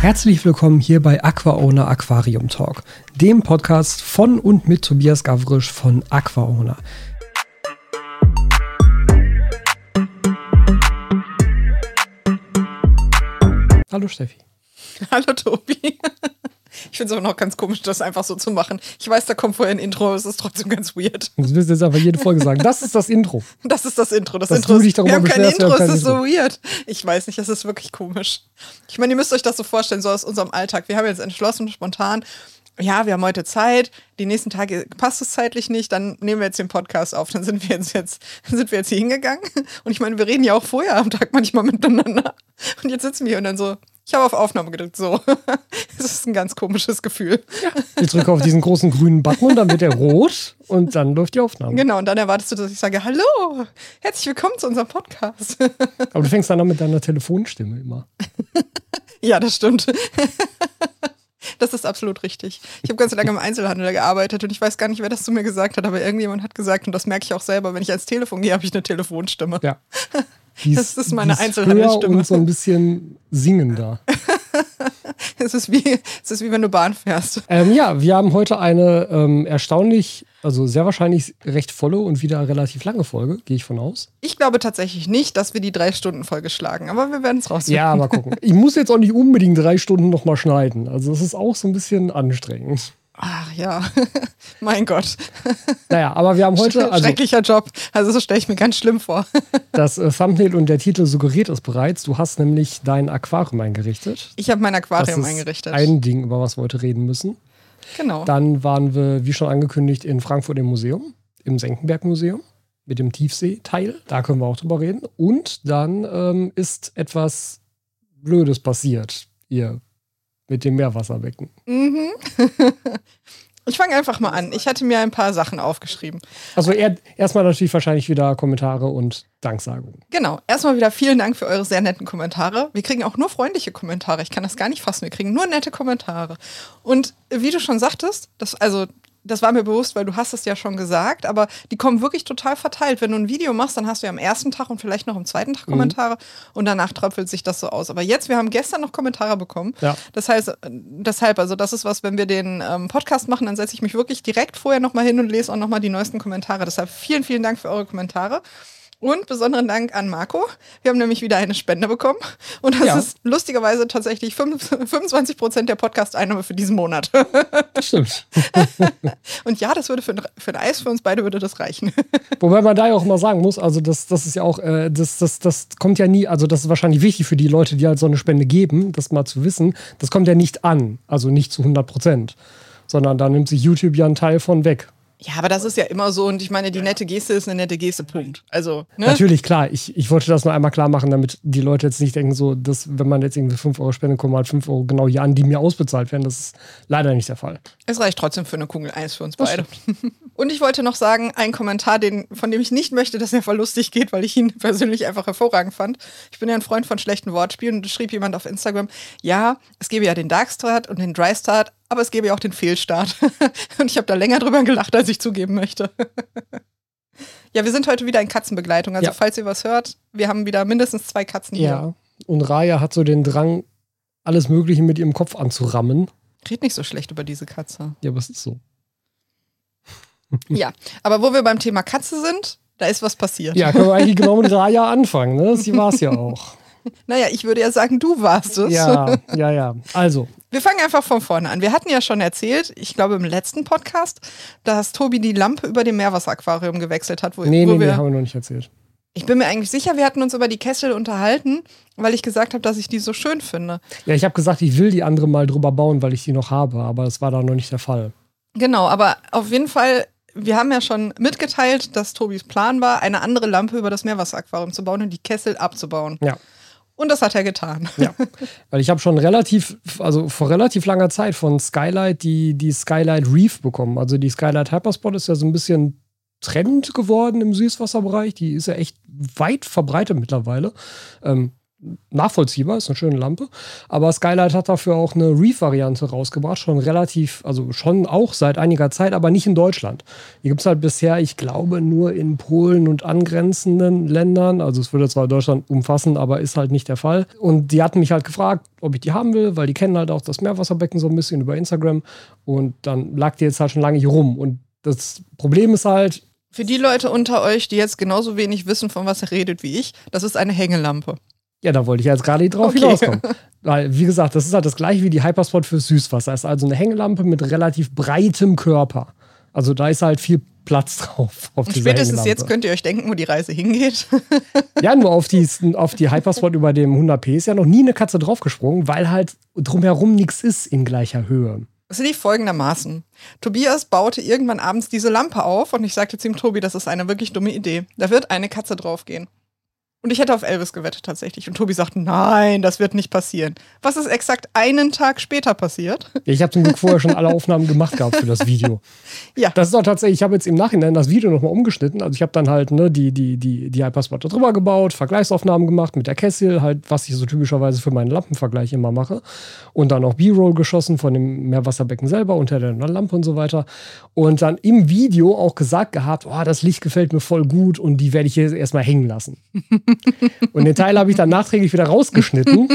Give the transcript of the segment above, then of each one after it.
Herzlich willkommen hier bei AquaOwner Aquarium Talk, dem Podcast von und mit Tobias Gavrisch von AquaOwner. Hallo Steffi. Hallo Tobi. Ich finde es aber noch ganz komisch, das einfach so zu machen. Ich weiß, da kommt vorher ein Intro, aber es ist trotzdem ganz weird. Du willst jetzt einfach jede Folge sagen, das ist das Intro. Das ist das Intro. Das Dass Intro du ist, dich darüber wir haben kein Intro, haben es ist so weird. Ich weiß nicht, das ist wirklich komisch. Ich meine, ihr müsst euch das so vorstellen, so aus unserem Alltag. Wir haben jetzt entschlossen, spontan, ja, wir haben heute Zeit, die nächsten Tage passt es zeitlich nicht, dann nehmen wir jetzt den Podcast auf. Dann sind wir jetzt, jetzt, sind wir jetzt hier hingegangen. Und ich meine, wir reden ja auch vorher am Tag manchmal miteinander. Und jetzt sitzen wir hier und dann so, ich habe auf Aufnahme gedrückt, so. Das ist ein ganz komisches Gefühl. Ich drücke auf diesen großen grünen Button und dann wird er rot und dann läuft die Aufnahme. Genau, und dann erwartest du, dass ich sage, hallo, herzlich willkommen zu unserem Podcast. Aber du fängst dann an mit deiner Telefonstimme immer. ja, das stimmt. Das ist absolut richtig. Ich habe ganz lange im Einzelhandel gearbeitet und ich weiß gar nicht, wer das zu mir gesagt hat, aber irgendjemand hat gesagt, und das merke ich auch selber, wenn ich ans Telefon gehe, habe ich eine Telefonstimme. Ja. Die Das ist meine die Einzelhandelsstimme. höher Und so ein bisschen singender. Es ist wie, es ist wie wenn du Bahn fährst. Ähm, ja, wir haben heute eine ähm, erstaunlich, also sehr wahrscheinlich recht volle und wieder relativ lange Folge, gehe ich von aus. Ich glaube tatsächlich nicht, dass wir die drei Stunden Folge schlagen, aber wir werden es rausfinden. Ja, mal gucken. Ich muss jetzt auch nicht unbedingt drei Stunden nochmal schneiden. Also das ist auch so ein bisschen anstrengend. Ach ja, mein Gott. Naja, aber wir haben heute, also Schrecklicher Job. Also so stelle ich mir ganz schlimm vor. das äh, Thumbnail und der Titel suggeriert es bereits. Du hast nämlich dein Aquarium eingerichtet. Ich habe mein Das Aquarium ist eingerichtet. ein Ding, über was wir heute reden müssen. genau. Dann waren wir, wie schon angekündigt, in Frankfurt im Museum, im Senckenberg-Museum mit dem Tiefseeteil. Da können wir auch drüber reden. Und dann ähm, ist etwas Blödes passiert hier mit dem Meerwasserbecken. Mhm. Ich fange einfach mal an. Ich hatte mir ein paar Sachen aufgeschrieben. Also er, erstmal natürlich wahrscheinlich wieder Kommentare und Danksagungen. Genau. Erstmal wieder vielen Dank für eure sehr netten Kommentare. Wir kriegen auch nur freundliche Kommentare. Ich kann das gar nicht fassen. Wir kriegen nur nette Kommentare. Und wie du schon sagtest, das, also, das war mir bewusst, weil du hast es ja schon gesagt, aber die kommen wirklich total verteilt. Wenn du ein Video machst, dann hast du ja am ersten Tag und vielleicht noch am zweiten Tag Kommentare und danach tröpfelt sich das so aus. Aber jetzt, wir haben gestern noch Kommentare bekommen. Ja. Das heißt, äh, deshalb, also das ist was, wenn wir den ähm, Podcast machen, dann setze ich mich wirklich direkt vorher nochmal hin und lese auch nochmal die neuesten Kommentare. Deshalb vielen, vielen Dank für eure Kommentare. Und besonderen Dank an Marco. Wir haben nämlich wieder eine Spende bekommen. Und das Ja. ist lustigerweise tatsächlich fünf- 25 Prozent der Podcast-Einnahme für diesen Monat. Das stimmt. Und ja, das würde für ein, für ein Eis für uns beide würde das reichen. Wobei man da ja auch mal sagen muss, also das, das ist ja auch, äh, das, das, das kommt ja nie, also das ist wahrscheinlich wichtig für die Leute, die halt so eine Spende geben, das mal zu wissen, das kommt ja nicht an, also nicht zu 100 Prozent, sondern da nimmt sich YouTube ja einen Teil von weg. Ja, aber das ist ja immer so. Und ich meine, die nette Geste ist eine nette Geste, Punkt. Also, ne? Natürlich, klar, ich, ich wollte das nur einmal klar machen, damit die Leute jetzt nicht denken, so, dass wenn man jetzt irgendwie 5 Euro spendet, kommen halt 5 Euro genau hier an, die mir ausbezahlt werden. Das ist leider nicht der Fall. Es reicht trotzdem für eine Kugel Eis für uns Das beide. Und ich wollte noch sagen, ein Kommentar, den, von dem ich nicht möchte, dass er verlustig geht, weil ich ihn persönlich einfach hervorragend fand. Ich bin ja ein Freund von schlechten Wortspielen und es schrieb jemand auf Instagram, ja, es gebe ja den Dark Start und den Dry Start, aber es gebe ja auch den Fehlstart. und ich habe da länger drüber gelacht, als ich zugeben möchte. ja, wir sind heute wieder in Katzenbegleitung. Also Ja. falls ihr was hört, wir haben wieder mindestens zwei Katzen hier. Ja. Und Raya hat so den Drang, alles Mögliche mit ihrem Kopf anzurammen. Red nicht so schlecht über diese Katze. Ja, aber es ist so. Ja, aber wo wir beim Thema Katze sind, da ist was passiert. Ja, können wir eigentlich genau mit Raya anfangen, ne? Sie war es ja auch. Naja, ich würde ja sagen, du warst es. Ja, ja, ja. Also, Wir fangen einfach von vorne an. Wir hatten ja schon erzählt, ich glaube im letzten Podcast, dass Tobi die Lampe über dem Meerwasseraquarium gewechselt hat. Wo, nee, wo nee, nee, wir, haben wir noch nicht erzählt. ich bin mir eigentlich sicher, wir hatten uns über die Kessel unterhalten, weil ich gesagt habe, dass ich die so schön finde. Ja, ich habe gesagt, ich will die andere mal drüber bauen, weil ich die noch habe, aber das war da noch nicht der Fall. Genau, aber auf jeden Fall, wir haben ja schon mitgeteilt, dass Tobis Plan war, eine andere Lampe über das Meerwasseraquarium zu bauen und die Kessel abzubauen. Ja. Und das hat er getan. Ja. Weil ich habe schon relativ, also vor relativ langer Zeit von Skylight die, die Skylight Reef bekommen. Also die Skylight Hyperspot ist ja so ein bisschen Trend geworden im Süßwasserbereich. Die ist ja echt weit verbreitet mittlerweile. Ähm, nachvollziehbar, ist eine schöne Lampe. Aber Skylight hat dafür auch eine Reef-Variante rausgebracht, schon relativ, also schon auch seit einiger Zeit, aber nicht in Deutschland. Die gibt es halt bisher, ich glaube, nur in Polen und angrenzenden Ländern. Also es würde zwar Deutschland umfassen, aber ist halt nicht der Fall. Und die hatten mich halt gefragt, ob ich die haben will, weil die kennen halt auch das Meerwasserbecken so ein bisschen über Instagram. Und dann lag die jetzt halt schon lange hier rum. Und das Problem ist halt, für die Leute unter euch, die jetzt genauso wenig wissen, von was er redet wie ich, das ist eine Hängelampe. Ja, da wollte ich jetzt gerade drauf okay. hinauskommen. Weil, wie gesagt, das ist halt das gleiche wie die Hyperspot für Süßwasser. Das ist also eine Hängelampe mit relativ breitem Körper. Also da ist halt viel Platz drauf. Auf Und spätestens jetzt könnt ihr euch denken, wo die Reise hingeht. ja, nur auf die, auf die Hyperspot über dem 100p ist ja noch nie eine Katze draufgesprungen, weil halt drumherum nichts ist in gleicher Höhe. Es lief folgendermaßen. Tobias baute irgendwann abends diese Lampe auf und ich sagte zu ihm, Tobi, das ist eine wirklich dumme Idee. Da wird eine Katze draufgehen. Und ich hätte auf Elvis gewettet tatsächlich. Und Tobi sagt, nein, das wird nicht passieren. Was ist exakt einen Tag später passiert? Ja, ich habe zum Glück vorher schon alle Aufnahmen gemacht gehabt für das Video. ja. Das ist auch tatsächlich, ich habe jetzt im Nachhinein das Video nochmal umgeschnitten. Also ich habe dann halt ne, die, die, die, die Hyperspot drüber gebaut, Vergleichsaufnahmen gemacht mit der Kessel, halt, was ich so typischerweise für meinen Lampenvergleich immer mache. Und dann auch B-Roll geschossen von dem Meerwasserbecken selber unter der Lampe und so weiter. Und dann im Video auch gesagt gehabt, oh, das Licht gefällt mir voll gut und die werde ich jetzt erstmal hängen lassen. Und den Teil habe ich dann nachträglich wieder rausgeschnitten.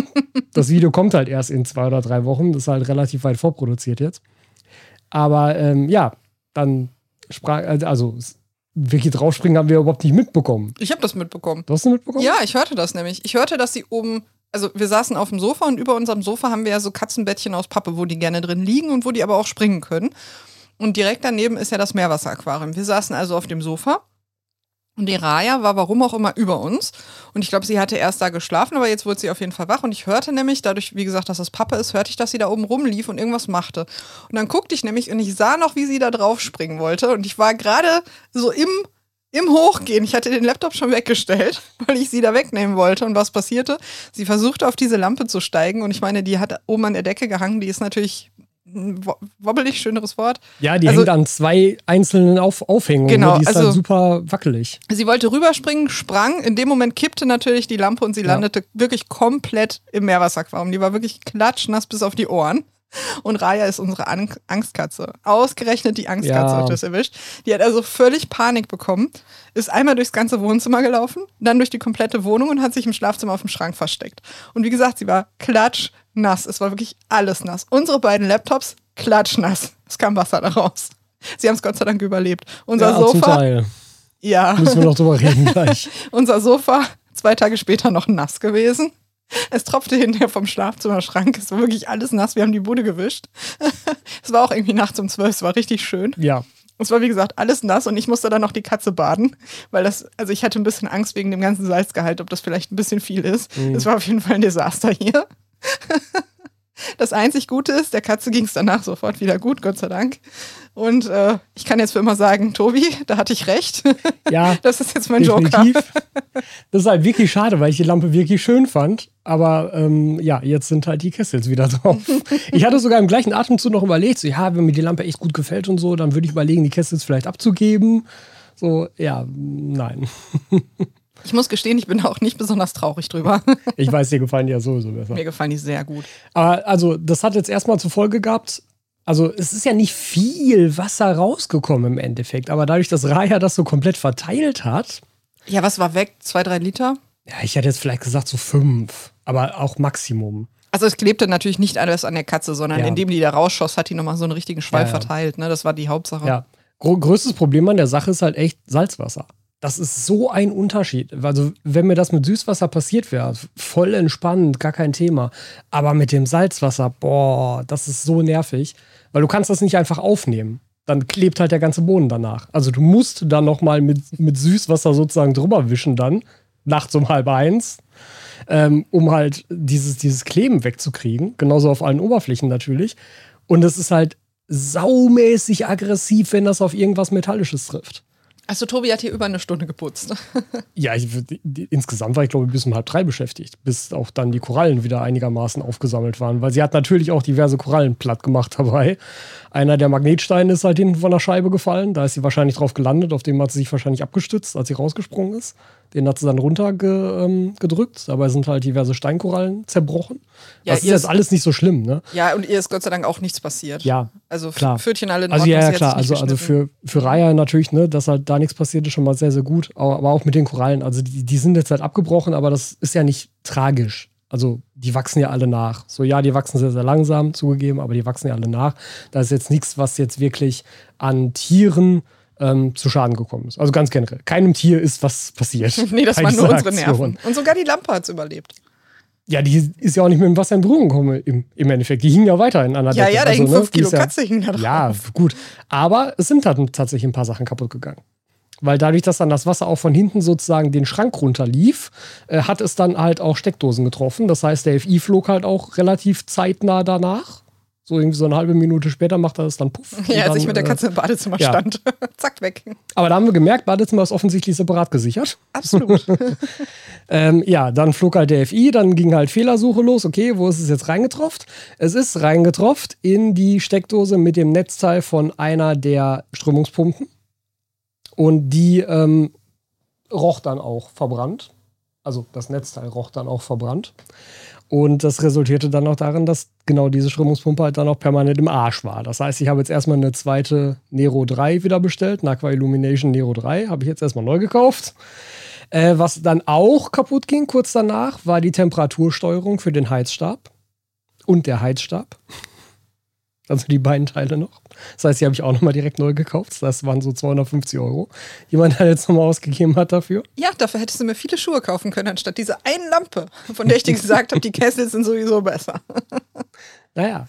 Das Video kommt halt erst in zwei oder drei Wochen. Das ist halt relativ weit vorproduziert jetzt. Aber ähm, ja, dann sprach, also wirklich draufspringen haben wir überhaupt nicht mitbekommen. Ich habe das mitbekommen. Du hast das mitbekommen? Ja, ich hörte das nämlich. Ich hörte, dass sie oben, also wir saßen auf dem Sofa und über unserem Sofa haben wir ja so Katzenbettchen aus Pappe, wo die gerne drin liegen und wo die aber auch springen können. Und direkt daneben ist ja das Meerwasseraquarium. Wir saßen also auf dem Sofa und die Raya war warum auch immer über uns. Und ich glaube, sie hatte erst da geschlafen, aber jetzt wurde sie auf jeden Fall wach. Und ich hörte nämlich, dadurch, wie gesagt, dass das Pappe ist, hörte ich, dass sie da oben rumlief und irgendwas machte. Und dann guckte ich nämlich und ich sah noch, wie sie da drauf springen wollte. Und ich war gerade so im, im Hochgehen. Ich hatte den Laptop schon weggestellt, weil ich sie da wegnehmen wollte. Und was passierte? Sie versuchte auf diese Lampe zu steigen. Und ich meine, die hat oben an der Decke gehangen. Die ist natürlich wobbelig, schöneres Wort. Ja, die also, hängt an zwei einzelnen Auf Aufhängungen. Genau, ne? die ist also, halt super wackelig. Sie wollte rüberspringen, sprang. In dem Moment kippte natürlich die Lampe und sie landete ja. wirklich komplett im Meerwasseraquarium. Die war wirklich klatschnass bis auf die Ohren. Und Raya ist unsere An Angstkatze. Ausgerechnet die Angstkatze ja. hat das erwischt. Die hat also völlig Panik bekommen, ist einmal durchs ganze Wohnzimmer gelaufen, dann durch die komplette Wohnung und hat sich im Schlafzimmer auf dem Schrank versteckt. Und wie gesagt, sie war klatsch nass. Es war wirklich alles nass. Unsere beiden Laptops klatschnass. Es kam Wasser daraus. Sie haben es Gott sei Dank überlebt. Unser ja, Sofa. Ja. Müssen wir noch drüber reden gleich. Unser Sofa, zwei Tage später noch nass gewesen. Es tropfte hinterher vom Schlafzimmerschrank. Es war wirklich alles nass. Wir haben die Bude gewischt. es war auch irgendwie nachts um zwölf. Es war richtig schön. Ja. Es war wie gesagt alles nass und ich musste dann noch die Katze baden, weil das, also ich hatte ein bisschen Angst wegen dem ganzen Salzgehalt, ob das vielleicht ein bisschen viel ist. Mhm. Es war auf jeden Fall ein Desaster hier. Das einzig Gute ist, der Katze ging es danach sofort wieder gut, Gott sei Dank. Und äh, ich kann jetzt für immer sagen, Tobi, da hatte ich recht. Ja. Das ist jetzt mein definitiv. Joker. Das ist halt wirklich schade, weil ich die Lampe wirklich schön fand. Aber ähm, ja, jetzt sind halt die Kessels wieder drauf. Ich hatte sogar im gleichen Atemzug noch überlegt, so, ja, wenn mir die Lampe echt gut gefällt und so, dann würde ich überlegen, die Kessels vielleicht abzugeben. So, ja, nein. Ich muss gestehen, ich bin auch nicht besonders traurig drüber. Ich weiß, dir gefallen die ja sowieso besser. Mir gefallen die sehr gut. Aber also, das hat jetzt erstmal zur Folge gehabt, also es ist ja nicht viel Wasser rausgekommen im Endeffekt, aber dadurch, dass Raya das so komplett verteilt hat. Ja, was war weg? Zwei, drei Liter? Ja, ich hätte jetzt vielleicht gesagt so fünf, aber auch Maximum. Also es klebte natürlich nicht alles an der Katze, sondern ja. indem die da rausschoss, hat die nochmal so einen richtigen Schwall ja, ja. verteilt. Ne? Das war die Hauptsache. Ja. größtes Problem an der Sache ist halt echt Salzwasser. Das ist so ein Unterschied. Also, wenn mir das mit Süßwasser passiert wäre, voll entspannt, gar kein Thema. Aber mit dem Salzwasser, boah, das ist so nervig, weil du kannst das nicht einfach aufnehmen. Dann klebt halt der ganze Boden danach. Also du musst dann nochmal mit, mit Süßwasser sozusagen drüber wischen dann, nachts um halb eins, ähm, um halt dieses, dieses Kleben wegzukriegen. Genauso auf allen Oberflächen natürlich. Und es ist halt saumäßig aggressiv, wenn das auf irgendwas Metallisches trifft. Also Tobi hat hier über eine Stunde geputzt. Ja, ich, insgesamt war ich glaube ich bis um halb drei beschäftigt, bis auch dann die Korallen wieder einigermaßen aufgesammelt waren, weil sie hat natürlich auch diverse Korallen platt gemacht dabei. Einer der Magnetsteine ist halt hinten von der Scheibe gefallen, da ist sie wahrscheinlich drauf gelandet, auf dem hat sie sich wahrscheinlich abgestützt, als sie rausgesprungen ist. Den hat sie dann runtergedrückt, ähm, dabei sind halt diverse Steinkorallen zerbrochen. Ja, das ist jetzt alles nicht so schlimm, ne? Ja, und ihr ist Gott sei Dank auch nichts passiert. Ja. Also klar. Pfötchen alle in Also ja, ja klar, also, also für, für Raya natürlich, ne, dass halt da nichts passiert, ist schon mal sehr, sehr gut. Aber auch mit den Korallen, also die, die sind jetzt halt abgebrochen, aber das ist ja nicht tragisch. Also die wachsen ja alle nach. So ja, die wachsen sehr, sehr langsam, zugegeben, aber die wachsen ja alle nach. Da ist jetzt nichts, was jetzt wirklich an Tieren ähm, zu Schaden gekommen ist. Also ganz generell. Keinem Tier ist was passiert. nee, das waren nur unsere Nerven. Und sogar die Lampe hat es überlebt. Ja, die ist ja auch nicht mit dem Wasser in Berührung gekommen im, im Endeffekt. Die hing ja weiterhin an der Ja, Decke. ja, da also, hing ne, fünf die Kilo ja, Katze hing da drauf. Ja, gut. Aber es sind halt tatsächlich ein paar Sachen kaputt gegangen. Weil dadurch, dass dann das Wasser auch von hinten sozusagen den Schrank runterlief, äh, hat es dann halt auch Steckdosen getroffen. Das heißt, der FI flog halt auch relativ zeitnah danach. So irgendwie so eine halbe Minute später macht er das dann puff. Ja, als dann, ich mit der äh, Katze im Badezimmer ja. stand. Zack, weg. aber da haben wir gemerkt, Badezimmer ist offensichtlich separat gesichert. Absolut. Ähm, ja, dann flog halt der FI, dann ging halt Fehlersuche los. Okay, wo ist es jetzt reingetropft? Es ist reingetropft in die Steckdose mit dem Netzteil von einer der Strömungspumpen. Und die ähm, roch dann auch verbrannt. Also das Netzteil roch dann auch verbrannt. Und das resultierte dann auch darin, dass genau diese Strömungspumpe halt dann auch permanent im Arsch war. Das heißt, ich habe jetzt erstmal eine zweite Nero 3 wieder bestellt, eine Aqua Illumination Nero 3, habe ich jetzt erstmal neu gekauft. Äh, was dann auch kaputt ging kurz danach, war die Temperatursteuerung für den Heizstab und der Heizstab. Also die beiden Teile noch. Das heißt, die habe ich auch nochmal direkt neu gekauft. Das waren so 250 Euro, die man da jetzt nochmal ausgegeben hat dafür. ja, dafür hättest du mir viele Schuhe kaufen können, anstatt diese eine Lampe, von der ich dir gesagt habe, die Kessel sind sowieso besser. Naja.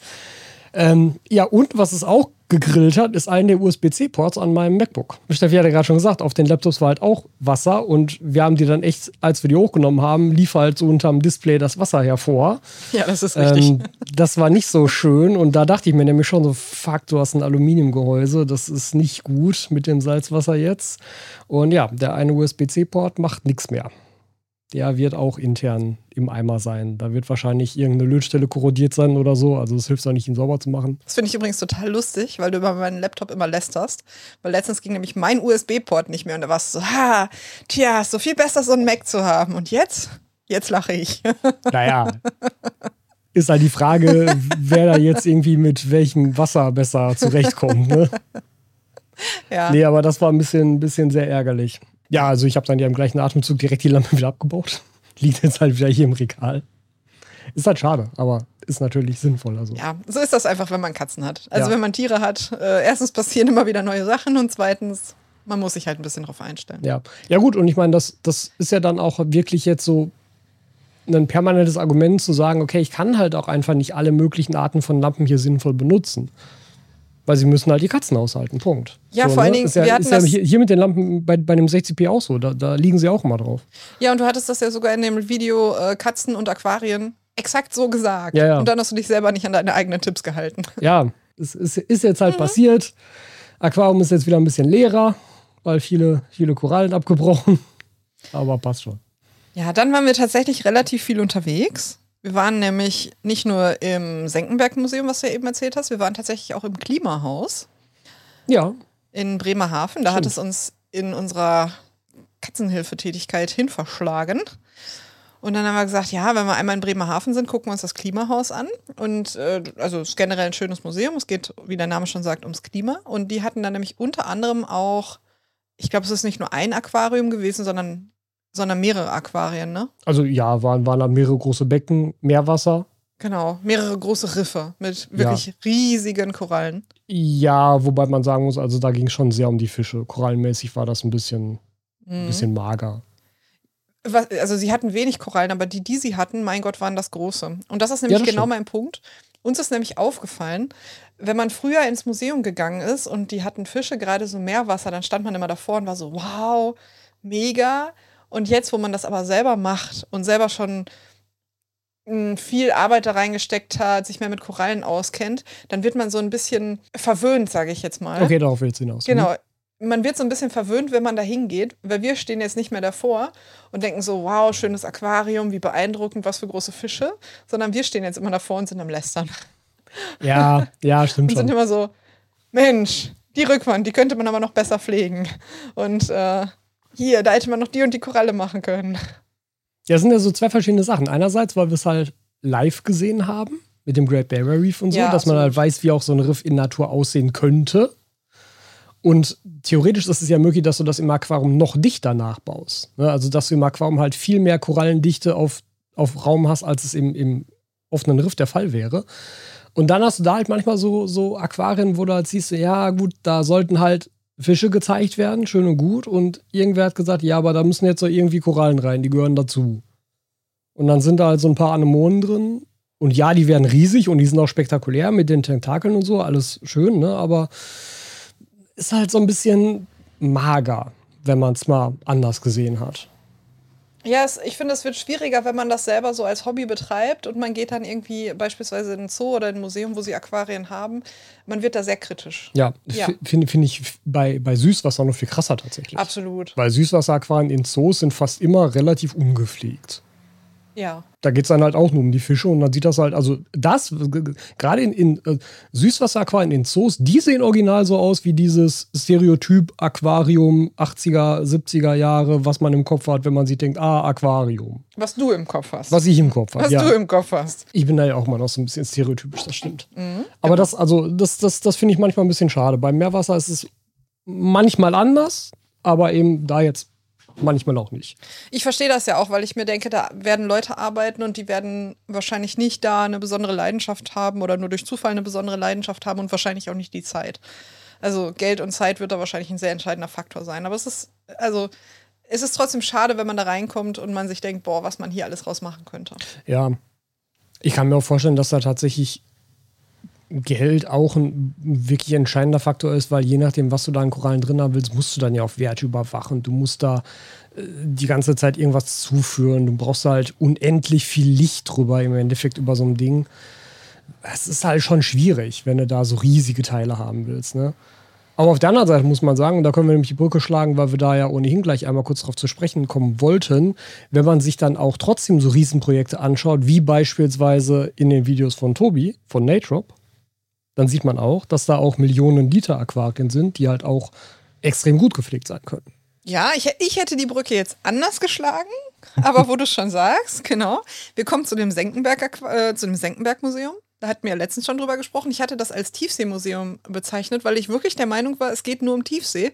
Ähm, ja, und was es auch gegrillt hat, ist einen der USB-C-Ports an meinem MacBook. Steffi hat ja gerade schon gesagt, auf den Laptops war halt auch Wasser und wir haben die dann echt, als wir die hochgenommen haben, lief halt so unterm Display das Wasser hervor. Ja, das ist richtig. Ähm, das war nicht so schön und da dachte ich mir nämlich schon so, fuck, du hast ein Aluminiumgehäuse, das ist nicht gut mit dem Salzwasser jetzt. Und ja, der eine USB-C-Port macht nichts mehr. Der wird auch intern im Eimer sein. Da wird wahrscheinlich irgendeine Lötstelle korrodiert sein oder so. Also es hilft auch nicht, ihn sauber zu machen. Das finde ich übrigens total lustig, weil du über meinen Laptop immer lästerst. Weil letztens ging nämlich mein USB-Port nicht mehr und da warst du so, ha, tja, ist so viel besser, so einen Mac zu haben. Und jetzt? Jetzt lache ich. Naja. Ist halt die Frage, wer da jetzt irgendwie mit welchem Wasser besser zurechtkommt. Ne? ja. Nee, aber das war ein bisschen, ein bisschen sehr ärgerlich. Ja, also ich habe dann ja im gleichen Atemzug direkt die Lampe wieder abgebaut. Liegt jetzt halt wieder hier im Regal. Ist halt schade, aber ist natürlich sinnvoll. Also. Ja, so ist das einfach, wenn man Katzen hat. Also Ja. wenn man Tiere hat, äh, erstens passieren immer wieder neue Sachen und zweitens, man muss sich halt ein bisschen drauf einstellen. Ja, ja gut, und ich meine, das, das ist ja dann auch wirklich jetzt so ein permanentes Argument zu sagen, okay, ich kann halt auch einfach nicht alle möglichen Arten von Lampen hier sinnvoll benutzen. Weil sie müssen halt die Katzen aushalten, Punkt. Ja, vor allen Dingen, ja, wir hatten ist ja das- hier, hier mit den Lampen bei, bei dem 60p auch so, da, da liegen sie auch immer drauf. Ja, und du hattest das ja sogar in dem Video äh, Katzen und Aquarien exakt so gesagt. Ja, ja. Und dann hast du dich selber nicht an deine eigenen Tipps gehalten. Ja, es ist, ist jetzt Mhm. halt passiert. Aquarium ist jetzt wieder ein bisschen leerer, weil viele, viele Korallen abgebrochen. Aber passt schon. Ja, dann waren wir tatsächlich relativ viel unterwegs. Wir waren nämlich nicht nur im Senckenberg-Museum, was du ja eben erzählt hast, wir waren tatsächlich auch im Klimahaus Ja, in Bremerhaven. Da hat Stimmt. es uns in unserer Katzenhilfetätigkeit hin verschlagen. Und dann haben wir gesagt, ja, wenn wir einmal in Bremerhaven sind, gucken wir uns das Klimahaus an. Und äh, also es ist generell ein schönes Museum. Es geht, wie der Name schon sagt, ums Klima. Und die hatten dann nämlich unter anderem auch, ich glaube, es ist nicht nur ein Aquarium gewesen, sondern, sondern mehrere Aquarien, ne? also ja, waren, waren da mehrere große Becken, Meerwasser. Genau, mehrere große Riffe mit wirklich riesigen Korallen. Ja, wobei man sagen muss, also da ging es schon sehr um die Fische. Korallenmäßig war das ein bisschen, ein Mhm. bisschen mager. Was, also sie hatten wenig Korallen, aber die, die sie hatten, mein Gott, waren das große. Und das ist nämlich das genau stimmt. mein Punkt. Uns ist nämlich aufgefallen, wenn man früher ins Museum gegangen ist und die hatten Fische, gerade so Meerwasser, dann stand man immer davor und war so, wow, mega. Und jetzt, wo man das aber selber macht und selber schon mh, viel Arbeit da reingesteckt hat, sich mehr mit Korallen auskennt, dann wird man so ein bisschen verwöhnt, sage ich jetzt mal. Okay, darauf willst du hinaus. Genau. man wird so ein bisschen verwöhnt, wenn man da hingeht, weil wir stehen jetzt nicht mehr davor und denken so, wow, schönes Aquarium, wie beeindruckend, was für große Fische, sondern wir stehen jetzt immer davor und sind am Lästern. Ja, ja, stimmt und sind schon. immer so, Mensch, die Rückwand, die könnte man aber noch besser pflegen. Und äh, hier, da hätte man noch die und die Koralle machen können. Ja, es sind ja so zwei verschiedene Sachen. Einerseits, weil wir es halt live gesehen haben mit dem Great Barrier Reef und so, Ja, dass man halt weiß, wie auch so ein Riff in Natur aussehen könnte. Und theoretisch ist es ja möglich, dass du das im Aquarium noch dichter nachbaust. Ne? Also, dass du im Aquarium halt viel mehr Korallendichte auf, auf Raum hast, als es im, im offenen Riff der Fall wäre. Und dann hast du da halt manchmal so, so Aquarien, wo du halt siehst, ja, gut, da sollten halt Fische gezeigt werden, schön und gut. Und irgendwer hat gesagt, ja, aber da müssen jetzt so irgendwie Korallen rein, die gehören dazu. Und dann sind da halt so ein paar Anemonen drin. Und ja, die werden riesig und die sind auch spektakulär mit den Tentakeln und so, alles schön, ne? Aber ist halt so ein bisschen mager, wenn man es mal anders gesehen hat. Ja, es, ich finde, es wird schwieriger, wenn man das selber so als Hobby betreibt und man geht dann irgendwie beispielsweise in ein Zoo oder in ein Museum, wo sie Aquarien haben. Man wird da sehr kritisch. Ja, Ja. finde find ich bei, bei Süßwasser noch viel krasser tatsächlich. Absolut. Weil Süßwasseraquarien in Zoos sind fast immer relativ ungepflegt. Ja. Da geht es dann halt auch nur um die Fische und dann sieht das halt, also das, gerade in, in äh, Süßwasseraquarien in Zoos, die sehen original so aus wie dieses Stereotyp-Aquarium 80er, 70er Jahre, was man im Kopf hat, wenn man sich denkt, ah, Aquarium. Was du im Kopf hast. Was ich im Kopf habe. Was Ja. du im Kopf hast. Ich bin da ja auch mal noch so ein bisschen stereotypisch, das stimmt. Aber das, also, das, das, das finde ich manchmal ein bisschen schade. Beim Meerwasser ist es manchmal anders, aber eben da jetzt manchmal auch nicht. Ich verstehe das ja auch, weil ich mir denke, da werden Leute arbeiten und die werden wahrscheinlich nicht da eine besondere Leidenschaft haben oder nur durch Zufall eine besondere Leidenschaft haben und wahrscheinlich auch nicht die Zeit. Also Geld und Zeit wird da wahrscheinlich ein sehr entscheidender Faktor sein. Aber es ist, also, es ist trotzdem schade, wenn man da reinkommt und man sich denkt, boah, was man hier alles rausmachen könnte. Ja, ich kann mir auch vorstellen, dass da tatsächlich Geld auch ein wirklich entscheidender Faktor ist, weil je nachdem, was du da an Korallen drin haben willst, musst du dann ja auf Werte überwachen. Du musst da äh, die ganze Zeit irgendwas zuführen. Du brauchst halt unendlich viel Licht drüber im Endeffekt über so ein Ding. Es ist halt schon schwierig, wenn du da so riesige Teile haben willst. Ne? Aber auf der anderen Seite muss man sagen, und da können wir nämlich die Brücke schlagen, weil wir da ja ohnehin gleich einmal kurz darauf zu sprechen kommen wollten, wenn man sich dann auch trotzdem so Riesenprojekte anschaut, wie beispielsweise in den Videos von Tobi, von Natrop, dann sieht man auch, dass da auch Millionen Liter Aquarien sind, die halt auch extrem gut gepflegt sein können. Ja, ich, ich hätte die Brücke jetzt anders geschlagen, aber wo du es schon sagst, genau. Wir kommen zu dem Senckenberg, äh, zu dem Senckenberg-Museum. Da hatten wir ja letztens schon drüber gesprochen. Ich hatte das als Tiefseemuseum bezeichnet, weil ich wirklich der Meinung war, es geht nur um Tiefsee.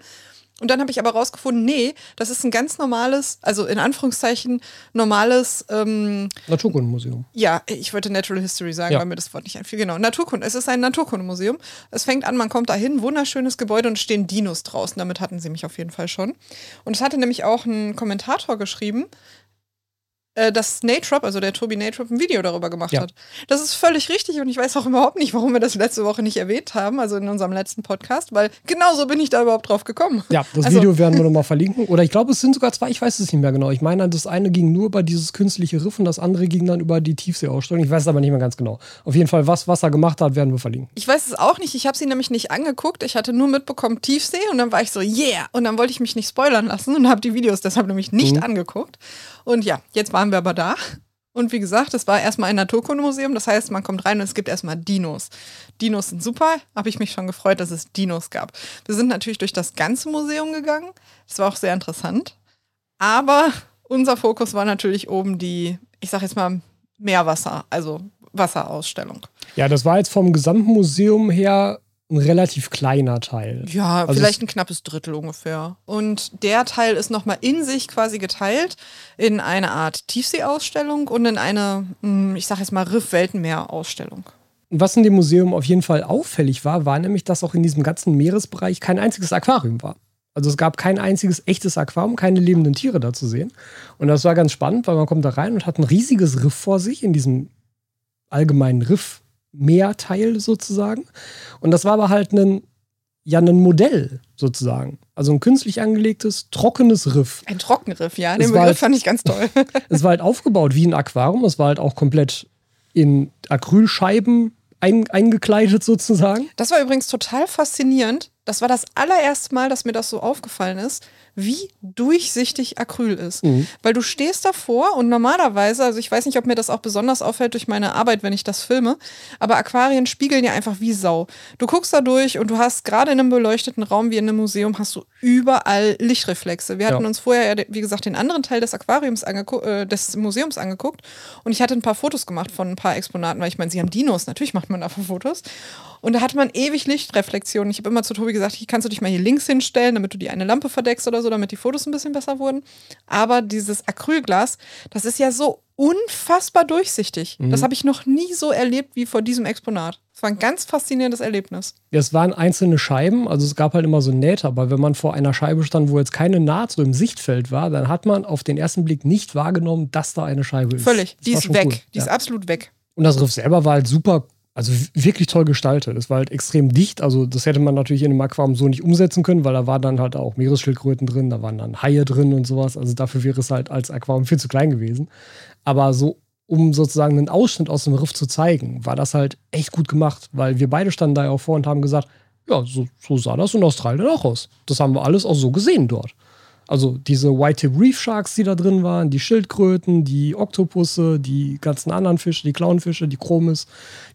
Und dann habe ich aber rausgefunden, nee, das ist ein ganz normales, also in Anführungszeichen normales, ähm, Naturkundenmuseum. ja, ich wollte Natural History sagen, Ja. weil mir das Wort nicht einfiel. Genau, Naturkunde. Es ist ein Naturkundemuseum. Es fängt an, man kommt da hin, wunderschönes Gebäude und stehen Dinos draußen. Damit hatten sie mich auf jeden Fall schon. Und es hatte nämlich auch ein Kommentator geschrieben, dass Natrop, also der Tobi Natrop, ein Video darüber gemacht Ja. hat. Das ist völlig richtig und ich weiß auch überhaupt nicht, warum wir das letzte Woche nicht erwähnt haben, also in unserem letzten Podcast, weil genauso bin ich da überhaupt drauf gekommen. Ja, das Also- Video werden wir nochmal verlinken. Oder ich glaube, es sind sogar zwei, ich weiß es nicht mehr genau. Ich meine, das eine ging nur über dieses künstliche Riff und das andere ging dann über die Tiefseeausstellung. Ich weiß es aber nicht mehr ganz genau. Auf jeden Fall, was, was er gemacht hat, werden wir verlinken. Ich weiß es auch nicht. Ich habe sie nämlich nicht angeguckt. Ich hatte nur mitbekommen Tiefsee und dann war ich so, yeah. Und dann wollte ich mich nicht spoilern lassen und habe die Videos deshalb nämlich nicht Mhm. angeguckt. Und ja, jetzt waren wir aber da. Und wie gesagt, es war erstmal ein Naturkundemuseum. Das heißt, man kommt rein und es gibt erstmal Dinos. Dinos sind super. Habe ich mich schon gefreut, dass es Dinos gab. Wir sind natürlich durch das ganze Museum gegangen. Das war auch sehr interessant. Aber unser Fokus war natürlich oben die, ich sag jetzt mal, Meerwasser, also Wasserausstellung. Ja, das war jetzt vom gesamten Museum her ein relativ kleiner Teil. Ja, Also vielleicht ein knappes Drittel ungefähr. Und der Teil ist nochmal in sich quasi geteilt in eine Art Tiefseeausstellung und in eine, hm, ich sag jetzt mal, Riff-Weltenmeer-Ausstellung. Was in dem Museum auf jeden Fall auffällig war, war nämlich, dass auch in diesem ganzen Meeresbereich kein einziges Aquarium war. Also es gab kein einziges echtes Aquarium, keine lebenden Tiere da zu sehen. Und das war ganz spannend, weil man kommt da rein und hat ein riesiges Riff vor sich in diesem allgemeinen Riff-Meerteil sozusagen. Und das war aber halt ein, ja, ein Modell sozusagen. Also ein künstlich angelegtes, trockenes Riff. Ein Trockenriff, ja. Den Begriff halt- fand ich ganz toll. Es war halt aufgebaut wie ein Aquarium. Es war halt auch komplett in Acrylscheiben ein, eingekleidet sozusagen. Das war übrigens total faszinierend. Das war das allererste Mal, dass mir das so aufgefallen ist, wie durchsichtig Acryl ist. Mhm. Weil du stehst davor und normalerweise, also ich weiß nicht, ob mir das auch besonders auffällt durch meine Arbeit, wenn ich das filme, aber Aquarien spiegeln ja einfach wie Sau. Du guckst da durch und du hast gerade in einem beleuchteten Raum wie in einem Museum hast du überall Lichtreflexe. Wir hatten Ja. uns vorher, ja, wie gesagt, den anderen Teil des Aquariums äh, des Museums angeguckt und ich hatte ein paar Fotos gemacht von ein paar Exponaten, weil ich meine, sie haben Dinos, natürlich macht man davon Fotos. Und da hat man ewig Lichtreflexionen. Ich habe immer zu Tobi gesagt, kannst du dich mal hier links hinstellen, damit du die eine Lampe verdeckst oder so, damit die Fotos ein bisschen besser wurden. Aber dieses Acrylglas, das ist ja so unfassbar durchsichtig. Das habe ich noch nie so erlebt wie vor diesem Exponat. Es war ein ganz faszinierendes Erlebnis. Es waren einzelne Scheiben, also es gab halt immer so Nähte, aber wenn man vor einer Scheibe stand, wo jetzt keine Naht so im Sichtfeld war, dann hat man auf den ersten Blick nicht wahrgenommen, dass da eine Scheibe ist. Völlig. Das Die ist weg. cool. Die ist Ja. absolut weg. Und das Riff selber war halt super, also wirklich toll gestaltet. Es war halt extrem dicht, also das hätte man natürlich in einem Aquarium so nicht umsetzen können, weil da waren dann halt auch Meeresschildkröten drin, da waren dann Haie drin und sowas. Also dafür wäre es halt als Aquarium viel zu klein gewesen. Aber so, um sozusagen einen Ausschnitt aus dem Riff zu zeigen, war das halt echt gut gemacht, weil wir beide standen da ja auch vor und haben gesagt, ja, so, so sah das in Australien auch aus. Das haben wir alles auch so gesehen dort. Also diese White-Tip Reef Sharks, die da drin waren, die Schildkröten, die Oktopusse, die ganzen anderen Fische, die Clownfische, die Chromis,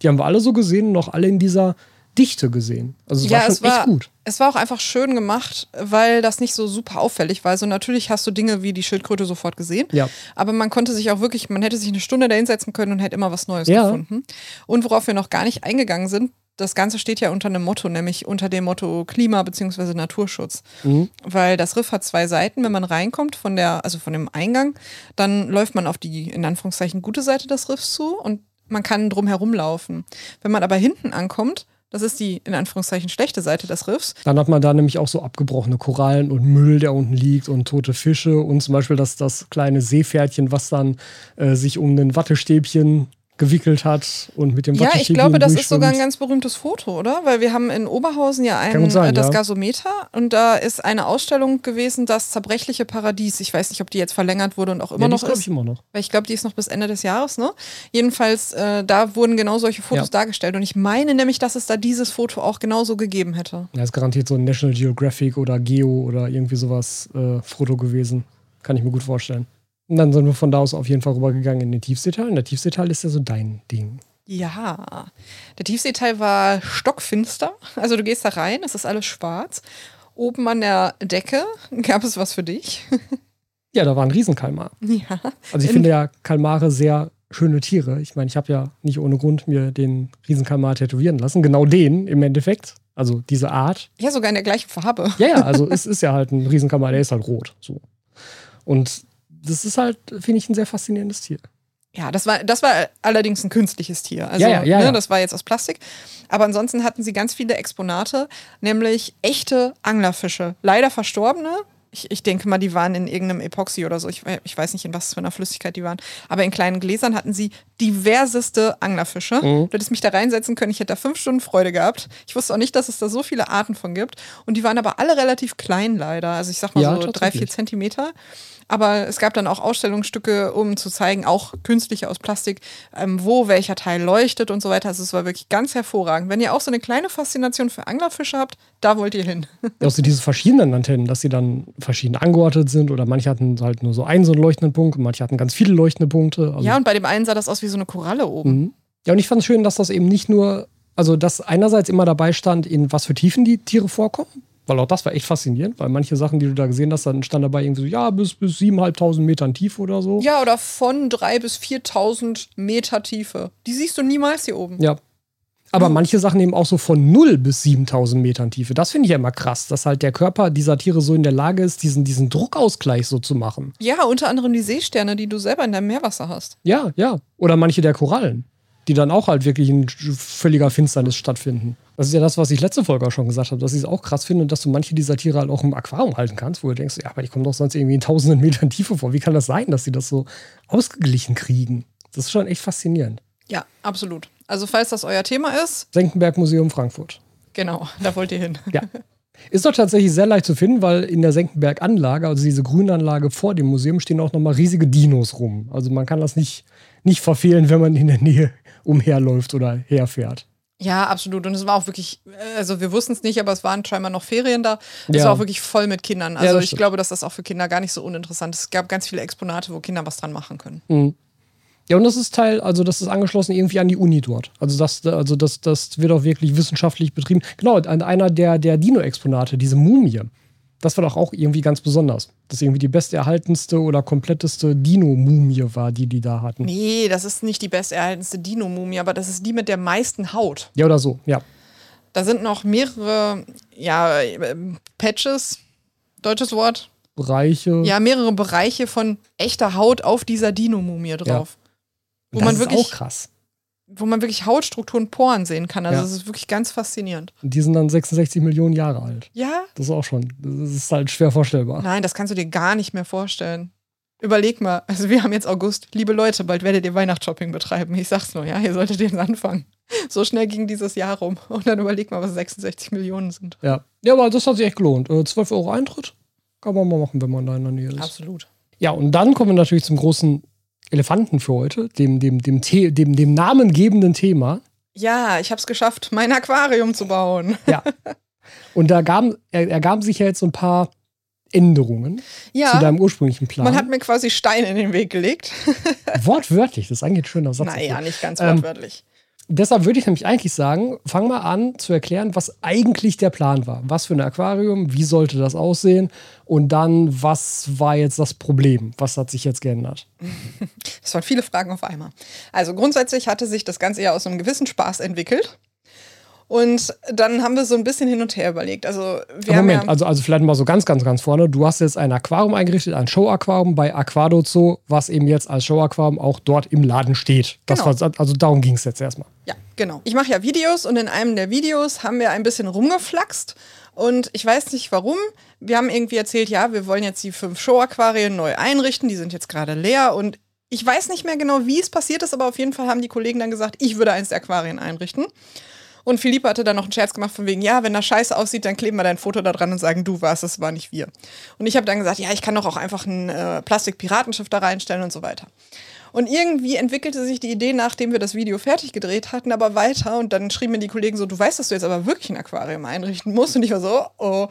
die haben wir alle so gesehen und auch alle in dieser Dichte gesehen. Also es war schon es war, echt gut. Es war auch einfach schön gemacht, weil das nicht so super auffällig war. Also natürlich hast du Dinge wie die Schildkröte sofort gesehen. Ja. Aber man konnte sich auch wirklich, man hätte sich eine Stunde da hinsetzen können und hätte immer was Neues Ja. gefunden. Und worauf wir noch gar nicht eingegangen sind, das Ganze steht ja unter einem Motto, nämlich unter dem Motto Klima- bzw. Naturschutz. Mhm. Weil das Riff hat zwei Seiten. Wenn man reinkommt von der, also von dem Eingang, dann läuft man auf die, in Anführungszeichen, gute Seite des Riffs zu und man kann drum laufen. Wenn man aber hinten ankommt, das ist die, in Anführungszeichen, schlechte Seite des Riffs, Dann hat man da nämlich auch so abgebrochene Korallen und Müll, der unten liegt und tote Fische und zum Beispiel das, das kleine Seepferdchen, was dann äh, sich um ein Wattestäbchen gewickelt hat und mit dem Ja, ich glaube, das ist sogar ein ganz berühmtes Foto, oder? Weil wir haben in Oberhausen ja ein, sein, äh, das ja. Gasometer und da ist eine Ausstellung gewesen, das zerbrechliche Paradies. Ich weiß nicht, ob die jetzt verlängert wurde und auch immer ja, noch ist. ich immer noch. Weil ich glaube, die ist noch bis Ende des Jahres, ne? Jedenfalls, äh, da wurden genau solche Fotos Ja. dargestellt. Und ich meine nämlich, dass es da dieses Foto auch genauso gegeben hätte. Ja, ist garantiert so ein National Geographic oder Geo oder irgendwie sowas äh, Foto gewesen. Kann ich mir gut vorstellen. Und dann sind wir von da aus auf jeden Fall rübergegangen in den Tiefseeteil. Und der Tiefseeteil ist ja so dein Ding. Ja, der Tiefseeteil war stockfinster. Also du gehst da rein, es ist alles schwarz. Oben an der Decke gab es was für dich. Ja, da war ein Riesenkalmar. ja. Also ich In- finde ja Kalmare sehr schöne Tiere. Ich meine, ich habe ja nicht ohne Grund mir den Riesenkalmar tätowieren lassen. Genau den im Endeffekt. Also diese Art. Ja, sogar in der gleichen Farbe. Ja, ja, also es ist ja halt ein Riesenkalmar, der ist halt rot. So. Und das ist halt, finde ich, ein sehr faszinierendes Tier. Ja, das war, das war allerdings ein künstliches Tier. Also, Ja, ja, ja, ne, das war jetzt aus Plastik. Aber ansonsten hatten sie ganz viele Exponate, nämlich echte Anglerfische. Leider verstorbene. Ich, ich denke mal, die waren in irgendeinem Epoxy oder so. Ich, ich weiß nicht, in was für einer Flüssigkeit die waren. Aber in kleinen Gläsern hatten sie diverseste Anglerfische. Mhm. Du hättest mich da reinsetzen können. Ich hätte da fünf Stunden Freude gehabt. Ich wusste auch nicht, dass es da so viele Arten von gibt. Und die waren aber alle relativ klein leider. Also ich sag mal so drei, vier Zentimeter. Aber es gab dann auch Ausstellungsstücke, um zu zeigen, auch künstliche aus Plastik, ähm, wo welcher Teil leuchtet und so weiter. Also es war wirklich ganz hervorragend. Wenn ihr auch so eine kleine Faszination für Anglerfische habt, da wollt ihr hin. Auch so diese verschiedenen Antennen, dass sie dann verschieden angeordnet sind oder manche hatten halt nur so einen so einen leuchtenden Punkt und manche hatten ganz viele leuchtende Punkte. Also, Ja, und bei dem einen sah das aus wie so eine Koralle oben. Mhm. Ja, und ich fand es schön, dass das eben nicht nur, also dass einerseits immer dabei stand, in was für Tiefen die Tiere vorkommen, weil auch das war echt faszinierend, weil manche Sachen, die du da gesehen hast, dann stand dabei irgendwie so, ja, bis, bis 7.500 Metern tief oder so. Ja, oder von 3.000 bis 4.000 Meter Tiefe. Die siehst du niemals hier oben. Ja. Aber manche Sachen eben auch so von 0 bis 7000 Metern Tiefe. Das finde ich ja immer krass, dass halt der Körper dieser Tiere so in der Lage ist, diesen, diesen Druckausgleich so zu machen. Ja, unter anderem die Seesterne, die du selber in deinem Meerwasser hast. Ja, ja. Oder manche der Korallen, die dann auch halt wirklich in völliger Finsternis stattfinden. Das ist ja das, was ich letzte Folge auch schon gesagt habe, dass ich es auch krass finde, dass du manche dieser Tiere halt auch im Aquarium halten kannst, wo du denkst, ja, aber die kommen doch sonst irgendwie in tausenden Metern Tiefe vor. Wie kann das sein, dass sie das so ausgeglichen kriegen? Das ist schon echt faszinierend. Ja, absolut. Also falls das euer Thema ist, Senckenberg Museum Frankfurt. genau, da wollt ihr hin. Ja. Ist doch tatsächlich sehr leicht zu finden, weil in der Senckenberg-Anlage, also diese Grünanlage vor dem Museum, stehen auch nochmal riesige Dinos rum. Also man kann das nicht, nicht verfehlen, wenn man in der Nähe umherläuft oder herfährt. Ja, absolut. Und es war auch wirklich, äh, also wir wussten es nicht, aber es waren scheinbar noch Ferien da. Es Ja. war auch wirklich voll mit Kindern. Ja, Also das ich glaube, dass das auch für Kinder gar nicht so uninteressant ist. Es gab ganz viele Exponate, wo Kinder was dran machen können. Mhm. Ja, und das ist Teil, also das ist angeschlossen irgendwie an die Uni dort. Also das, also das, das wird auch wirklich wissenschaftlich betrieben. Genau, an einer der, der Dino-Exponate, diese Mumie, das war doch auch irgendwie ganz besonders. Das irgendwie die besterhaltenste oder kompletteste Dino-Mumie war, die die da hatten. Nee, das ist nicht die besterhaltenste Dino-Mumie, aber das ist die mit der meisten Haut. Ja, oder so, ja. Da sind noch mehrere, ja, ähm, Patches, deutsches Wort. Bereiche. Ja, mehrere Bereiche von echter Haut auf dieser Dino-Mumie drauf. Und wo das man ist wirklich- auch krass. Wo man wirklich Hautstrukturen, Poren sehen kann. Also Ja. das ist wirklich ganz faszinierend. Und die sind dann 66 Millionen Jahre alt. Ja, Das ist auch schon, das ist halt schwer vorstellbar. Nein, das kannst du dir gar nicht mehr vorstellen. Überleg mal, also wir haben jetzt August. Liebe Leute, bald werdet ihr Weihnachtsshopping betreiben. Ich sag's nur, ja, ihr solltet jetzt anfangen. So schnell ging dieses Jahr rum. Und dann überleg mal, was 66 Millionen sind. Ja. ja, aber das hat sich echt gelohnt. Äh, 12 Euro Eintritt kann man mal machen, wenn man da in der Nähe ist. Absolut. Ja, und dann kommen wir natürlich zum großen Elefanten für heute, dem, dem, dem, The dem, dem namengebenden Thema. Ja, ich hab's geschafft, mein Aquarium zu bauen. Ja. und da gaben, er, ergaben sich ja jetzt so ein paar Änderungen zu Ja, deinem ursprünglichen Plan. man hat mir quasi Steine in den Weg gelegt. Wortwörtlich, das ist eigentlich ein schöner Satz. naja, nicht ganz Ähm, wortwörtlich. Deshalb würde ich nämlich eigentlich sagen, fang mal an zu erklären, was eigentlich der Plan war. Was für ein Aquarium, wie sollte das aussehen und dann, was war jetzt das Problem? Was hat sich jetzt geändert? Das waren viele Fragen auf einmal. Also grundsätzlich hatte sich das Ganze ja aus einem gewissen Spaß entwickelt. Und dann haben wir so ein bisschen hin und her überlegt. Also wir haben Moment, ja, also, also vielleicht mal so ganz, ganz, ganz vorne. Du hast jetzt ein Aquarium eingerichtet, ein Show-Aquarium bei Aquado Zoo, was eben jetzt als Show-Aquarium auch dort im Laden steht. Das Genau. war, also darum ging es jetzt erstmal. Ja, genau. Ich mache ja Videos und in einem der Videos haben wir ein bisschen rumgeflaxt und ich weiß nicht warum. Wir haben irgendwie erzählt, ja, wir wollen jetzt die fünf Show-Aquarien neu einrichten, die sind jetzt gerade leer und ich weiß nicht mehr genau, wie es passiert ist, aber auf jeden Fall haben die Kollegen dann gesagt, ich würde eins der Aquarien einrichten. Und Philippe hatte dann noch einen Scherz gemacht von wegen, ja, wenn das scheiße aussieht, dann kleben wir dein Foto da dran und sagen, du warst es, war nicht wir. Und ich habe dann gesagt, ja, ich kann doch auch einfach ein äh, Plastik-Piratenschiff da reinstellen und so weiter. Und irgendwie entwickelte sich die Idee, nachdem wir das Video fertig gedreht hatten, aber weiter. Und dann schrieben mir die Kollegen so, du weißt, dass du jetzt aber wirklich ein Aquarium einrichten musst. Und ich war so, oh.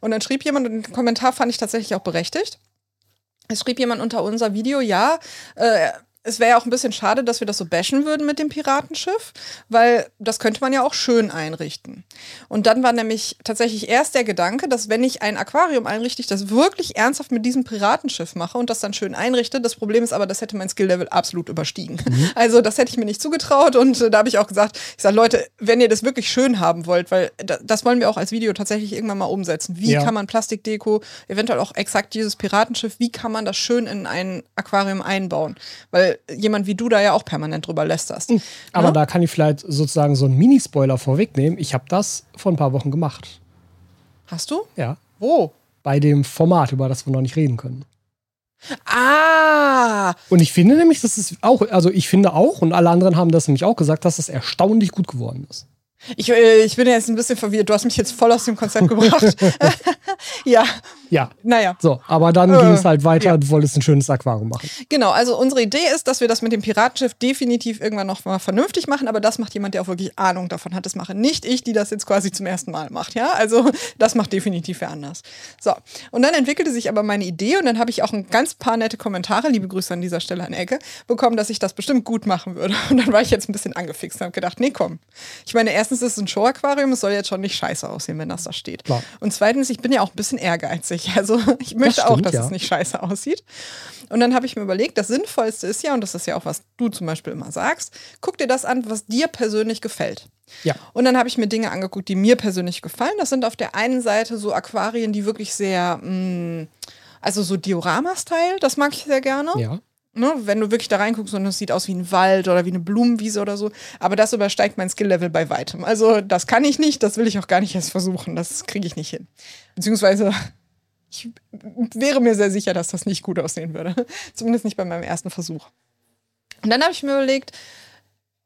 Und dann schrieb jemand, und den Kommentar fand ich tatsächlich auch berechtigt. Es schrieb jemand unter unser Video, ja, äh, es wäre ja auch ein bisschen schade, dass wir das so bashen würden mit dem Piratenschiff, weil das könnte man ja auch schön einrichten. Und dann war nämlich tatsächlich erst der Gedanke, dass wenn ich ein Aquarium einrichte, ich das wirklich ernsthaft mit diesem Piratenschiff mache und das dann schön einrichte. Das Problem ist aber, das hätte mein Skill-Level absolut überstiegen. Also das hätte ich mir nicht zugetraut und äh, da habe ich auch gesagt, ich sage, Leute, wenn ihr das wirklich schön haben wollt, weil da, das wollen wir auch als Video tatsächlich irgendwann mal umsetzen. Wie Ja. kann man Plastikdeko, eventuell auch exakt dieses Piratenschiff, wie kann man das schön in ein Aquarium einbauen? Weil jemand wie du da ja auch permanent drüber lästerst. Aber Ne? da kann ich vielleicht sozusagen so einen Mini-Spoiler vorwegnehmen. Ich habe das vor ein paar Wochen gemacht. Hast du? Ja. Wo? Bei dem Format, über das wir noch nicht reden können. Ah, Und ich finde nämlich, dass es auch, also ich finde auch, und alle anderen haben das nämlich auch gesagt, dass es erstaunlich gut geworden ist. ich, äh, ich bin jetzt ein bisschen verwirrt. Du hast mich jetzt voll aus dem Konzept gebracht. ja, Ja. naja. So, aber dann Äh, ging es halt weiter, ja. du wolltest ein schönes Aquarium machen. Genau, also unsere Idee ist, dass wir das mit dem Piratenschiff definitiv irgendwann noch mal vernünftig machen, aber das macht jemand, der auch wirklich Ahnung davon hat, das mache. Nicht ich, die das jetzt quasi zum ersten Mal macht, ja? Also das macht definitiv wer anders. So, und dann entwickelte sich aber meine Idee und dann habe ich auch ein ganz paar nette Kommentare, liebe Grüße an dieser Stelle an Ecke, bekommen, dass ich das bestimmt gut machen würde. Und dann war ich jetzt ein bisschen angefixt und habe gedacht, nee, komm. Ich meine, erstens ist es ein Show-Aquarium, es soll jetzt schon nicht scheiße aussehen, wenn das da steht. Klar. Und zweitens, ich bin ja auch ein bisschen ehrgeizig. Also ich möchte auch, stimmt, dass ja. es nicht scheiße aussieht. Und dann habe ich mir überlegt, das Sinnvollste ist ja, und das ist ja auch, was du zum Beispiel immer sagst, guck dir das an, was dir persönlich gefällt. Ja. Und dann habe ich mir Dinge angeguckt, die mir persönlich gefallen. Das sind auf der einen Seite so Aquarien, die wirklich sehr, mh, also so Diorama-Style, das mag ich sehr gerne. Ja. Ne, wenn du wirklich da reinguckst und es sieht aus wie ein Wald oder wie eine Blumenwiese oder so. Aber das übersteigt mein Skill-Level bei weitem. Also das kann ich nicht, das will ich auch gar nicht erst versuchen. Das kriege ich nicht hin. Beziehungsweise ich wäre mir sehr sicher, dass das nicht gut aussehen würde. Zumindest nicht bei meinem ersten Versuch. Und dann habe ich mir überlegt,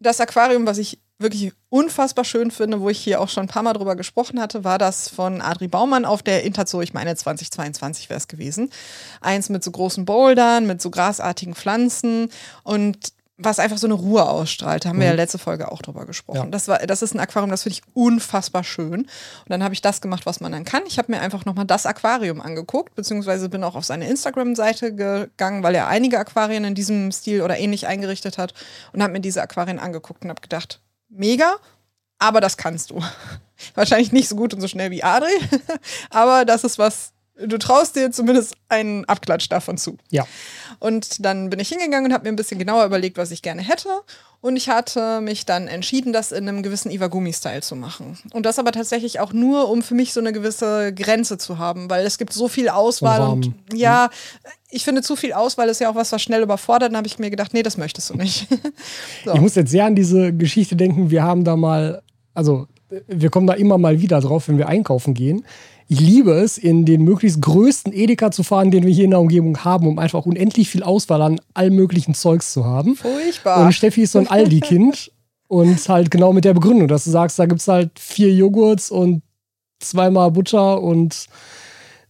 das Aquarium, was ich wirklich unfassbar schön finde, wo ich hier auch schon ein paar Mal drüber gesprochen hatte, war das von Adri Baumann auf der Interzoo, ich meine 2022 wäre es gewesen. Eins mit so großen Bouldern, mit so grasartigen Pflanzen und was einfach so eine Ruhe ausstrahlt. Da haben wir ja Mhm. letzte Folge auch drüber gesprochen. Ja. Das, war, das ist ein Aquarium, das finde ich unfassbar schön. Und dann habe ich das gemacht, was man dann kann. Ich habe mir einfach nochmal das Aquarium angeguckt, beziehungsweise bin auch auf seine Instagram-Seite gegangen, weil er einige Aquarien in diesem Stil oder ähnlich eingerichtet hat und habe mir diese Aquarien angeguckt und habe gedacht, mega, aber das kannst du. Wahrscheinlich nicht so gut und so schnell wie Adri, aber das ist was, du traust dir zumindest einen Abklatsch davon zu. Ja. Und dann bin ich hingegangen und habe mir ein bisschen genauer überlegt, was ich gerne hätte. Und ich hatte mich dann entschieden, das in einem gewissen Iwagumi-Style zu machen. Und das aber tatsächlich auch nur, um für mich so eine gewisse Grenze zu haben, weil es gibt so viel Auswahl und, Rahmen. ja, ich finde zu viel Auswahl ist ja auch was, was schnell überfordert. Dann habe ich mir gedacht, nee, das möchtest du nicht. so. Ich muss jetzt sehr an diese Geschichte denken. Wir haben da mal, also wir kommen da immer mal wieder drauf, wenn wir einkaufen gehen. Ich liebe es, in den möglichst größten Edeka zu fahren, den wir hier in der Umgebung haben, um einfach unendlich viel Auswahl an all möglichen Zeugs zu haben. Furchtbar. Und Steffi ist so ein Aldi-Kind und halt genau mit der Begründung, dass du sagst, da gibt es halt vier Joghurts und zweimal Butter und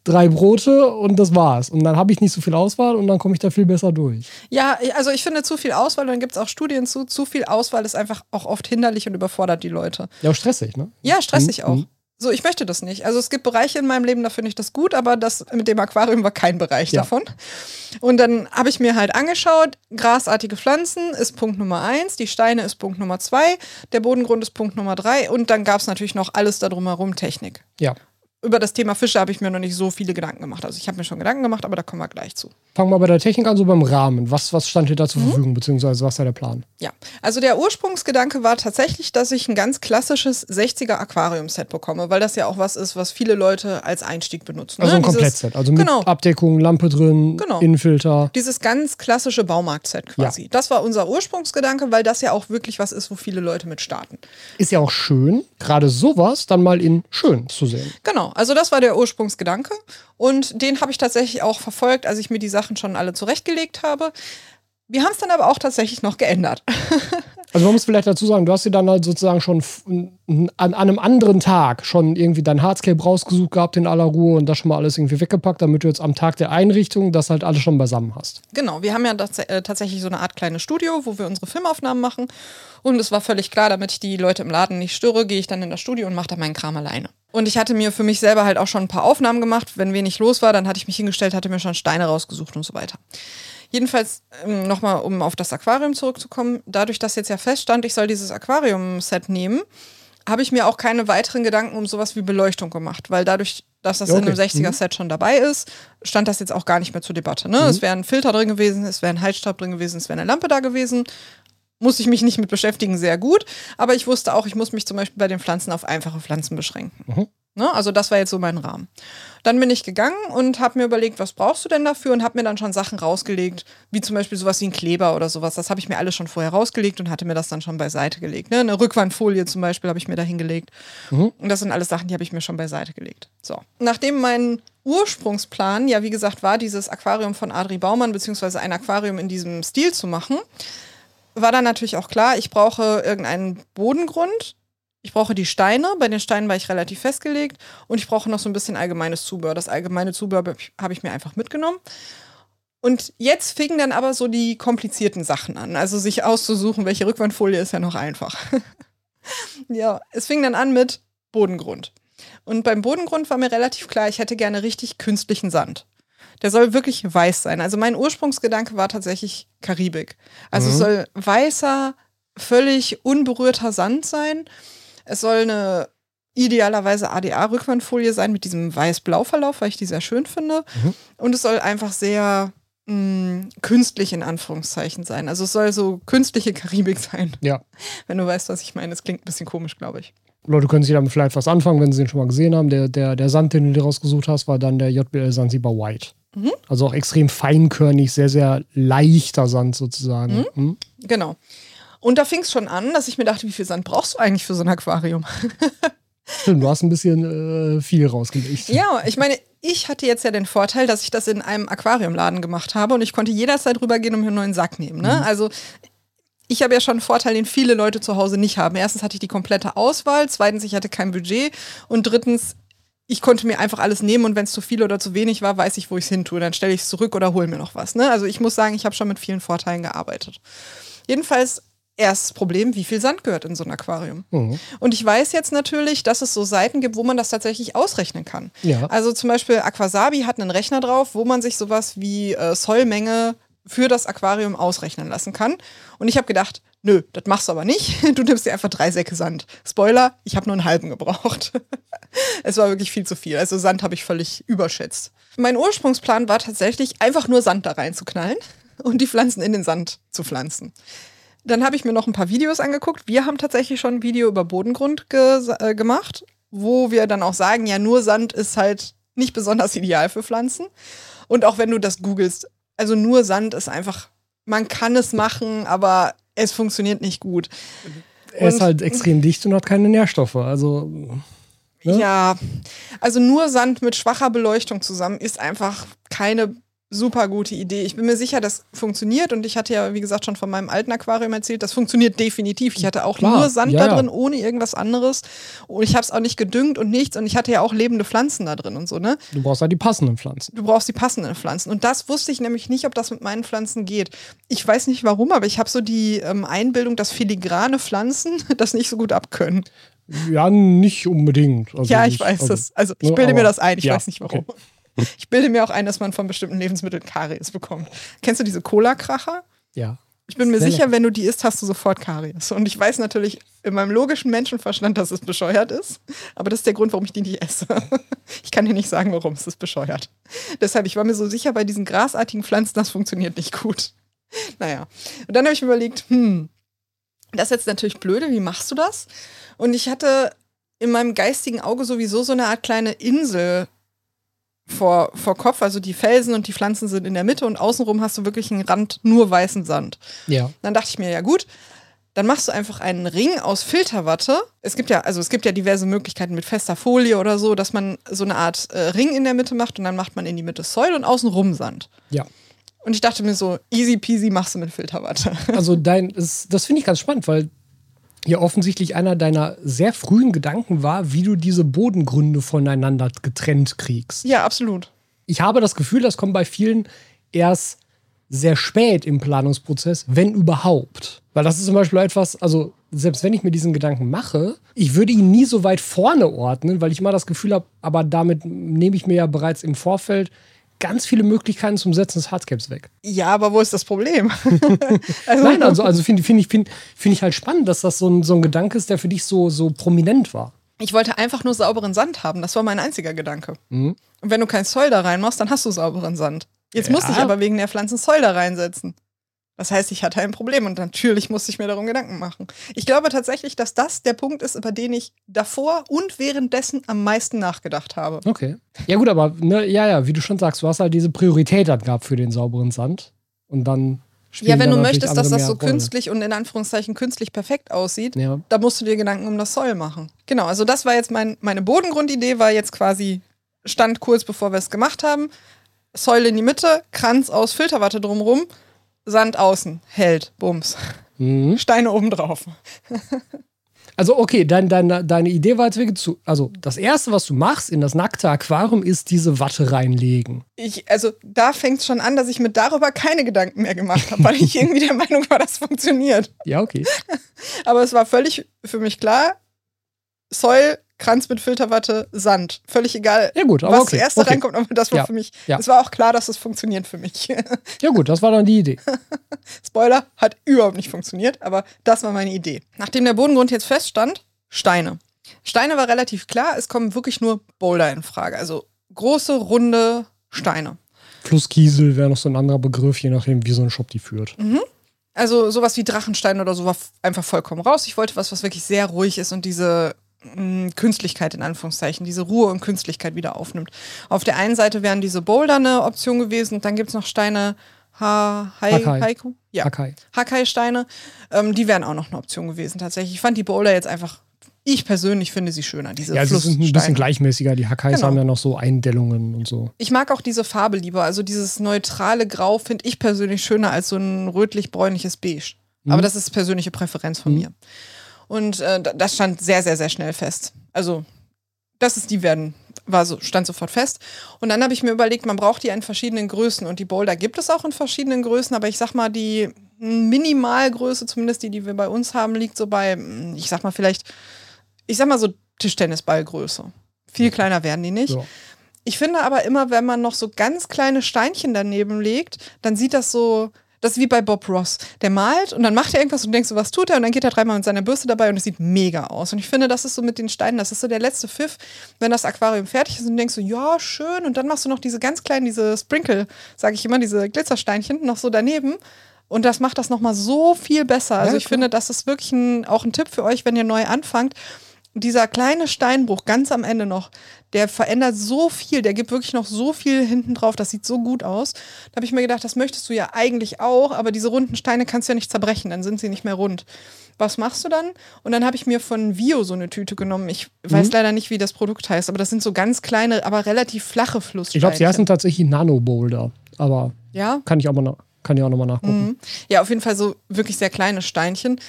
drei Brote und das war's. Und dann habe ich nicht so viel Auswahl und dann komme ich da viel besser durch. Ja, also ich finde zu viel Auswahl, und dann gibt es auch Studien zu, zu viel Auswahl ist einfach auch oft hinderlich und überfordert die Leute. Ja, auch stressig, ne? Ja, stressig Mhm, auch. So, ich möchte das nicht. Also es gibt Bereiche in meinem Leben, da finde ich das gut, aber das mit dem Aquarium war kein Bereich Ja. davon. Und dann habe ich mir halt angeschaut, grasartige Pflanzen ist Punkt Nummer eins, die Steine ist Punkt Nummer zwei, der Bodengrund ist Punkt Nummer drei und dann gab es natürlich noch alles da drumherum Technik. Ja. Über das Thema Fische habe ich mir noch nicht so viele Gedanken gemacht. Also ich habe mir schon Gedanken gemacht, aber da kommen wir gleich zu. Fangen wir bei der Technik an, so beim Rahmen. Was, was stand dir da Mhm. zur Verfügung, beziehungsweise was da der Plan? Ja, also der Ursprungsgedanke war tatsächlich, dass ich ein ganz klassisches 60er Aquarium-Set bekomme, weil das ja auch was ist, was viele Leute als Einstieg benutzen. Also ne? ein Komplettset. Also mit Genau. Abdeckung, Lampe drin, Genau. Innenfilter. Dieses ganz klassische Baumarkt-Set quasi. Das war unser Ursprungsgedanke, weil das ja auch wirklich was ist, wo viele Leute mit starten. Ist ja auch schön, gerade sowas dann mal in schön zu sehen. Genau, also das war der Ursprungsgedanke und den habe ich tatsächlich auch verfolgt, als ich mir die Sachen schon alle zurechtgelegt habe. Wir haben es dann aber auch tatsächlich noch geändert. Also man muss vielleicht dazu sagen, du hast dir dann halt sozusagen schon an, einem anderen Tag schon irgendwie dein Hardscape rausgesucht gehabt in aller Ruhe und das schon mal alles irgendwie weggepackt, damit du jetzt am Tag der Einrichtung das halt alles schon beisammen hast. Genau, wir haben ja tats äh, tatsächlich so eine Art kleines Studio, wo wir unsere Filmaufnahmen machen. Und es war völlig klar, damit ich die Leute im Laden nicht störe, gehe ich dann in das Studio und mache da meinen Kram alleine. Und ich hatte mir für mich selber halt auch schon ein paar Aufnahmen gemacht. Wenn wenig los war, dann hatte ich mich hingestellt, hatte mir schon Steine rausgesucht und so weiter. Jedenfalls ähm, nochmal, um auf das Aquarium zurückzukommen. Dadurch, dass jetzt ja feststand, ich soll dieses Aquarium-Set nehmen, habe ich mir auch keine weiteren Gedanken um sowas wie Beleuchtung gemacht, weil dadurch, dass das Ja, in einem okay. 60er-Set schon dabei ist, stand das jetzt auch gar nicht mehr zur Debatte. Ne? Es wäre ein Filter drin gewesen, es wäre ein Heizstab drin gewesen, es wäre eine Lampe da gewesen. Musste ich mich nicht mit beschäftigen, sehr gut. Aber ich wusste auch, ich muss mich zum Beispiel bei den Pflanzen auf einfache Pflanzen beschränken. Mhm. Ne? Also das war jetzt so mein Rahmen. Dann bin ich gegangen und habe mir überlegt, was brauchst du denn dafür? Und habe mir dann schon Sachen rausgelegt, wie zum Beispiel sowas wie ein Kleber oder sowas. Das habe ich mir alles schon vorher rausgelegt und hatte mir das dann schon beiseite gelegt. Ne? Eine Rückwandfolie zum Beispiel habe ich mir da hingelegt. Und das sind alles Sachen, die habe ich mir schon beiseite gelegt. So. Nachdem mein Ursprungsplan, ja wie gesagt, war, dieses Aquarium von Adri Baumann, beziehungsweise ein Aquarium in diesem Stil zu machen, war dann natürlich auch klar, ich brauche irgendeinen Bodengrund, ich brauche die Steine, bei den Steinen war ich relativ festgelegt und ich brauche noch so ein bisschen allgemeines Zubehör. Das allgemeine Zubehör habe ich- mir einfach mitgenommen. Und jetzt fingen dann aber so die komplizierten Sachen an. Also sich auszusuchen, welche Rückwandfolie ist ja noch einfach. ja, es fing dann an mit Bodengrund. Und beim Bodengrund war mir relativ klar, ich hätte gerne richtig künstlichen Sand. Der soll wirklich weiß sein. Also mein Ursprungsgedanke war tatsächlich Karibik. Also es soll weißer, völlig unberührter Sand sein. Es soll eine idealerweise ADA-Rückwandfolie sein mit diesem weiß-blau-Verlauf, weil ich die sehr schön finde. Und es soll einfach sehr mh, künstlich in Anführungszeichen sein. Also es soll so künstliche Karibik sein, Ja. wenn du weißt, was ich meine. Es klingt ein bisschen komisch, glaube ich. Leute können sich damit vielleicht was anfangen, wenn sie den schon mal gesehen haben. Der, der, der Sand, den du dir rausgesucht hast, war dann der JBL Sansibar White. Mhm. Also auch extrem feinkörnig, sehr, sehr leichter Sand sozusagen. Mhm. Genau. Und da fing es schon an, dass ich mir dachte, wie viel Sand brauchst du eigentlich für so ein Aquarium? Stimmt, du hast ein bisschen äh, viel rausgelegt. Ja, ich meine, ich hatte jetzt ja den Vorteil, dass ich das in einem Aquariumladen gemacht habe und ich konnte jederzeit rübergehen und mir einen neuen Sack nehmen. Ne? Also ich habe ja schon einen Vorteil, den viele Leute zu Hause nicht haben. Erstens hatte ich die komplette Auswahl, zweitens, ich hatte kein Budget und drittens, ich konnte mir einfach alles nehmen und wenn es zu viel oder zu wenig war, weiß ich, wo ich es hin tue. Dann stelle ich es zurück oder hole mir noch was. Ne? Also ich muss sagen, ich habe schon mit vielen Vorteilen gearbeitet. Jedenfalls erstes Problem, wie viel Sand gehört in so ein Aquarium. Mhm. Und ich weiß jetzt natürlich, dass es so Seiten gibt, wo man das tatsächlich ausrechnen kann. Ja. Also zum Beispiel Aquasabi hat einen Rechner drauf, wo man sich sowas wie äh, Sollmenge für das Aquarium ausrechnen lassen kann. Und ich habe gedacht, nö, das machst du aber nicht. Du nimmst dir einfach drei Säcke Sand. Spoiler, ich habe nur einen halben gebraucht. es war wirklich viel zu viel. Also Sand habe ich völlig überschätzt. Mein Ursprungsplan war tatsächlich einfach nur Sand da reinzuknallen und die Pflanzen in den Sand zu pflanzen. Dann habe ich mir noch ein paar Videos angeguckt. Wir haben tatsächlich schon ein Video über Bodengrund ge äh, gemacht, wo wir dann auch sagen, ja, nur Sand ist halt nicht besonders ideal für Pflanzen. Und auch wenn du das googelst, also nur Sand ist einfach, man kann es machen, aber es funktioniert nicht gut. Er ist Und- halt extrem dicht und hat keine Nährstoffe. Also, Ne? Ja, also nur Sand mit schwacher Beleuchtung zusammen ist einfach keine super gute Idee. Ich bin mir sicher, das funktioniert und ich hatte ja, wie gesagt, schon von meinem alten Aquarium erzählt, das funktioniert definitiv. Ich hatte auch Klar, nur Sand ja, da drin, ohne irgendwas anderes und ich habe es auch nicht gedüngt und nichts und ich hatte ja auch lebende Pflanzen da drin und so, ne? du brauchst halt die passenden Pflanzen. Du brauchst die passenden Pflanzen. Und das wusste ich nämlich nicht, ob das mit meinen Pflanzen geht. Ich weiß nicht warum, aber ich habe so die ähm, Einbildung, dass filigrane Pflanzen das nicht so gut abkönnen. Ja, nicht unbedingt. Also ja, ich weiß also, das. Also ich ne, bilde mir das ein, ich ja, weiß nicht warum. Ich bilde mir auch ein, dass man von bestimmten Lebensmitteln Karies bekommt. Kennst du diese Cola-Kracher? Ja. Ich bin mir Sehr sicher, wenn du die isst, hast du sofort Karies. Und ich weiß natürlich in meinem logischen Menschenverstand, dass es bescheuert ist. Aber das ist der Grund, warum ich die nicht esse. Ich kann dir nicht sagen, warum es ist bescheuert. Deshalb, ich war mir so sicher, bei diesen grasartigen Pflanzen, das funktioniert nicht gut. Naja. Und dann habe ich mir überlegt, hm, das ist jetzt natürlich blöde, wie machst du das? Und ich hatte in meinem geistigen Auge sowieso so eine Art kleine Insel vor, vor Kopf. Also die Felsen und die Pflanzen sind in der Mitte und außenrum hast du wirklich einen Rand nur weißen Sand. Ja. Dann dachte ich mir, ja gut, dann machst du einfach einen Ring aus Filterwatte. Es gibt ja, also es gibt ja diverse Möglichkeiten mit fester Folie oder so, dass man so eine Art äh, Ring in der Mitte macht und dann macht man in die Mitte Soil und außenrum Sand. Ja. Und ich dachte mir so, easy peasy machst du mit Filterwatte. Also dein, das, das finde ich ganz spannend, weil ja offensichtlich einer deiner sehr frühen Gedanken war, wie du diese Bodengründe voneinander getrennt kriegst. ja, absolut. Ich habe das Gefühl, das kommt bei vielen erst sehr spät im Planungsprozess, wenn überhaupt. Weil das ist zum Beispiel etwas, also selbst wenn ich mir diesen Gedanken mache, ich würde ihn nie so weit vorne ordnen, weil ich immer das Gefühl habe, aber damit nehme ich mir ja bereits im Vorfeld ganz viele Möglichkeiten zum Setzen des Hardscapes weg. Ja, aber wo ist das Problem? also, Nein, also, also finde find ich, find, find ich halt spannend, dass das so ein, so ein Gedanke ist, der für dich so, so prominent war. ich wollte einfach nur sauberen Sand haben. Das war mein einziger Gedanke. Mhm. Und wenn du kein Soil da reinmachst, dann hast du sauberen Sand. Jetzt Ja. musste ich aber wegen der Pflanzen Soil da reinsetzen. Das heißt, ich hatte ein Problem und natürlich musste ich mir darum Gedanken machen. Ich glaube tatsächlich, dass das der Punkt ist, über den ich davor und währenddessen am meisten nachgedacht habe. Okay. Ja, gut, aber ne, ja, ja, wie du schon sagst, du hast halt diese Priorität dann gehabt für den sauberen Sand. Und dann Ja, wenn du möchtest, dass das so Rolle. künstlich und in Anführungszeichen künstlich perfekt aussieht, Ja. da musst du dir Gedanken um das Soil machen. Genau, also das war jetzt mein, meine Bodengrundidee, war jetzt quasi, stand kurz bevor wir es gemacht haben. Säule in die Mitte, Kranz aus Filterwatte drumrum, Sand außen, hält, Bums. Mhm. Steine oben drauf. Also, okay, dein, deine, deine Idee war jetzt wirklich zu. Also, das erste, was du machst in das nackte Aquarium, ist diese Watte reinlegen. Ich, also da fängt es schon an, dass ich mir darüber keine Gedanken mehr gemacht habe, weil ich irgendwie der Meinung war, das funktioniert. Ja, okay. Aber es war völlig für mich klar, Soil, Kranz mit Filterwatte, Sand. Völlig egal, Ja, gut, aber was okay. zuerst okay. reinkommt, aber das war Ja, für mich. ja. Es war auch klar, dass es funktioniert für mich. Ja, gut, das war dann die Idee. Spoiler, hat überhaupt nicht funktioniert, aber das war meine Idee. Nachdem der Bodengrund jetzt feststand, Steine. Steine war relativ klar, es kommen wirklich nur Boulder in Frage. Also große, runde Steine. Flusskiesel wäre noch so ein anderer Begriff, je nachdem, wie so ein Shop die führt. Also sowas wie Drachenstein oder so war einfach vollkommen raus. Ich wollte was, was wirklich sehr ruhig ist und diese Künstlichkeit in Anführungszeichen, diese Ruhe und Künstlichkeit wieder aufnimmt. Auf der einen Seite wären diese Boulder eine Option gewesen und dann gibt es noch Steine ha Hai Hakai. Haiku? Ja. Okay. Hakai-Steine. Ähm, die wären auch noch eine Option gewesen tatsächlich. Ich fand die Boulder jetzt einfach, ich persönlich finde sie schöner, diese Ja, sie sind ein bisschen gleichmäßiger. Die Hakais Genau. haben ja noch so Eindellungen und so. Ich mag auch diese Farbe lieber. Also dieses neutrale Grau finde ich persönlich schöner als so ein rötlich-bräunliches Beige. Mhm. Aber das ist persönliche Präferenz von mir. Und äh, da- das stand sehr, sehr, sehr schnell fest. Also, das ist die werden, war so, stand sofort fest. Und dann habe ich mir überlegt, man braucht die in verschiedenen Größen. Und die Boulder gibt es auch in verschiedenen Größen, aber ich sag mal, die Minimalgröße, zumindest die, die wir bei uns haben, liegt so bei, mm, ich sag mal vielleicht, ich sag mal so Tischtennisballgröße. Viel kleiner werden die nicht. Ja. Ich finde aber immer, wenn man noch so ganz kleine Steinchen daneben legt, dann sieht das so, das ist wie bei Bob Ross. Der malt und dann macht er irgendwas und denkst so, was tut er? Und dann geht er dreimal mit seiner Bürste dabei und es sieht mega aus. Und ich finde, das ist so mit den Steinen, das ist so der letzte Pfiff, wenn das Aquarium fertig ist und du denkst so, ja, schön. Und dann machst du noch diese ganz kleinen, diese Sprinkle, sage ich immer, diese Glitzersteinchen noch so daneben. Und das macht das nochmal so viel besser. Also Ja, ich finde, das ist wirklich ein, auch ein Tipp für euch, wenn ihr neu anfangt. Dieser kleine Steinbruch ganz am Ende noch, der verändert so viel, der gibt wirklich noch so viel hinten drauf, das sieht so gut aus. Da habe ich mir gedacht, das möchtest du ja eigentlich auch, aber diese runden Steine kannst du ja nicht zerbrechen, dann sind sie nicht mehr rund. Was machst du dann? Und dann habe ich mir von Vio so eine Tüte genommen. Ich weiß leider nicht, wie das Produkt heißt, aber das sind so ganz kleine, aber relativ flache Flusssteinchen. Ich glaube, sie heißen tatsächlich Nano-Boulder. Aber Ja? kann ich auch, mal, kann ich auch nochmal nachgucken. Mhm. Ja, auf jeden Fall so wirklich sehr kleine Steinchen.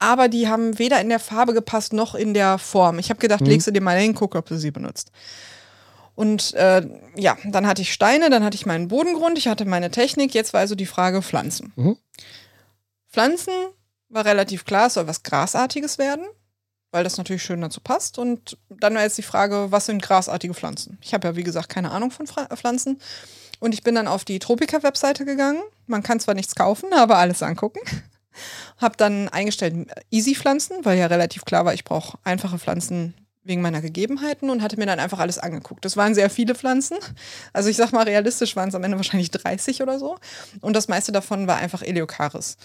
Aber die haben weder in der Farbe gepasst noch in der Form. Ich habe gedacht, legst du dir mal hin, guck, ob du sie benutzt. Und äh, ja, dann hatte ich Steine, dann hatte ich meinen Bodengrund, ich hatte meine Technik. Jetzt war also die Frage Pflanzen. Mhm. Pflanzen war relativ klar, es soll was Grasartiges werden, weil das natürlich schön dazu passt. Und dann war jetzt die Frage, was sind grasartige Pflanzen? Ich habe ja, wie gesagt, keine Ahnung von Fra Pflanzen. Und ich bin dann auf die Tropika-Webseite gegangen. Man kann zwar nichts kaufen, aber alles angucken. Hab dann eingestellt Easy-Pflanzen, weil ja relativ klar war, ich brauche einfache Pflanzen wegen meiner Gegebenheiten und hatte mir dann einfach alles angeguckt. Das waren sehr viele Pflanzen. Also ich sag mal, realistisch waren es am Ende wahrscheinlich 30 oder so. Und das meiste davon war einfach Eleocharis.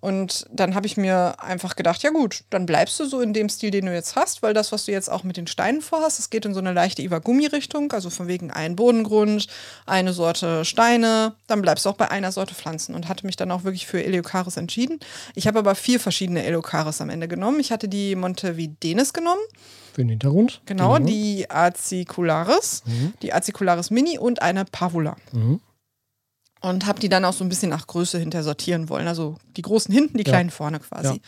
Und dann habe ich mir einfach gedacht, ja gut, dann bleibst du so in dem Stil, den du jetzt hast, weil das, was du jetzt auch mit den Steinen vorhast, das geht in so eine leichte Iwagumi-Richtung, also von wegen ein Bodengrund, eine Sorte Steine, dann bleibst du auch bei einer Sorte Pflanzen und hatte mich dann auch wirklich für Eleocharis entschieden. Ich habe aber vier verschiedene Eleocharis am Ende genommen. Ich hatte die Montevidenis genommen, Für den Hintergrund. genau, Den die Acicularis, die Acicularis Mini und eine Pavula. Mhm. Und habe die dann auch so ein bisschen nach Größe hinter sortieren wollen. Also die großen hinten, die Ja. kleinen vorne quasi. Ja.